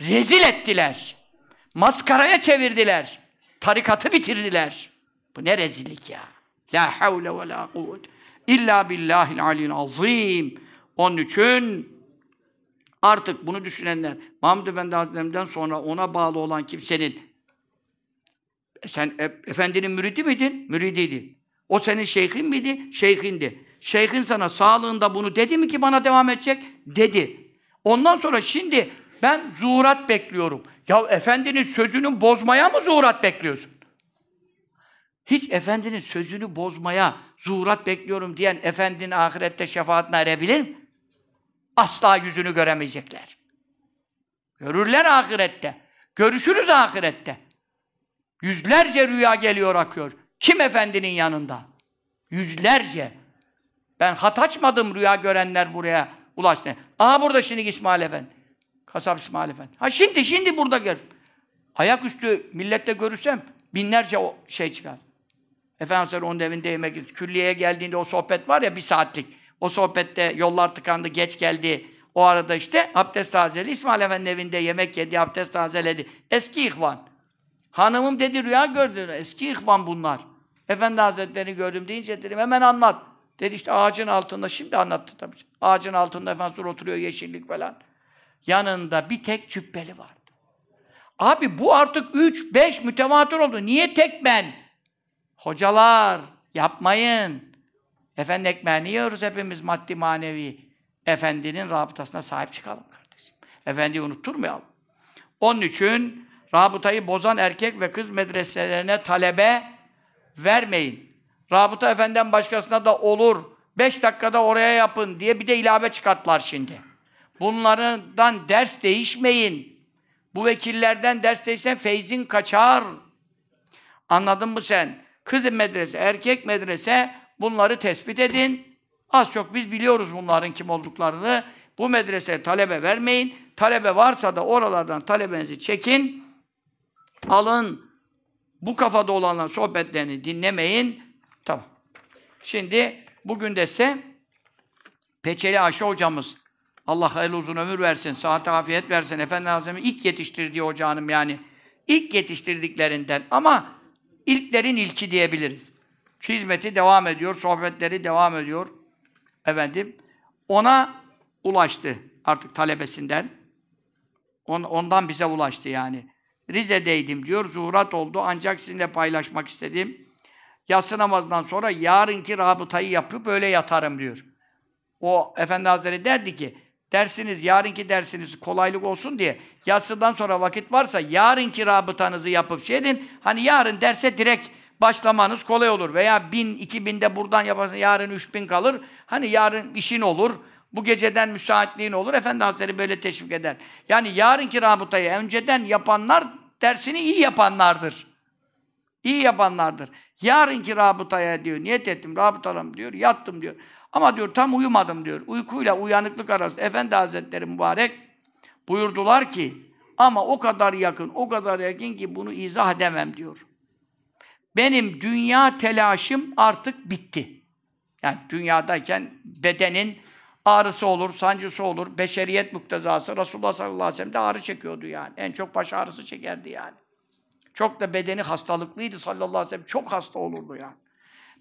Rezil ettiler. Maskaraya çevirdiler. Tarikatı bitirdiler. Bu ne rezillik ya. La havle ve la kuvvet. İlla billahil aliyyil azim. Onun için artık bunu düşünenler, Mahmud Efendi Hazretlerinden sonra ona bağlı olan kimsenin sen e, efendinin müridi miydin? Müridiydi. O senin şeyhin miydi? Şeyhindi. Şeyhin sana sağlığında bunu dedi mi ki bana devam edecek? Dedi. Ondan sonra şimdi ben zuhurat bekliyorum. Ya efendinin sözünü bozmaya mı zuhurat bekliyorsun? Hiç efendinin sözünü bozmaya zuhurat bekliyorum diyen efendinin ahirette şefaatine erebilir mi? Asla yüzünü göremeyecekler. Görürler ahirette. Görüşürüz ahirette. Yüzlerce rüya geliyor akıyor. Kim efendinin yanında? Yüzlerce. Ben hat açmadım rüya görenler buraya ulaştı. Aha burada şimdi İsmail Efendi. Kasap İsmail Efendi. Ha şimdi, şimdi burada gör. Ayaküstü milletle görürsem binlerce o şey çıkar. Efendimiz onun evinde yemek yedi. Külliyeye geldiğinde o sohbet var ya bir saatlik. O sohbette yollar tıkandı, geç geldi. O arada işte abdest tazeli. İsmail Efendi evinde yemek yedi, abdest tazeledi. Eski ihvan. Hanımım dedi rüya gördü. Eski ihvan bunlar. Efendi Hazretleri gördüm deyince dedim hemen anlat. Dedi işte ağacın altında, şimdi anlattı tabii. Ağacın altında Efendimiz oturuyor yeşillik falan. Yanında bir tek cübbeli vardı. Abi bu artık üç, beş mütevatir oldu. Niye tek ben? Hocalar yapmayın. Efendi ekmeğini yiyoruz hepimiz maddi manevi. Efendinin rabıtasına sahip çıkalım kardeşim. Efendiyi unutturmayalım. Onun için rabıtayı bozan erkek ve kız medreselerine talebe vermeyin. Rabıta efendiden başkasına da olur. Beş dakikada oraya yapın diye bir de ilave çıkarttılar şimdi. Bunlardan ders değişmeyin. Bu vekillerden ders değişsen feyzin kaçar. Anladın mı sen? Kız medrese, erkek medrese bunları tespit edin. Az çok biz biliyoruz bunların kim olduklarını. Bu medreseye talebe vermeyin. Talebe varsa da oralardan talebenizi çekin. Alın. Bu kafada olanların sohbetlerini dinlemeyin. Tamam. Şimdi bugün de ise Peçeli Ayşe hocamız Allah hayırlı uzun ömür versin, sıhhat afiyet versin. Efendi Hazretleri ilk yetiştirdiği hocanım yani. İlk yetiştirdiklerinden ama ilklerin ilki diyebiliriz. Hizmeti devam ediyor, sohbetleri devam ediyor. Efendim, ona ulaştı artık talebesinden. On, ondan bize ulaştı yani. Rize'deydim diyor, zuhurat oldu ancak sizinle paylaşmak istedim. Yatsı namazından sonra yarınki rabıtayı yapıp öyle yatarım diyor. O Efendi Hazretleri derdi ki, dersiniz, yarınki dersiniz kolaylık olsun diye yatsıdan sonra vakit varsa yarınki rabıtanızı yapıp şey edin. Hani yarın derse direkt başlamanız kolay olur. Veya bin, iki binde buradan yaparsın, yarın üç bin kalır. Hani yarın işin olur. Bu geceden müsaitliğin olur. Efendi Hazretleri böyle teşvik eder. Yani yarınki rabıtayı önceden yapanlar dersini iyi yapanlardır. İyi yapanlardır. Yarınki rabıtaya diyor, niyet ettim, rabıtalarım diyor, yattım diyor. Ama diyor tam uyumadım diyor. Uykuyla uyanıklık arasında Efendi Hazretleri mübarek buyurdular ki ama o kadar yakın, o kadar yakın ki bunu izah edemem diyor. benim dünya telaşım artık bitti. Yani dünyadayken bedenin ağrısı olur, sancısı olur, beşeriyet muktezası. Resulullah sallallahu aleyhi ve sellem de ağrı çekiyordu yani. En çok baş ağrısı çekerdi yani. Çok da bedeni hastalıklıydı sallallahu aleyhi ve sellem. Çok hasta olurdu yani.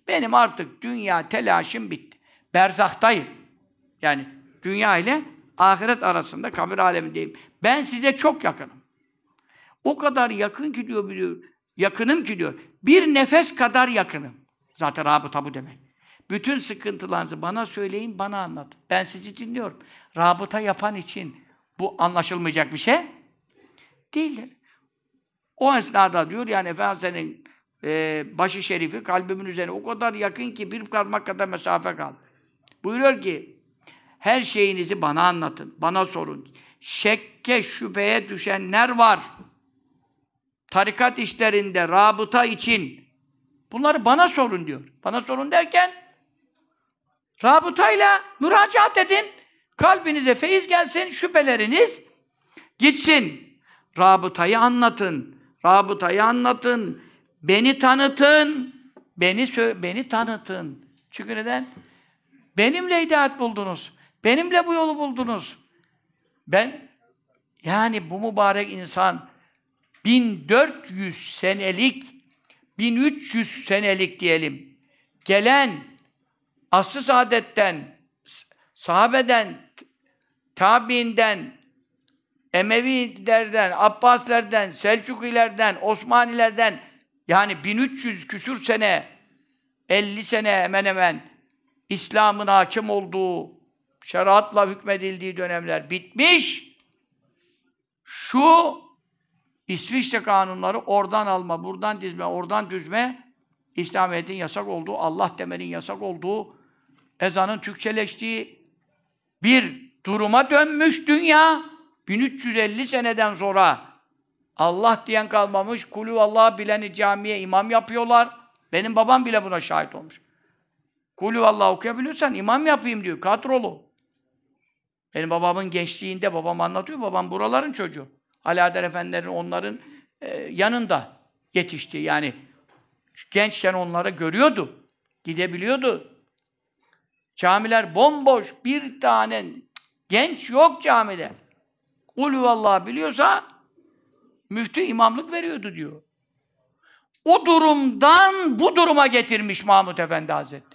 Benim artık dünya telaşım bitti. Berzahtayım. Yani dünya ile ahiret arasında kabir alemindeyim. Ben size çok yakınım. O kadar yakın ki diyor biliyor. Yakınım ki diyor. Bir nefes kadar yakınım. Zaten rabıta bu demek. Bütün sıkıntılarınızı bana söyleyin, bana anlatın. Ben sizi dinliyorum. Rabıta yapan için bu anlaşılmayacak bir şey değildir. O esnada diyor yani Efendimiz'in e, başı şerifi kalbimin üzerine o kadar yakın ki bir parmak kadar mesafe kaldı. Buyuruyor ki her şeyinizi bana anlatın, bana sorun. Şekke, şüpheye düşenler var. Tarikat işlerinde, rabıta için. Bunları bana sorun diyor. Bana sorun derken rabıtayla müracaat edin. Kalbinize feyiz gelsin, şüpheleriniz gitsin. Rabıtayı anlatın. Rabıtayı anlatın. Beni tanıtın. Beni beni tanıtın. Çünkü neden? Benimle hidayet buldunuz. Benimle bu yolu buldunuz. Ben yani bu mübarek insan 1400 senelik 1300 senelik diyelim gelen asr saadetten sahabeden tabiinden Emevilerden, Abbasilerden, Selçukilerden, Osmanilerden yani 1300 küsür sene 50 sene hemen hemen İslam'ın hakim olduğu, şeriatla hükmedildiği dönemler bitmiş. Şu İsviçre kanunları oradan alma, buradan dizme, oradan düzme, İslamiyet'in yasak olduğu, Allah demenin yasak olduğu, ezanın Türkçeleştiği bir duruma dönmüş dünya. 1350 seneden sonra Allah diyen kalmamış, kulü Allah bileni camiye imam yapıyorlar. Benim babam bile buna şahit olmuş. Kulü Allah okuyabiliyorsan imam yapayım diyor, kadrolu. Benim babamın gençliğinde, babam anlatıyor, babam buraların çocuğu. Alaeddin Efendilerin onların e, yanında yetişti. Yani gençken onları görüyordu, gidebiliyordu. Camiler bomboş, bir tane genç yok camide. Ulü Allah biliyorsa müftü imamlık veriyordu diyor. O durumdan bu duruma getirmiş Mahmud Efendi Hazretleri.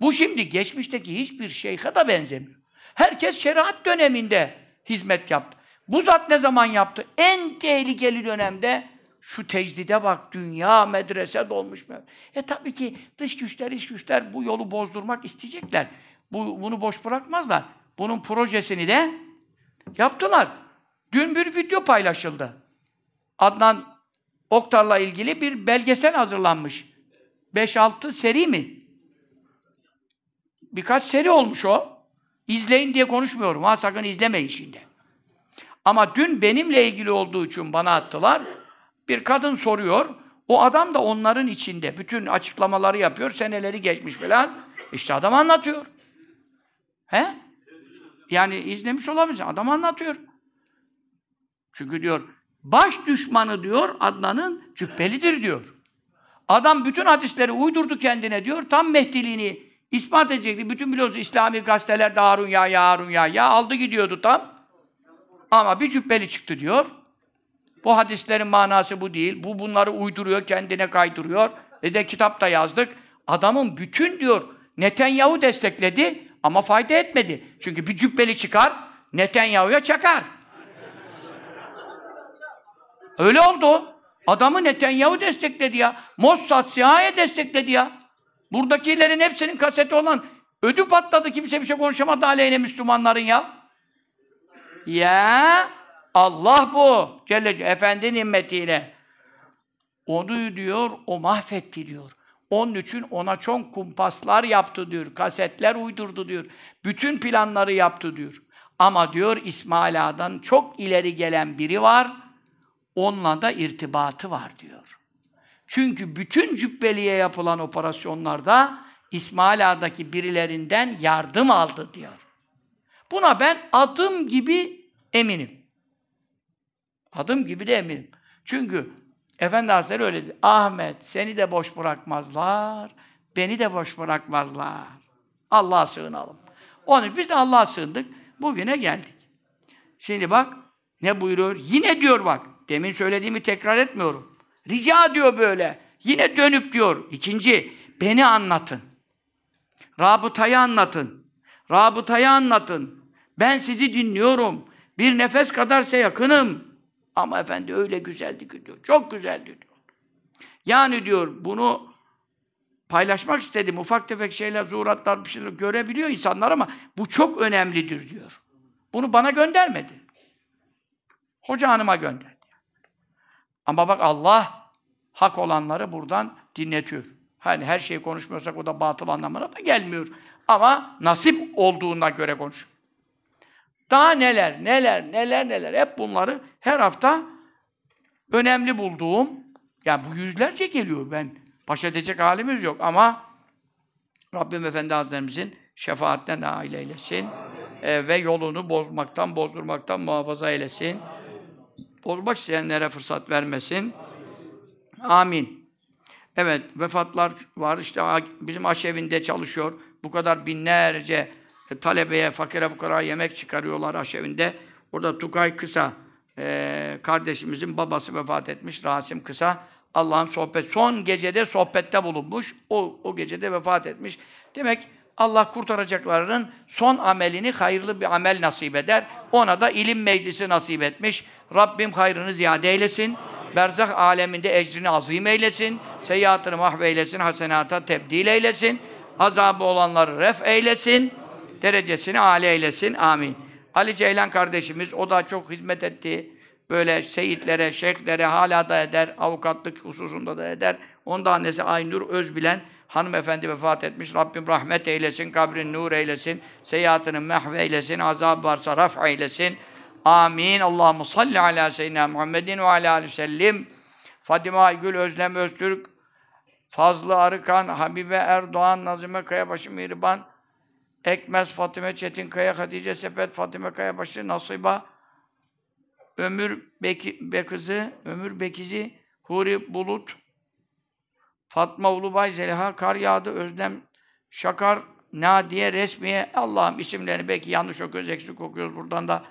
Bu şimdi geçmişteki hiçbir şeyhe da benzemiyor. Herkes şeriat döneminde hizmet yaptı. Bu zat ne zaman yaptı? En tehlikeli dönemde şu tecdide bak, dünya medrese dolmuş. E tabii ki dış güçler, iç güçler bu yolu bozdurmak isteyecekler. Bu, bunu boş bırakmazlar. Bunun projesini de yaptılar. Dün bir video paylaşıldı. Adnan Oktar'la ilgili bir belgesel hazırlanmış. 5-6 seri mi? Birkaç seri olmuş o. İzleyin diye konuşmuyorum. Ha sakın izlemeyin şimdi. Ama dün benimle ilgili olduğu için bana attılar. Bir kadın soruyor. O adam da onların içinde. Bütün açıklamaları yapıyor. Seneleri geçmiş falan. İşte adam anlatıyor. He? Yani izlemiş olabilir. Adam anlatıyor. Çünkü diyor, baş düşmanı diyor, Adnan'ın cübbelidir diyor. Adam bütün hadisleri uydurdu kendine diyor, tam Mehdiliğini ispat edecekti. Bütün biliyorsunuz İslami gazetelerde Harun ya, ya Harun ya, ya aldı gidiyordu tam. Ama bir cübbeli çıktı diyor. Bu hadislerin manası bu değil. Bu bunları uyduruyor, kendine kaydırıyor. Ve de kitapta yazdık. Adamın bütün diyor Netanyahu destekledi ama fayda etmedi. Çünkü bir cübbeli çıkar, Netanyahu'ya çakar. Öyle oldu. Adamı Netanyahu destekledi ya. Mossad, CIA destekledi ya. Buradakilerin hepsinin kaseti olan ödü patladı. Kimse bir şey konuşamadı aleyhine Müslümanların ya. Ya Allah bu. Celle Efendi nimmetiyle. Onu diyor, o mahvetti diyor. Onun için ona çok kumpaslar yaptı diyor. Kasetler uydurdu diyor. Bütün planları yaptı diyor. Ama diyor İsmail Ağa'dan çok ileri gelen biri var. Onunla da irtibatı var diyor. Çünkü bütün cübbeliye yapılan operasyonlarda İsmail Ağa'daki birilerinden yardım aldı diyor. Buna ben adım gibi eminim. Adım gibi de eminim. Çünkü Efendi Hazretleri öyle dedi. Ahmet seni de boş bırakmazlar, beni de boş bırakmazlar. Allah'a sığınalım. Onun biz de Allah'a sığındık. Bugüne geldik. Şimdi bak ne buyuruyor? Yine diyor bak. Demin söylediğimi tekrar etmiyorum. Rica diyor böyle. Yine dönüp diyor. İkinci, beni anlatın. Rabıtayı anlatın. Rabıtayı anlatın. Ben sizi dinliyorum. Bir nefes kadarsa yakınım. Ama efendi öyle güzeldi ki diyor. Çok güzeldi diyor. Yani diyor bunu paylaşmak istedim. Ufak tefek şeyler, zuhuratlar bir şeyler görebiliyor insanlar ama bu çok önemlidir diyor. Bunu bana göndermedi. Hoca hanıma gönderdi. Ama bak Allah hak olanları buradan dinletiyor. Hani her şeyi konuşmuyorsak o da batıl anlamına da gelmiyor. Ama nasip olduğuna göre konuş. Daha neler, neler, neler, neler. Hep bunları her hafta önemli bulduğum, yani bu yüzlerce geliyor ben. Baş edecek halimiz yok ama Rabbim Efendi Hazretlerimizin şefaatten nail eylesin. E, ve yolunu bozmaktan, bozdurmaktan muhafaza eylesin. Bozmak isteyenlere fırsat vermesin. Amin. Evet, vefatlar var. İşte bizim aşevinde çalışıyor. Bu kadar binlerce talebeye, fakire fukara yemek çıkarıyorlar aşevinde. Orada Tukay Kısa e, kardeşimizin babası vefat etmiş. Rasim Kısa. Allah'ın sohbet, son gecede sohbette bulunmuş. O, o gecede vefat etmiş. Demek Allah kurtaracaklarının son amelini hayırlı bir amel nasip eder. Ona da ilim meclisi nasip etmiş. Rabbim hayrını ziyade eylesin. Berzah aleminde ecrini azim eylesin. Seyyiatını mahveylesin, hasenata tebdil eylesin. Azabı olanları ref eylesin. Derecesini âli eylesin. Amin. Ali Ceylan kardeşimiz, o da çok hizmet etti. Böyle seyitlere, şeyhlere hala da eder, avukatlık hususunda da eder. Onda annesi Aynur Özbilen hanımefendi vefat etmiş. Rabbim rahmet eylesin, kabrin nur eylesin, seyyiatını mahve eylesin, azab varsa raf eylesin. Amin. Allahu salli ala seyyidina Muhammedin ve ala aleyhi sellim. Fadime Aygül Özlem Öztürk, Fazlı Arıkan, Habibe Erdoğan, Nazime Kayabaşı Mihriban, Ekmez Fatime Çetinkaya, Hatice Sepet, Fatime Kayabaşı, Nasiba, Ömür Beki, Bekızı, Ömür Bekizi, Huri Bulut, Fatma Ulubay, Zeliha Kar yağdı, Özlem Şakar, Nadiye Resmiye, Allah'ım isimlerini belki yanlış okuyoruz, eksik okuyoruz. Buradan da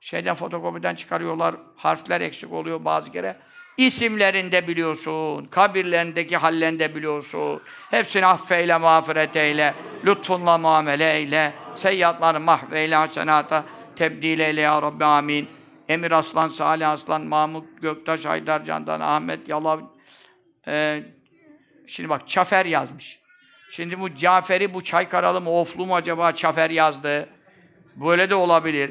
şeyden fotokopiden çıkarıyorlar, harfler eksik oluyor bazı kere. İsimlerini de biliyorsun, kabirlerindeki hallerini de biliyorsun. Hepsini affeyle, mağfiret eyle, lütfunla muamele eyle, seyyatlarını mahveyle, hasenata tebdil eyle ya Rabbi amin. Emir Aslan, Salih Aslan, Mahmut Göktaş, Haydar Candan, Ahmet Yalav. Ee, şimdi bak Çafer yazmış. Şimdi bu Cafer'i bu Çaykaralı mı, Oflu mu acaba Çafer yazdı? Böyle de olabilir.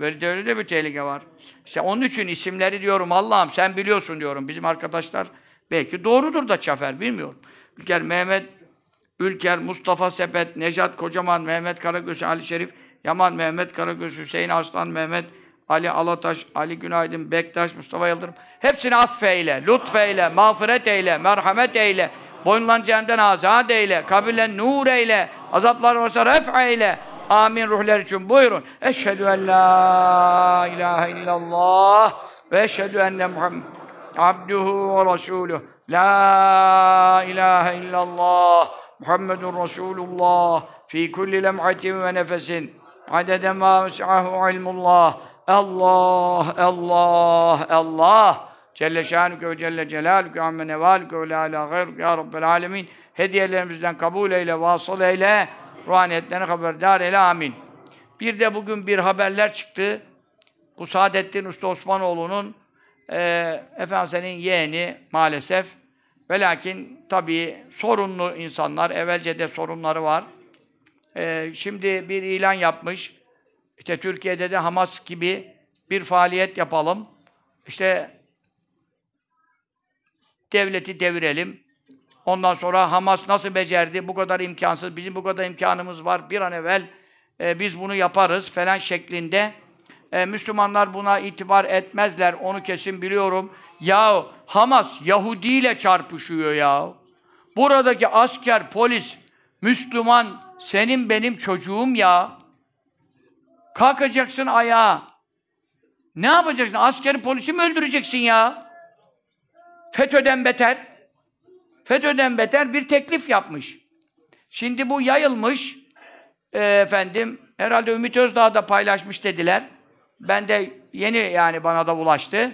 Böyle de öyle de bir tehlike var. İşte onun için isimleri diyorum Allah'ım sen biliyorsun diyorum. Bizim arkadaşlar belki doğrudur da Çafer bilmiyorum. Ülker Mehmet Ülker, Mustafa Sepet, Nejat Kocaman, Mehmet Karagöz, Ali Şerif, Yaman Mehmet Karagöz, Hüseyin Aslan, Mehmet Ali Alataş, Ali Günaydın, Bektaş, Mustafa Yıldırım. Hepsini affeyle, lütfeyle, mağfiret eyle, merhamet eyle. Boyunlan cehennemden azat eyle, kabirlen nur eyle, azaplar varsa ref eyle. Amin ruhlar için buyurun. Eşhedü en la ilahe illallah ve eşhedü enne Muhammed abduhu ve resuluh. La ilahe illallah Muhammedun Resulullah fi kulli lem'atin ve nefesin adede ma ves'ahu ilmullah Allah, Allah, Allah Celle şanüke ve celle celalüke amme nevalüke ve la gayrüke ya Rabbel alemin hediyelerimizden kabul eyle, vasıl eyle ruhaniyetlerine haberdar eyle amin. Bir de bugün bir haberler çıktı. Bu Saadettin Usta Osmanoğlu'nun e, Efendimiz'in yeğeni maalesef. Ve lakin tabii sorunlu insanlar, evvelce de sorunları var. E, şimdi bir ilan yapmış. İşte Türkiye'de de Hamas gibi bir faaliyet yapalım. İşte devleti devirelim. Ondan sonra Hamas nasıl becerdi? Bu kadar imkansız. Bizim bu kadar imkanımız var. Bir an evvel e, biz bunu yaparız falan şeklinde. E, Müslümanlar buna itibar etmezler. Onu kesin biliyorum. Ya Hamas Yahudi ile çarpışıyor ya. Buradaki asker, polis, Müslüman senin benim çocuğum ya. Kalkacaksın ayağa. Ne yapacaksın? Askeri polisi mi öldüreceksin ya? FETÖ'den beter, FETÖ'den beter bir teklif yapmış. Şimdi bu yayılmış, e, efendim, herhalde Ümit Özdağ da paylaşmış dediler. Ben de yeni yani bana da ulaştı.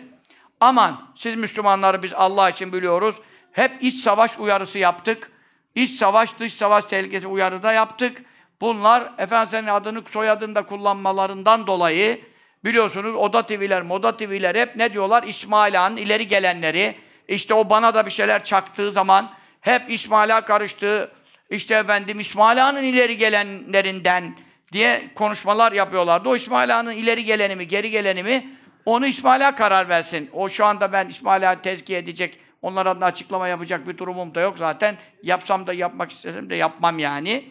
Aman siz Müslümanları biz Allah için biliyoruz. Hep iç savaş uyarısı yaptık. İç savaş, dış savaş tehlikesi uyarı da yaptık. Bunlar Efendimiz'in adını soyadını da kullanmalarından dolayı biliyorsunuz Oda TV'ler, Moda TV'ler hep ne diyorlar? İsmail Ağa'nın ileri gelenleri. İşte o bana da bir şeyler çaktığı zaman hep İsmail Ağa karıştığı, işte efendim İsmail Ağa'nın ileri gelenlerinden diye konuşmalar yapıyorlardı. O İsmail Ağa'nın ileri geleni mi, geri geleni mi onu İsmail Ağa karar versin. O şu anda ben İsmail Ağa tezkiye edecek, onlar adına açıklama yapacak bir durumum da yok zaten. Yapsam da yapmak istesem de yapmam yani.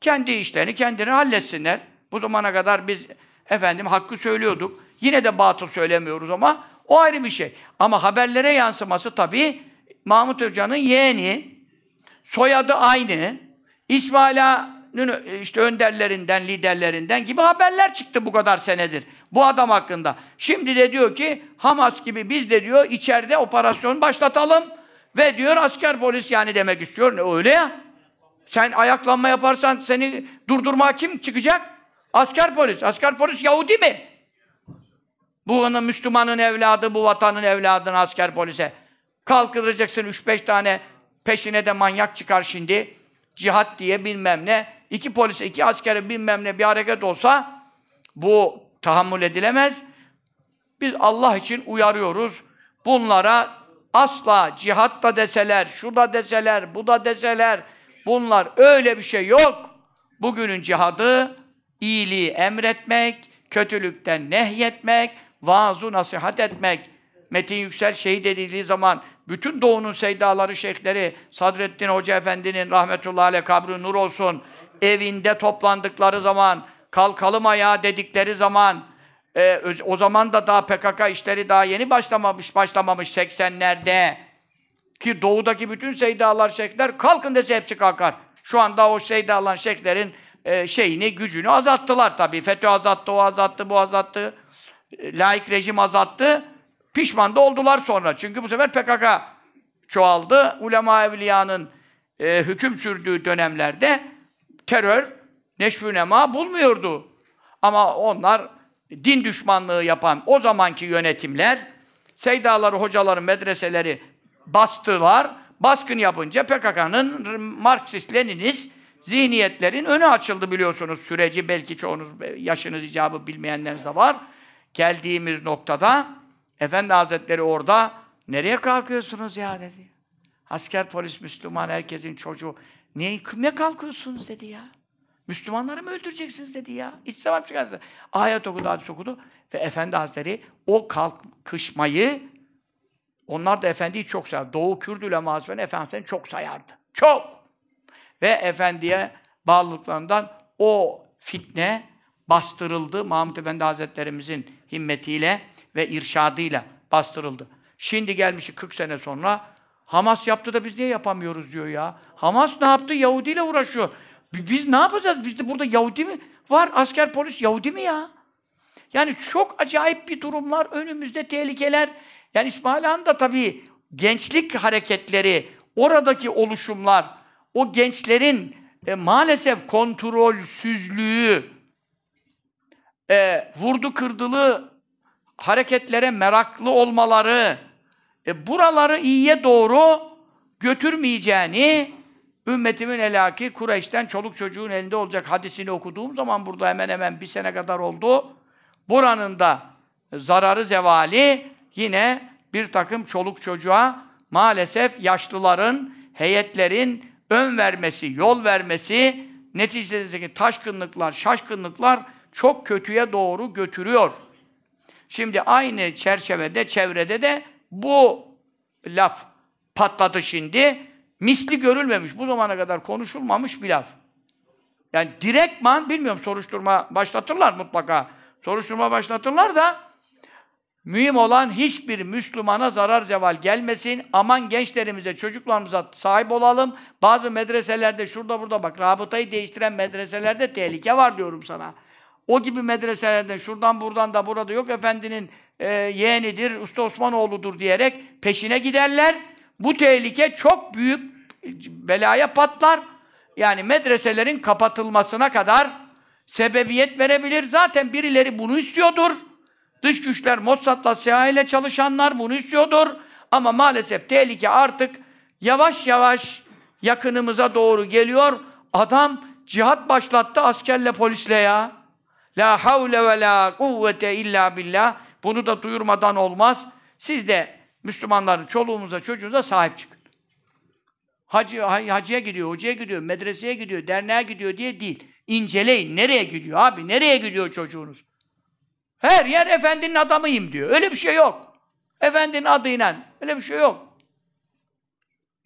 Kendi işlerini kendini halletsinler. Bu zamana kadar biz efendim hakkı söylüyorduk. Yine de batıl söylemiyoruz ama o ayrı bir şey. Ama haberlere yansıması tabii Mahmut Hoca'nın yeğeni, soyadı aynı, İsmail Ağa'nın işte önderlerinden, liderlerinden gibi haberler çıktı bu kadar senedir. Bu adam hakkında. Şimdi de diyor ki Hamas gibi biz de diyor içeride operasyon başlatalım ve diyor asker polis yani demek istiyor. Ne öyle ya? Sen ayaklanma yaparsan seni durdurma kim çıkacak? Asker polis. Asker polis Yahudi mi? Bu onun Müslümanın evladı, bu vatanın evladını asker polise. Kalkıracaksın 3-5 tane peşine de manyak çıkar şimdi. Cihat diye bilmem ne. İki polise, iki askere bilmem ne bir hareket olsa bu tahammül edilemez. Biz Allah için uyarıyoruz. Bunlara asla cihat da deseler, şu da deseler, bu da deseler, bunlar öyle bir şey yok. Bugünün cihadı iyiliği emretmek, kötülükten nehyetmek, vaaz nasihat etmek. Metin Yüksel şehit edildiği zaman bütün doğunun seydaları, şeyhleri, Sadrettin Hoca Efendi'nin rahmetullahi aleyh kabri nur olsun, evinde toplandıkları zaman, kalkalım ayağa dedikleri zaman, e, o zaman da daha PKK işleri daha yeni başlamamış, başlamamış 80'lerde. Ki doğudaki bütün seydalar, şeyhler kalkın dese hepsi kalkar. Şu anda o seydalar, şeyhlerin e, şeyini, gücünü azalttılar tabii. FETÖ azalttı, o azalttı, bu azalttı. E, laik rejim azalttı. Pişman da oldular sonra. Çünkü bu sefer PKK çoğaldı. Ulema evliyanın e, hüküm sürdüğü dönemlerde terör neşvü nema bulmuyordu. Ama onlar din düşmanlığı yapan o zamanki yönetimler seydaları, hocaları, medreseleri bastılar. Baskın yapınca PKK'nın Marksist-Leninist zihniyetlerin önü açıldı biliyorsunuz. Süreci belki çoğunuz yaşınız icabı bilmeyenleriniz de var. Geldiğimiz noktada Efendi Hazretleri orada nereye kalkıyorsunuz ya dedi. Asker, polis, Müslüman, herkesin çocuğu. Niye, ne kalkıyorsunuz dedi ya. Müslümanları mı öldüreceksiniz dedi ya. İç savaş çıkarsa. Ayet okudu, hadis okudu. Ve Efendi Hazretleri o kalkışmayı onlar da Efendi'yi çok sayar. Doğu Kürdü uleması Efendisi'ni çok sayardı. Çok! Ve Efendi'ye bağlılıklarından o fitne bastırıldı. Mahmud Efendi Hazretlerimizin himmetiyle ve irşadıyla bastırıldı. Şimdi gelmiş 40 sene sonra Hamas yaptı da biz niye yapamıyoruz diyor ya. Hamas ne yaptı? Yahudi ile uğraşıyor. Biz ne yapacağız? Bizde burada Yahudi mi var? Asker polis Yahudi mi ya? Yani çok acayip bir durumlar, önümüzde tehlikeler. Yani İsmail Han da tabii gençlik hareketleri, oradaki oluşumlar, o gençlerin e, maalesef kontrolsüzlüğü, e, vurdu kırdılı hareketlere meraklı olmaları, e, buraları iyiye doğru götürmeyeceğini, ümmetimin elaki Kureyş'ten çoluk çocuğun elinde olacak hadisini okuduğum zaman burada hemen hemen bir sene kadar oldu. Buranın da zararı zevali yine bir takım çoluk çocuğa maalesef yaşlıların, heyetlerin ön vermesi, yol vermesi, neticesindeki taşkınlıklar, şaşkınlıklar çok kötüye doğru götürüyor. Şimdi aynı çerçevede, çevrede de bu laf patladı şimdi. Misli görülmemiş, bu zamana kadar konuşulmamış bir laf. Yani direktman, bilmiyorum soruşturma başlatırlar mutlaka. Soruşturma başlatırlar da mühim olan hiçbir Müslümana zarar zeval gelmesin. Aman gençlerimize, çocuklarımıza sahip olalım. Bazı medreselerde, şurada burada bak, rabıtayı değiştiren medreselerde tehlike var diyorum sana. O gibi medreselerden şuradan buradan da burada yok efendinin e, yeğenidir, Usta Osmanoğlu'dur diyerek peşine giderler. Bu tehlike çok büyük belaya patlar. Yani medreselerin kapatılmasına kadar sebebiyet verebilir. Zaten birileri bunu istiyordur. Dış güçler, Mossad'la, CIA ile çalışanlar bunu istiyordur. Ama maalesef tehlike artık yavaş yavaş yakınımıza doğru geliyor. Adam cihat başlattı askerle polisle ya. La havle ve la kuvvete illa billah. Bunu da duyurmadan olmaz. Siz de Müslümanların çoluğumuza, çocuğunuza sahip çıkın. Hacı, hacıya gidiyor, hocaya gidiyor, medreseye gidiyor, derneğe gidiyor diye değil. İnceleyin. Nereye gidiyor abi? Nereye gidiyor çocuğunuz? Her yer efendinin adamıyım diyor. Öyle bir şey yok. Efendinin adıyla. Öyle bir şey yok.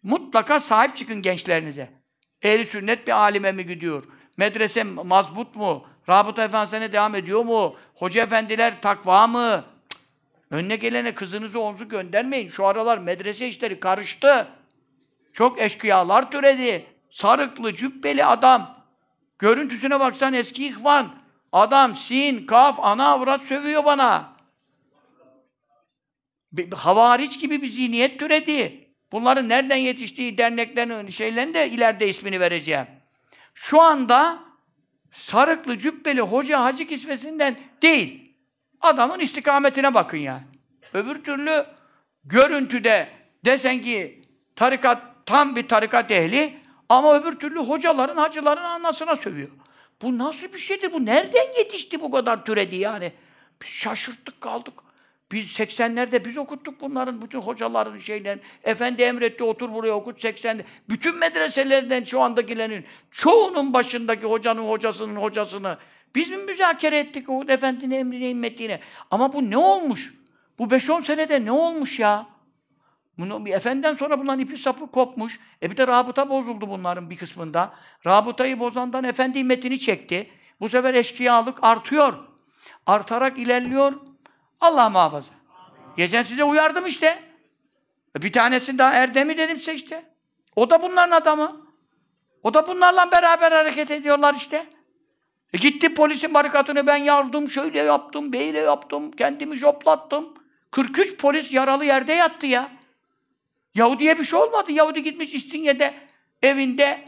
Mutlaka sahip çıkın gençlerinize. Ehli sünnet bir alime mi gidiyor? Medrese mazbut mu? Rabıta efendisine devam ediyor mu? Hoca efendiler takva mı? Önüne gelene kızınızı omzu göndermeyin. Şu aralar medrese işleri karıştı. Çok eşkıyalar türedi. Sarıklı, cübbeli adam. Görüntüsüne baksan eski ihvan. Adam sin, kaf, ana avrat sövüyor bana. Bir, havariç gibi bir zihniyet türedi. Bunların nereden yetiştiği derneklerin şeylerin de ileride ismini vereceğim. Şu anda sarıklı, cübbeli hoca hacı kisvesinden değil. Adamın istikametine bakın yani. Öbür türlü görüntüde desen ki tarikat tam bir tarikat ehli ama öbür türlü hocaların, hacıların anlasına sövüyor. Bu nasıl bir şeydir? Bu nereden yetişti bu kadar türedi yani? Biz şaşırttık kaldık. Biz 80'lerde biz okuttuk bunların, bütün hocaların şeylerini. Efendi emretti, otur buraya okut 80'de. Bütün medreselerden şu andakilerin, çoğunun başındaki hocanın hocasının hocasını biz mi müzakere ettik o efendinin emrine, immetine? Ama bu ne olmuş? Bu 5-10 senede ne olmuş ya? Bunu, efendiden sonra bunların ipi sapı kopmuş. E bir de rabıta bozuldu bunların bir kısmında. Rabıtayı bozandan efendi immetini çekti. Bu sefer eşkıyalık artıyor. Artarak ilerliyor. Allah muhafaza. Geçen size uyardım işte. E bir tanesini daha Erdem'i dedim size işte. O da bunların adamı. O da bunlarla beraber hareket ediyorlar işte. E gitti polisin barikatını ben yardım, şöyle yaptım, böyle yaptım, kendimi joplattım. 43 polis yaralı yerde yattı ya. Yahudi'ye bir şey olmadı. Yahudi gitmiş İstinye'de evinde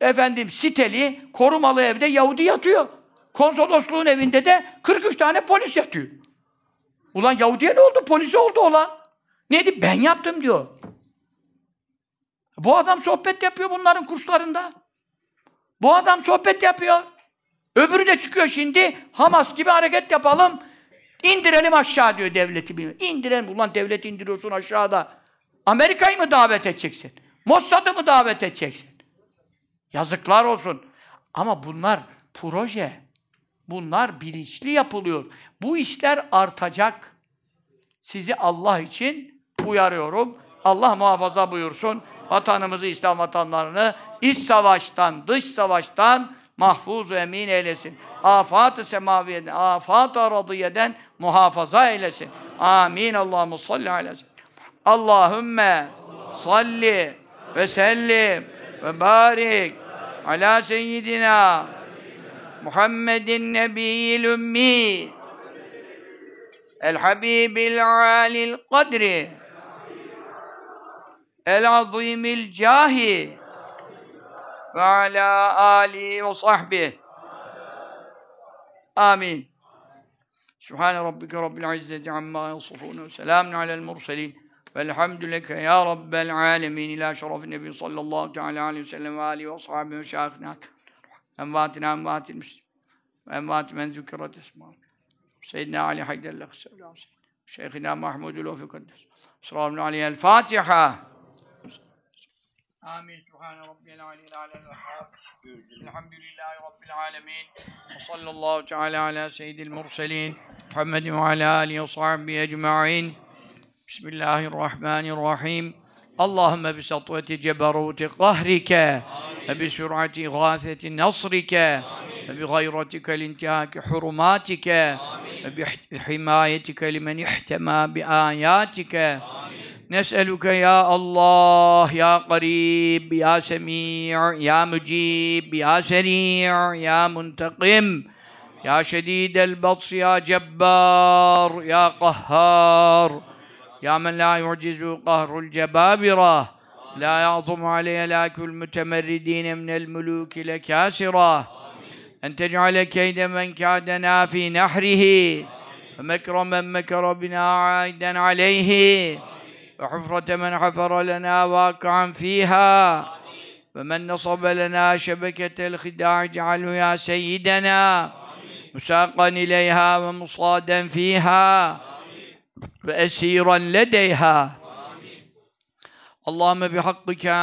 efendim siteli, korumalı evde Yahudi yatıyor. Konsolosluğun evinde de 43 tane polis yatıyor. Ulan Yahudi'ye ne oldu? Polisi oldu olan. Neydi? Ben yaptım diyor. Bu adam sohbet yapıyor bunların kurslarında. Bu adam sohbet yapıyor. Öbürü de çıkıyor şimdi. Hamas gibi hareket yapalım. İndirelim aşağı diyor devleti. İndirelim. Ulan devleti indiriyorsun aşağıda. Amerika'yı mı davet edeceksin? Mossad'ı mı davet edeceksin? Yazıklar olsun. Ama bunlar proje. Bunlar bilinçli yapılıyor. Bu işler artacak. Sizi Allah için uyarıyorum. Allah muhafaza buyursun. Vatanımızı, İslam vatanlarını iç savaştan, dış savaştan mahfuz ve emin eylesin. Afat-ı semaviyeden, afat-ı aradiyeden muhafaza eylesin. Amin. Allahu salli aleyhi Allahümme salli ve sellim ve barik ala seyyidina Muhammedin nebiyyil ümmi el habibil alil kadri. El azimil cahi. Ve ala ali ve sahbihi amin. Subhane rabbike rabbil izzeti amma yasifun ve selamun alel murselin. Velhamdü leke ya Rabbel alemin. İla şerefin nebi sallallahu teala aleyhi envatina envatil müslim ve envat men zükürat esma'ın Seyyidina Ali Haydar'la kısallahu Şeyhina Mahmudul Ofi Kaddes Sırrahun aleyhi Fatiha Amin. Subhane Rabbiyel Aliyyil Alel Vehhab. Elhamdülillahi Rabbil Alemin. Ve sallallahu teala ala seyyidil murselin. Muhammedin ve ala alihi ve sahbihi ecma'in. بسم الله الرحمن الرحيم اللهم بسطوة جبروت قهرك وبسرعة غاثة نصرك وبغيرتك لانتهاك حرماتك وبحمايتك لمن احتمى بآياتك. نسألك يا الله يا قريب يا سميع يا مجيب يا سريع يا منتقم يا شديد البطش يا جبار يا قهار. يا من لا يعجز قهر الجبابرة. لا يعظم علي لاك المتمردين من الملوك لكاسرة. أن تجعل كيد من كادنا في نحره. ومكر من مكر بنا عائدا عليه. وحفرة من حفر لنا واقعا فيها. ومن نصب لنا شبكة الخداع اجعله يا سيدنا. مساقا إليها ومصادا فيها. وأسيرا لديها. اللهم بحق كافها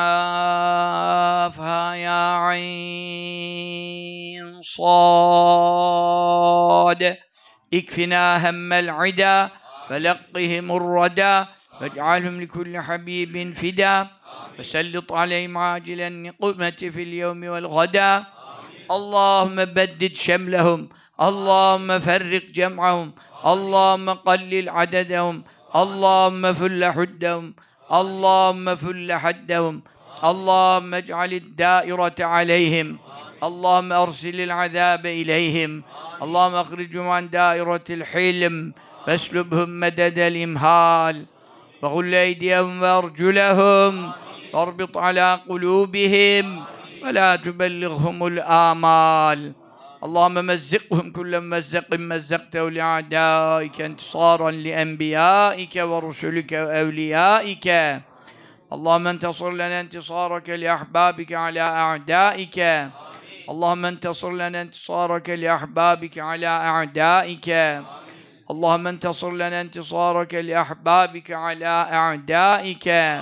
يا عين صاد. اكفنا هم العدا فلقهم الردى واجعلهم لكل حبيب فدا وسلط عليهم عاجل النقمة في اليوم والغدا. اللهم بدد شملهم اللهم فرق جمعهم اللهم قلل عددهم اللهم فل حدهم اللهم فل حدهم اللهم اجعل الدائرة عليهم اللهم أرسل العذاب إليهم اللهم أخرجهم عن دائرة الحلم فاسلبهم مدد الإمهال وغل أيديهم وأرجلهم واربط على قلوبهم ولا تبلغهم الآمال. Allahümme mezzikhum kullen mezzekhin mezzektehu li'adâike entisâran li'enbiyâike ve rusulike ve evliyâike. Allahümme entasır lene entisârake li'ahbâbike alâ a'dâike. Allahümme entasır lene entisârake li'ahbâbike alâ a'dâike. Allahümme entasır lene entisârake li'ahbâbike alâ a'dâike.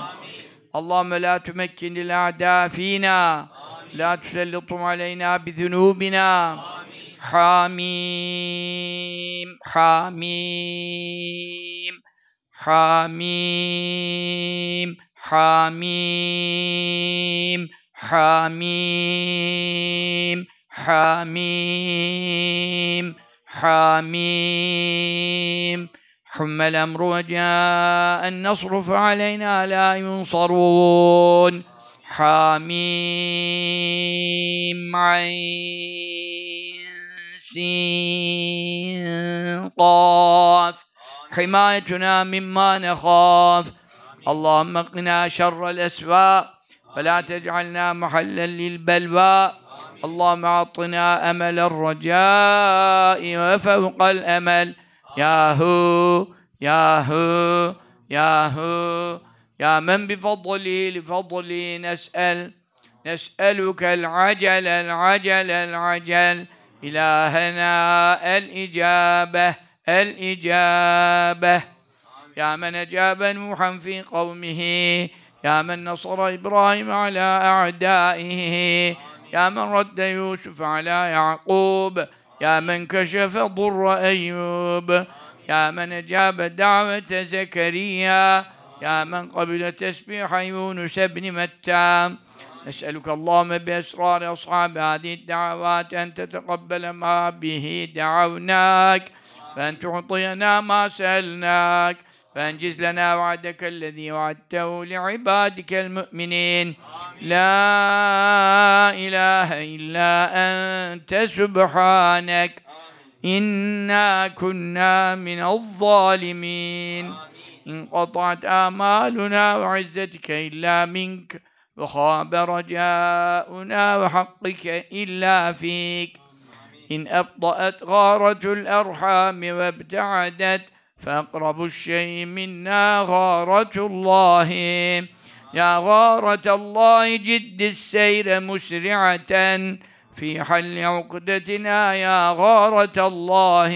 Allahümme la tümekkini l-a'dâ fînâ. لا تسلطهم علينا بذنوبنا. حاميم حاميم حاميم حاميم حاميم حاميم حاميم حم الأمر وجاء النصر فعلينا لا ينصرون. حاميم عين سين قاف. حمايتنا مما نخاف. اللهم قنا شر الأسواء ولا تجعلنا محلا للبلوى. اللهم أعطنا أمل الرجاء وفوق الأمل. يا هو يا هو يا هو. يا من بفضله لفضله نسأل نسألك العجل العجل العجل. إلهنا الإجابة الإجابة. يا من أجاب نوحا في قومه يا من نصر إبراهيم على أعدائه يا من رد يوسف على يعقوب يا من كشف ضر أيوب. يا من أجاب دعوة زكريا يا من قبل تسبيح يونس بن متى نسألك اللهم بأسرار أصحاب هذه الدعوات أن تتقبل ما به دعوناك وأن تعطينا ما سألناك فانجز لنا وعدك الذي وعدته لعبادك المؤمنين. لا إله إلا أنت سبحانك إنا كنا من الظالمين. انقطعت آمالنا وعزتك إلا منك وخاب رجاؤنا وحقك إلا فيك. إن أبطأت غارة الأرحام وابتعدت فأقرب الشيء منا غارة الله. يا غارة الله جد السير مسرعة في حل عقدتنا يا غارة الله.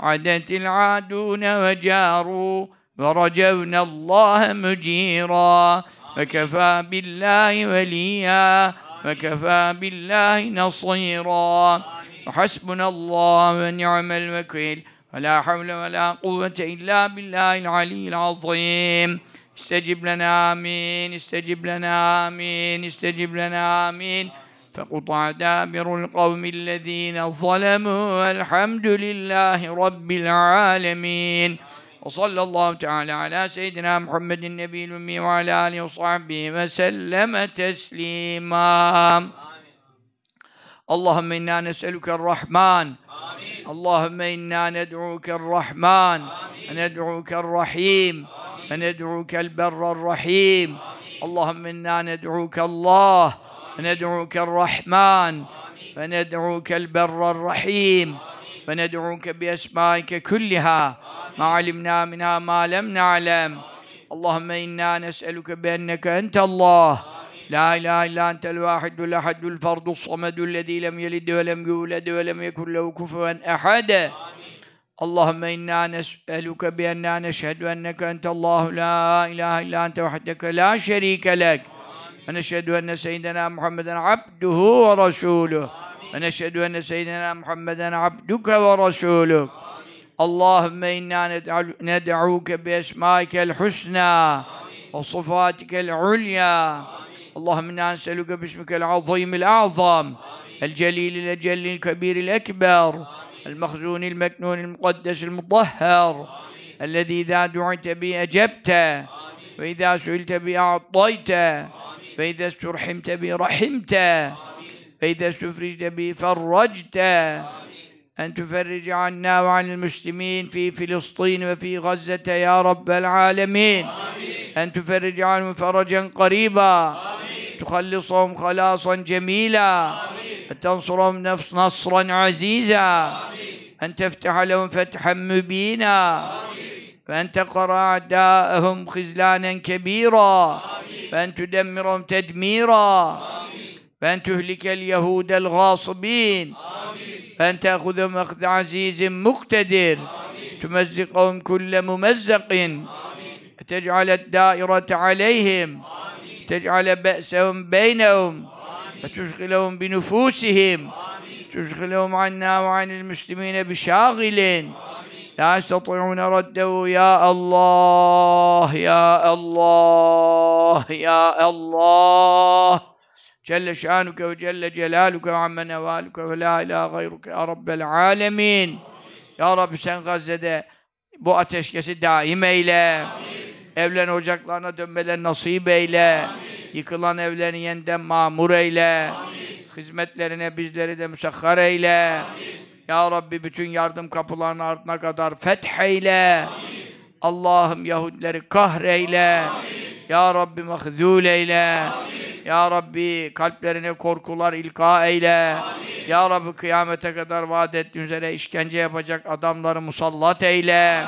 عدت العادون وجاروا ورجونا الله مجيرا وكفى بالله وليا وكفى بالله نصيرا وحسبنا الله ونعم الوكيل ولا حول ولا قوة إلا بالله العلي العظيم استجب لنا آمين استجب لنا آمين استجب لنا آمين فقطع دابر القوم الذين ظلموا والحمد لله رب العالمين. وصلى الله تعالى على سيدنا محمد النبي الأمي وعلى آله وصحبه وسلم تسليما. اللهم إنا نسألك الرحمن. آمين. اللهم إنا ندعوك الرحمن. آمين. ندعوك الرحيم. آمين. ندعوك البر الرحيم. اللهم إنا ندعوك الله. Rahman ve ned'uke berrar rahim ve ned'uke bi esmaike kulliha ma alimna minha ma lem na'lem Allahümme inna nes'eluke bi enneke ente Allah La ilahe illa entel vahidul ahadul fardus samedul lezî lem yelid ve lem yulad ve lem yekun lehu kufuven ehad. Allahümme inna nes'eluke bi enna neşhedü enneke entallahu la ilahe illa ونشهد أن سيدنا محمدا عبده ورسوله. ونشهد أن سيدنا محمدا عبدك ورسولك. اللهم إنا ندعوك بأسمائك الحسنى وصفاتك العليا. اللهم إنا نسألك باسمك العظيم الأعظم الجليل الأجل الكبير الأكبر المخزون المكنون المقدس المطهر الذي إذا دعيت به أجبته وإذا سئلت به أعطيته وإذا استرحمت به رحمت. وإذا استفرجت به فرجت. أن تفرج عنا وعن المسلمين في فلسطين وفي غزة يا رب العالمين. أن تفرج عنهم فرجا قريبا. تخلصهم خلاصا جميلا. وتنصرهم نفس نصرا عزيزا. أن تفتح لهم فتحا مبينا. وأن تقرأ أعداءهم خذلانا كبيرا وأن تدمرهم تدميرا. وأن تهلك اليهود الغاصبين. وأن تأخذهم أخذ عزيز مقتدر. تمزقهم كل ممزق. وتجعل الدائرة عليهم. تجعل بأسهم بينهم. وتشغلهم بنفوسهم. تشغلهم عنا وعن المسلمين بشاغل لا يستطيعون رده يا الله يا الله يا الله جل شانك وجل جلالك وعم نوالك ولا إله غيرك يا رب العالمين Ya Rabbi sen Gazze'de bu ateşkesi daim eyle. Evlen ocaklarına dönmeler nasip eyle. Yıkılan evlerini yeniden mamur eyle. Hizmetlerine bizleri de müsahhar eyle. Ya Rabbi bütün yardım kapılarının ardına kadar fetheyle. Allah'ım Yahudileri kahreyle. Ya Rabbi mahzul eyle. Ya Rabbi kalplerine korkular ilka eyle. Ya Rabbi kıyamete kadar vaat ettiğin üzere işkence yapacak adamları musallat eyle.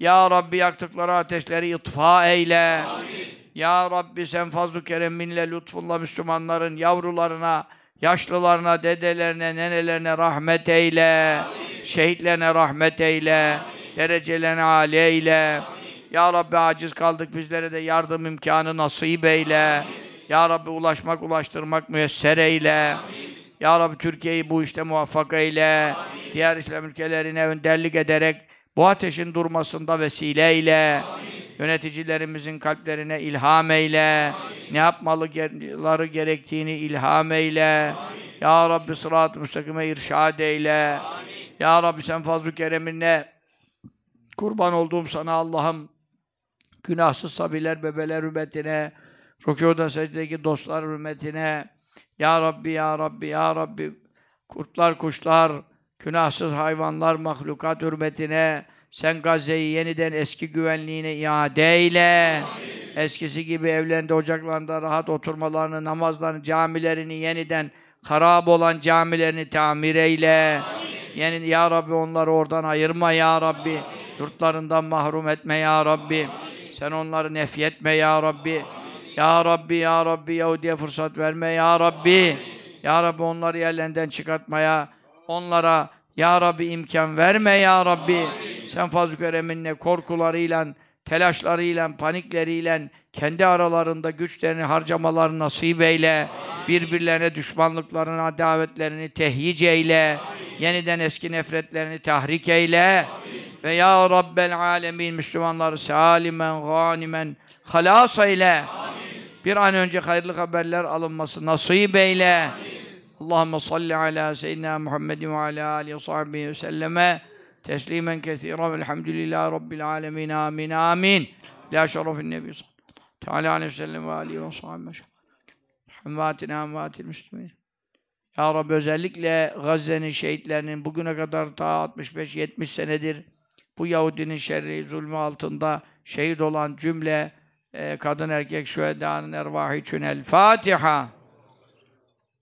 Ya Rabbi yaktıkları ateşleri itfa eyle. Ya Rabbi sen fazl-ı kereminle lütfunla Müslümanların yavrularına, yaşlılarına, dedelerine, nenelerine rahmet eyle. Şehitlerine rahmet eyle. Derecelerine âli eyle. Ya Rabbi aciz kaldık bizlere de yardım imkanı nasip eyle. Ya Rabbi ulaşmak, ulaştırmak müyesser eyle. Ya Rabbi Türkiye'yi bu işte muvaffak eyle. Diğer İslam ülkelerine önderlik ederek bu ateşin durmasında vesile eyle. Yöneticilerimizin kalplerine ilham eyle. Ne yapmaları gerektiğini ilham eyle. Ya Rabbi sırat-ı müstakime irşad eyle. Ya Rabbi sen fazl-ı kereminle kurban olduğum sana Allah'ım günahsız sabiler, bebeler hürmetine, rükûda secdedeki dostlar hürmetine, Ya Rabbi, Ya Rabbi, Ya Rabbi, kurtlar, kuşlar, günahsız hayvanlar, mahlukat hürmetine, sen Gazze'yi yeniden eski güvenliğine iade eyle. Eskisi gibi evlerinde, ocaklarında rahat oturmalarını, namazlarını, camilerini yeniden harap olan camilerini tamir eyle. Yani Ya Rabbi onları oradan ayırma Ya Rabbi. Yurtlarından mahrum etme Ya Rabbi. Sen onları nefyetme Ya Rabbi. Ya Rabbi, Ya Rabbi Yahudi'ye fırsat verme Ya Rabbi. Ya Rabbi onları yerlerinden çıkartmaya, onlara Ya Rabbi imkan verme Ya Rabbi. Sen fazl-ı kereminle, korkularıyla, telaşlarıyla, panikleriyle, kendi aralarında güçlerini harcamalarını nasip eyle. Birbirlerine düşmanlıklarını, adavetlerini tehyic eyle. Yeniden eski nefretlerini tahrik eyle. Ve ya Rabbel alemin Müslümanları salimen, ganimen, halas eyle. Bir an önce hayırlı haberler alınması nasip eyle. Allahümme salli ala seyyidina Muhammedin ve ala alihi sahbihi ve selleme teslimen kesiren velhamdülillahi rabbil alemin amin amin. La şerefin nebi sallallahu aleyhi ve sellem ve alihi ve sahbihi ve sellem. Hümmatina hümmatil müslümin. Ya Rabbi özellikle Gazze'nin şehitlerinin bugüne kadar ta 65-70 senedir bu Yahudinin şerri, zulmü altında şehit olan cümle e, kadın erkek şühedanın ervahı için el Fatiha.